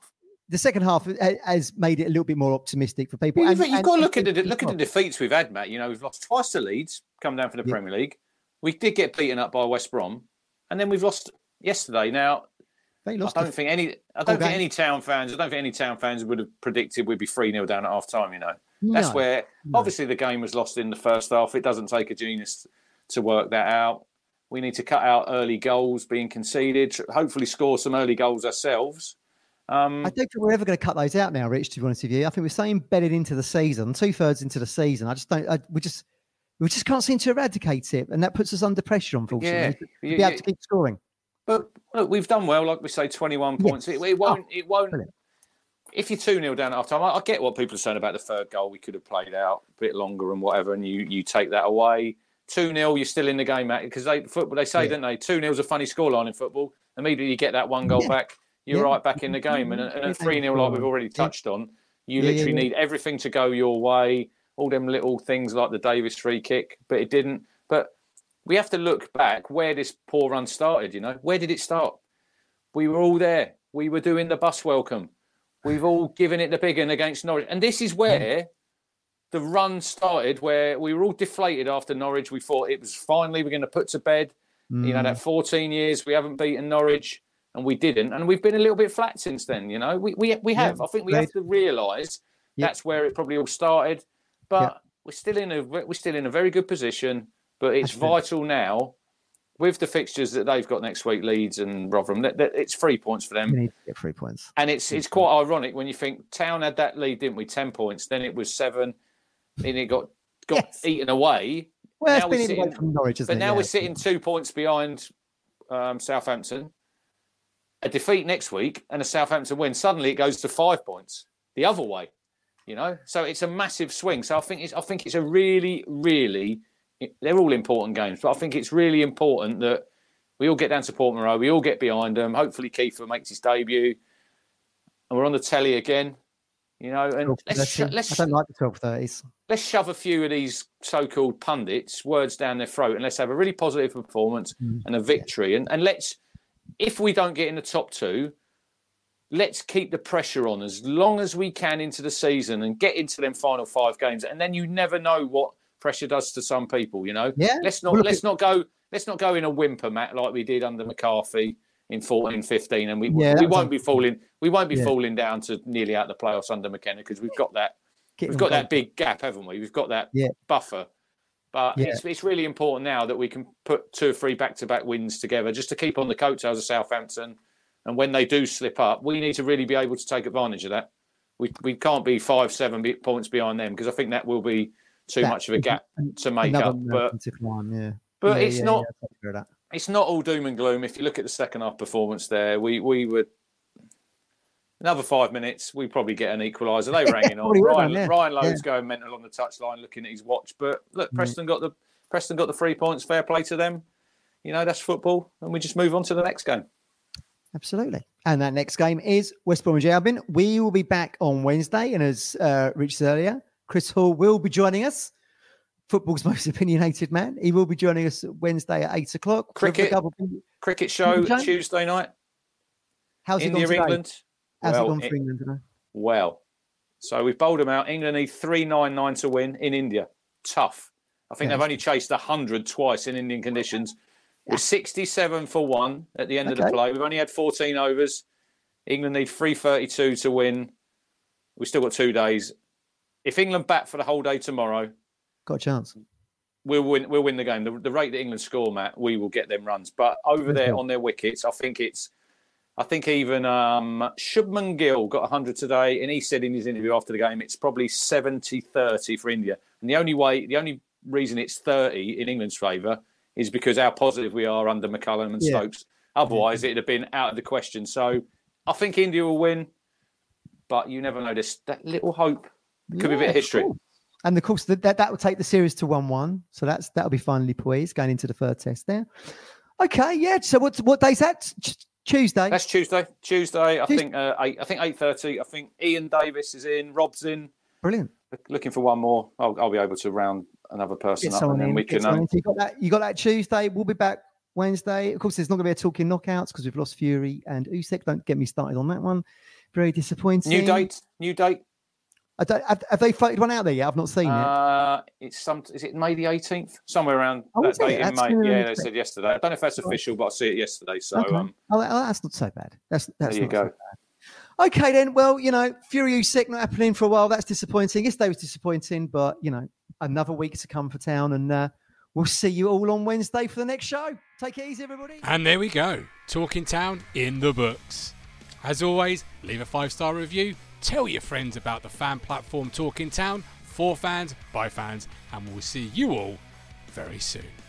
Speaker 2: The second half has made it a little bit more optimistic for people.
Speaker 3: Well,
Speaker 2: and-
Speaker 3: you've, you've
Speaker 2: and-
Speaker 3: got to look at the look at the defeats we've had, Matt. You know, we've lost twice to Leeds, come down for the
Speaker 2: Yeah.
Speaker 3: Premier League. We did get beaten up by West Brom, and then we've lost yesterday. Now,
Speaker 2: They
Speaker 3: I don't think any, I don't think any town fans, I don't think any town fans would have predicted we'd be three 0 down at half time. You know, that's
Speaker 2: No.
Speaker 3: where
Speaker 2: no.
Speaker 3: obviously the game was lost in the first half. It doesn't take a genius to work that out. We need to cut out early goals being conceded. Hopefully, score some early goals ourselves. Um,
Speaker 2: I don't think we're ever going to cut those out now, Rich. To be honest with you, I think we're so embedded into the season, two thirds into the season. I just don't. I, we just we just can't seem to eradicate it, and that puts us under pressure, unfortunately,
Speaker 3: yeah,
Speaker 2: to be able
Speaker 3: you-
Speaker 2: to keep scoring.
Speaker 3: But look, we've done well, like we say, twenty-one points. It, it won't. Oh, it won't.
Speaker 2: Oh, brilliant.
Speaker 3: If you're two 0 down at half time, I, I get what people are saying about the third goal. We could have played out a bit longer and whatever, and you you take that away. Two 0 you're still in the game, Matt, because they football. They say,
Speaker 2: Yeah.
Speaker 3: don't they? Two 0 is a funny scoreline in football. Immediately you get that one goal
Speaker 2: Yeah.
Speaker 3: back, you're
Speaker 2: Yeah.
Speaker 3: right back in the game. And, a- and three 0 like we've already touched on, you literally need everything to go your way. All them little things like the Davis free kick, but it didn't. We have to look back where this poor run started. You know, where did it start? We were all there. We were doing the bus welcome. We've all given it the big one against Norwich. And this is where the run started, where we were all deflated after Norwich. We thought it was finally we're going to put to bed. You know,
Speaker 2: Mm.
Speaker 3: that 14 years we haven't beaten Norwich and we didn't. And we've been a little bit flat since then, you know. We we, we
Speaker 2: Yeah,
Speaker 3: have. I think we have to realise
Speaker 2: Yeah.
Speaker 3: that's where it probably all started. But
Speaker 2: Yeah.
Speaker 3: we're still in a we're still in a very good position. But it's vital now with the fixtures that they've got next week, Leeds and Rotherham. That, that it's three points for them.
Speaker 2: we need to get three points.
Speaker 3: And it's it's quite ironic when you think Town had that lead, didn't we? Ten points. Then it was seven. Then it got got
Speaker 2: Yes.
Speaker 3: eaten away.
Speaker 2: Well, it's
Speaker 3: Now we're
Speaker 2: been in away
Speaker 3: sitting-
Speaker 2: from Norwich,
Speaker 3: But
Speaker 2: it?
Speaker 3: now
Speaker 2: Yeah.
Speaker 3: we're sitting two points behind um, Southampton. A defeat next week and a Southampton win. Suddenly it goes to five points the other way. You know, so it's a massive swing. So I think it's I think it's a really, really they're all important games, but I think it's really important that we all get down to Portman Road, we all get behind them. Hopefully Kieffer makes his debut, and we're on the telly again. You know, and let's let's
Speaker 2: I don't like the twelve thirties.
Speaker 3: let's shove a few of these so-called pundits words down their throat and let's have a really positive performance
Speaker 2: Mm.
Speaker 3: and a victory and, and let's if we don't get in the top two let's keep the pressure on as long as we can into the season and get into them final five games and then you never know what pressure does to some people you know
Speaker 2: Yeah.
Speaker 3: let's not let's not go let's not go in a whimper Matt like we did under McCarthy in 14 15 and we
Speaker 2: Yeah,
Speaker 3: we won't be falling we won't be
Speaker 2: Yeah.
Speaker 3: falling down to nearly out the playoffs under McKenna because we've got that
Speaker 2: Get
Speaker 3: we've got
Speaker 2: board.
Speaker 3: that big gap, haven't we? We've got that
Speaker 2: Yeah.
Speaker 3: buffer. But it's, it's really important now that we can put two or three back to back wins together just to keep on the coattails of Southampton. And when they do slip up, we need to really be able to take advantage of that. We, we can't be five, seven points behind them because I think that will be too
Speaker 2: That
Speaker 3: much of a gap to make up. But
Speaker 2: line, yeah.
Speaker 3: but
Speaker 2: Yeah,
Speaker 3: it's
Speaker 2: yeah,
Speaker 3: not
Speaker 2: yeah, I totally agree with that.
Speaker 3: it's not all doom and gloom. If you look at the second half performance there, we we were another five minutes, we probably get an equaliser. They were hanging on. Ryan. Ryan Lowe's.
Speaker 2: Mm.
Speaker 3: going mental on the touchline, looking at his watch. But look, Preston got the Preston got the three points. Fair play to them. You know that's football, and we just move on to the next game.
Speaker 2: Absolutely. And that next game is West Bromwich Albion. We will be back on Wednesday. And as uh, Rich said earlier, Chris Hall will be joining us. Football's most opinionated man. He will be joining us Wednesday at eight o'clock.
Speaker 3: Cricket. Cricket show Tuesday night,
Speaker 2: How's it
Speaker 3: India,
Speaker 2: gone today?
Speaker 3: England.
Speaker 2: How's
Speaker 3: well,
Speaker 2: it gone
Speaker 3: it-
Speaker 2: for England today?
Speaker 3: Well, so we've bowled them out. England need three nine nine to win in India. Tough. I think they've only chased hundred twice in Indian conditions. We're sixty seven for one at the end of the play. We've only had fourteen overs. England need three thirty two to win. We've still got two days. If England bat for the whole day tomorrow,
Speaker 2: Got a chance.
Speaker 3: we'll win. We'll win the game. The, the rate that England score, Matt, we will get them runs. But over there on their wickets, I think it's. I think even um, Shubman Gill got 100 today, and he said in his interview after the game, it's probably 70-30 for India. And the only way, the only reason it's 30 in England's favour is because how positive we are under McCullum and
Speaker 2: Yeah.
Speaker 3: Stokes. Otherwise, it'd have been out of the question. So I think India will win, but you never know. This that little hope could be a bit of history.
Speaker 2: cool. And of course, that, that that will take the series to one-one. So that's that'll be finally poised going into the third test there. Okay, yeah. So what what day's that? Tuesday.
Speaker 3: That's Tuesday. Tuesday, I
Speaker 2: Tues-
Speaker 3: think uh, eight. I think eight thirty. I think Ian Davis is in. Rob's in.
Speaker 2: Brilliant.
Speaker 3: Looking for one more. I'll, I'll be able to round another person
Speaker 2: Get
Speaker 3: up, and then
Speaker 2: in.
Speaker 3: we can. Um.
Speaker 2: You got that. You got that Tuesday. We'll be back Wednesday. Of course, there's not going to be a talking knockouts because we've lost Fury and Usyk. Don't get me started on that one. Very disappointing.
Speaker 3: New date. New date.
Speaker 2: I don't, have, have they floated one out there yet? I've not seen it.
Speaker 3: Uh, it's some. Is it May the 18th? Somewhere around
Speaker 2: Oh,
Speaker 3: that
Speaker 2: is it?
Speaker 3: date in
Speaker 2: That's
Speaker 3: May. Yeah, they said yesterday. I don't know if that's official, but I see it yesterday. So
Speaker 2: Okay.
Speaker 3: um,
Speaker 2: Oh, oh, that's not so bad. That's that's
Speaker 3: there you
Speaker 2: not so
Speaker 3: go.
Speaker 2: Okay, then. Well, you know, Fury Usyk not happening for a while. That's disappointing. Yesterday was disappointing, but you know, another week to come for town, and uh, we'll see you all on Wednesday for the next show. Take it easy, everybody.
Speaker 1: And there we go. Talking Town in the books. As always, leave a five star review. Tell your friends about the fan platform Talking Town for fans, by fans, and we'll see you all very soon.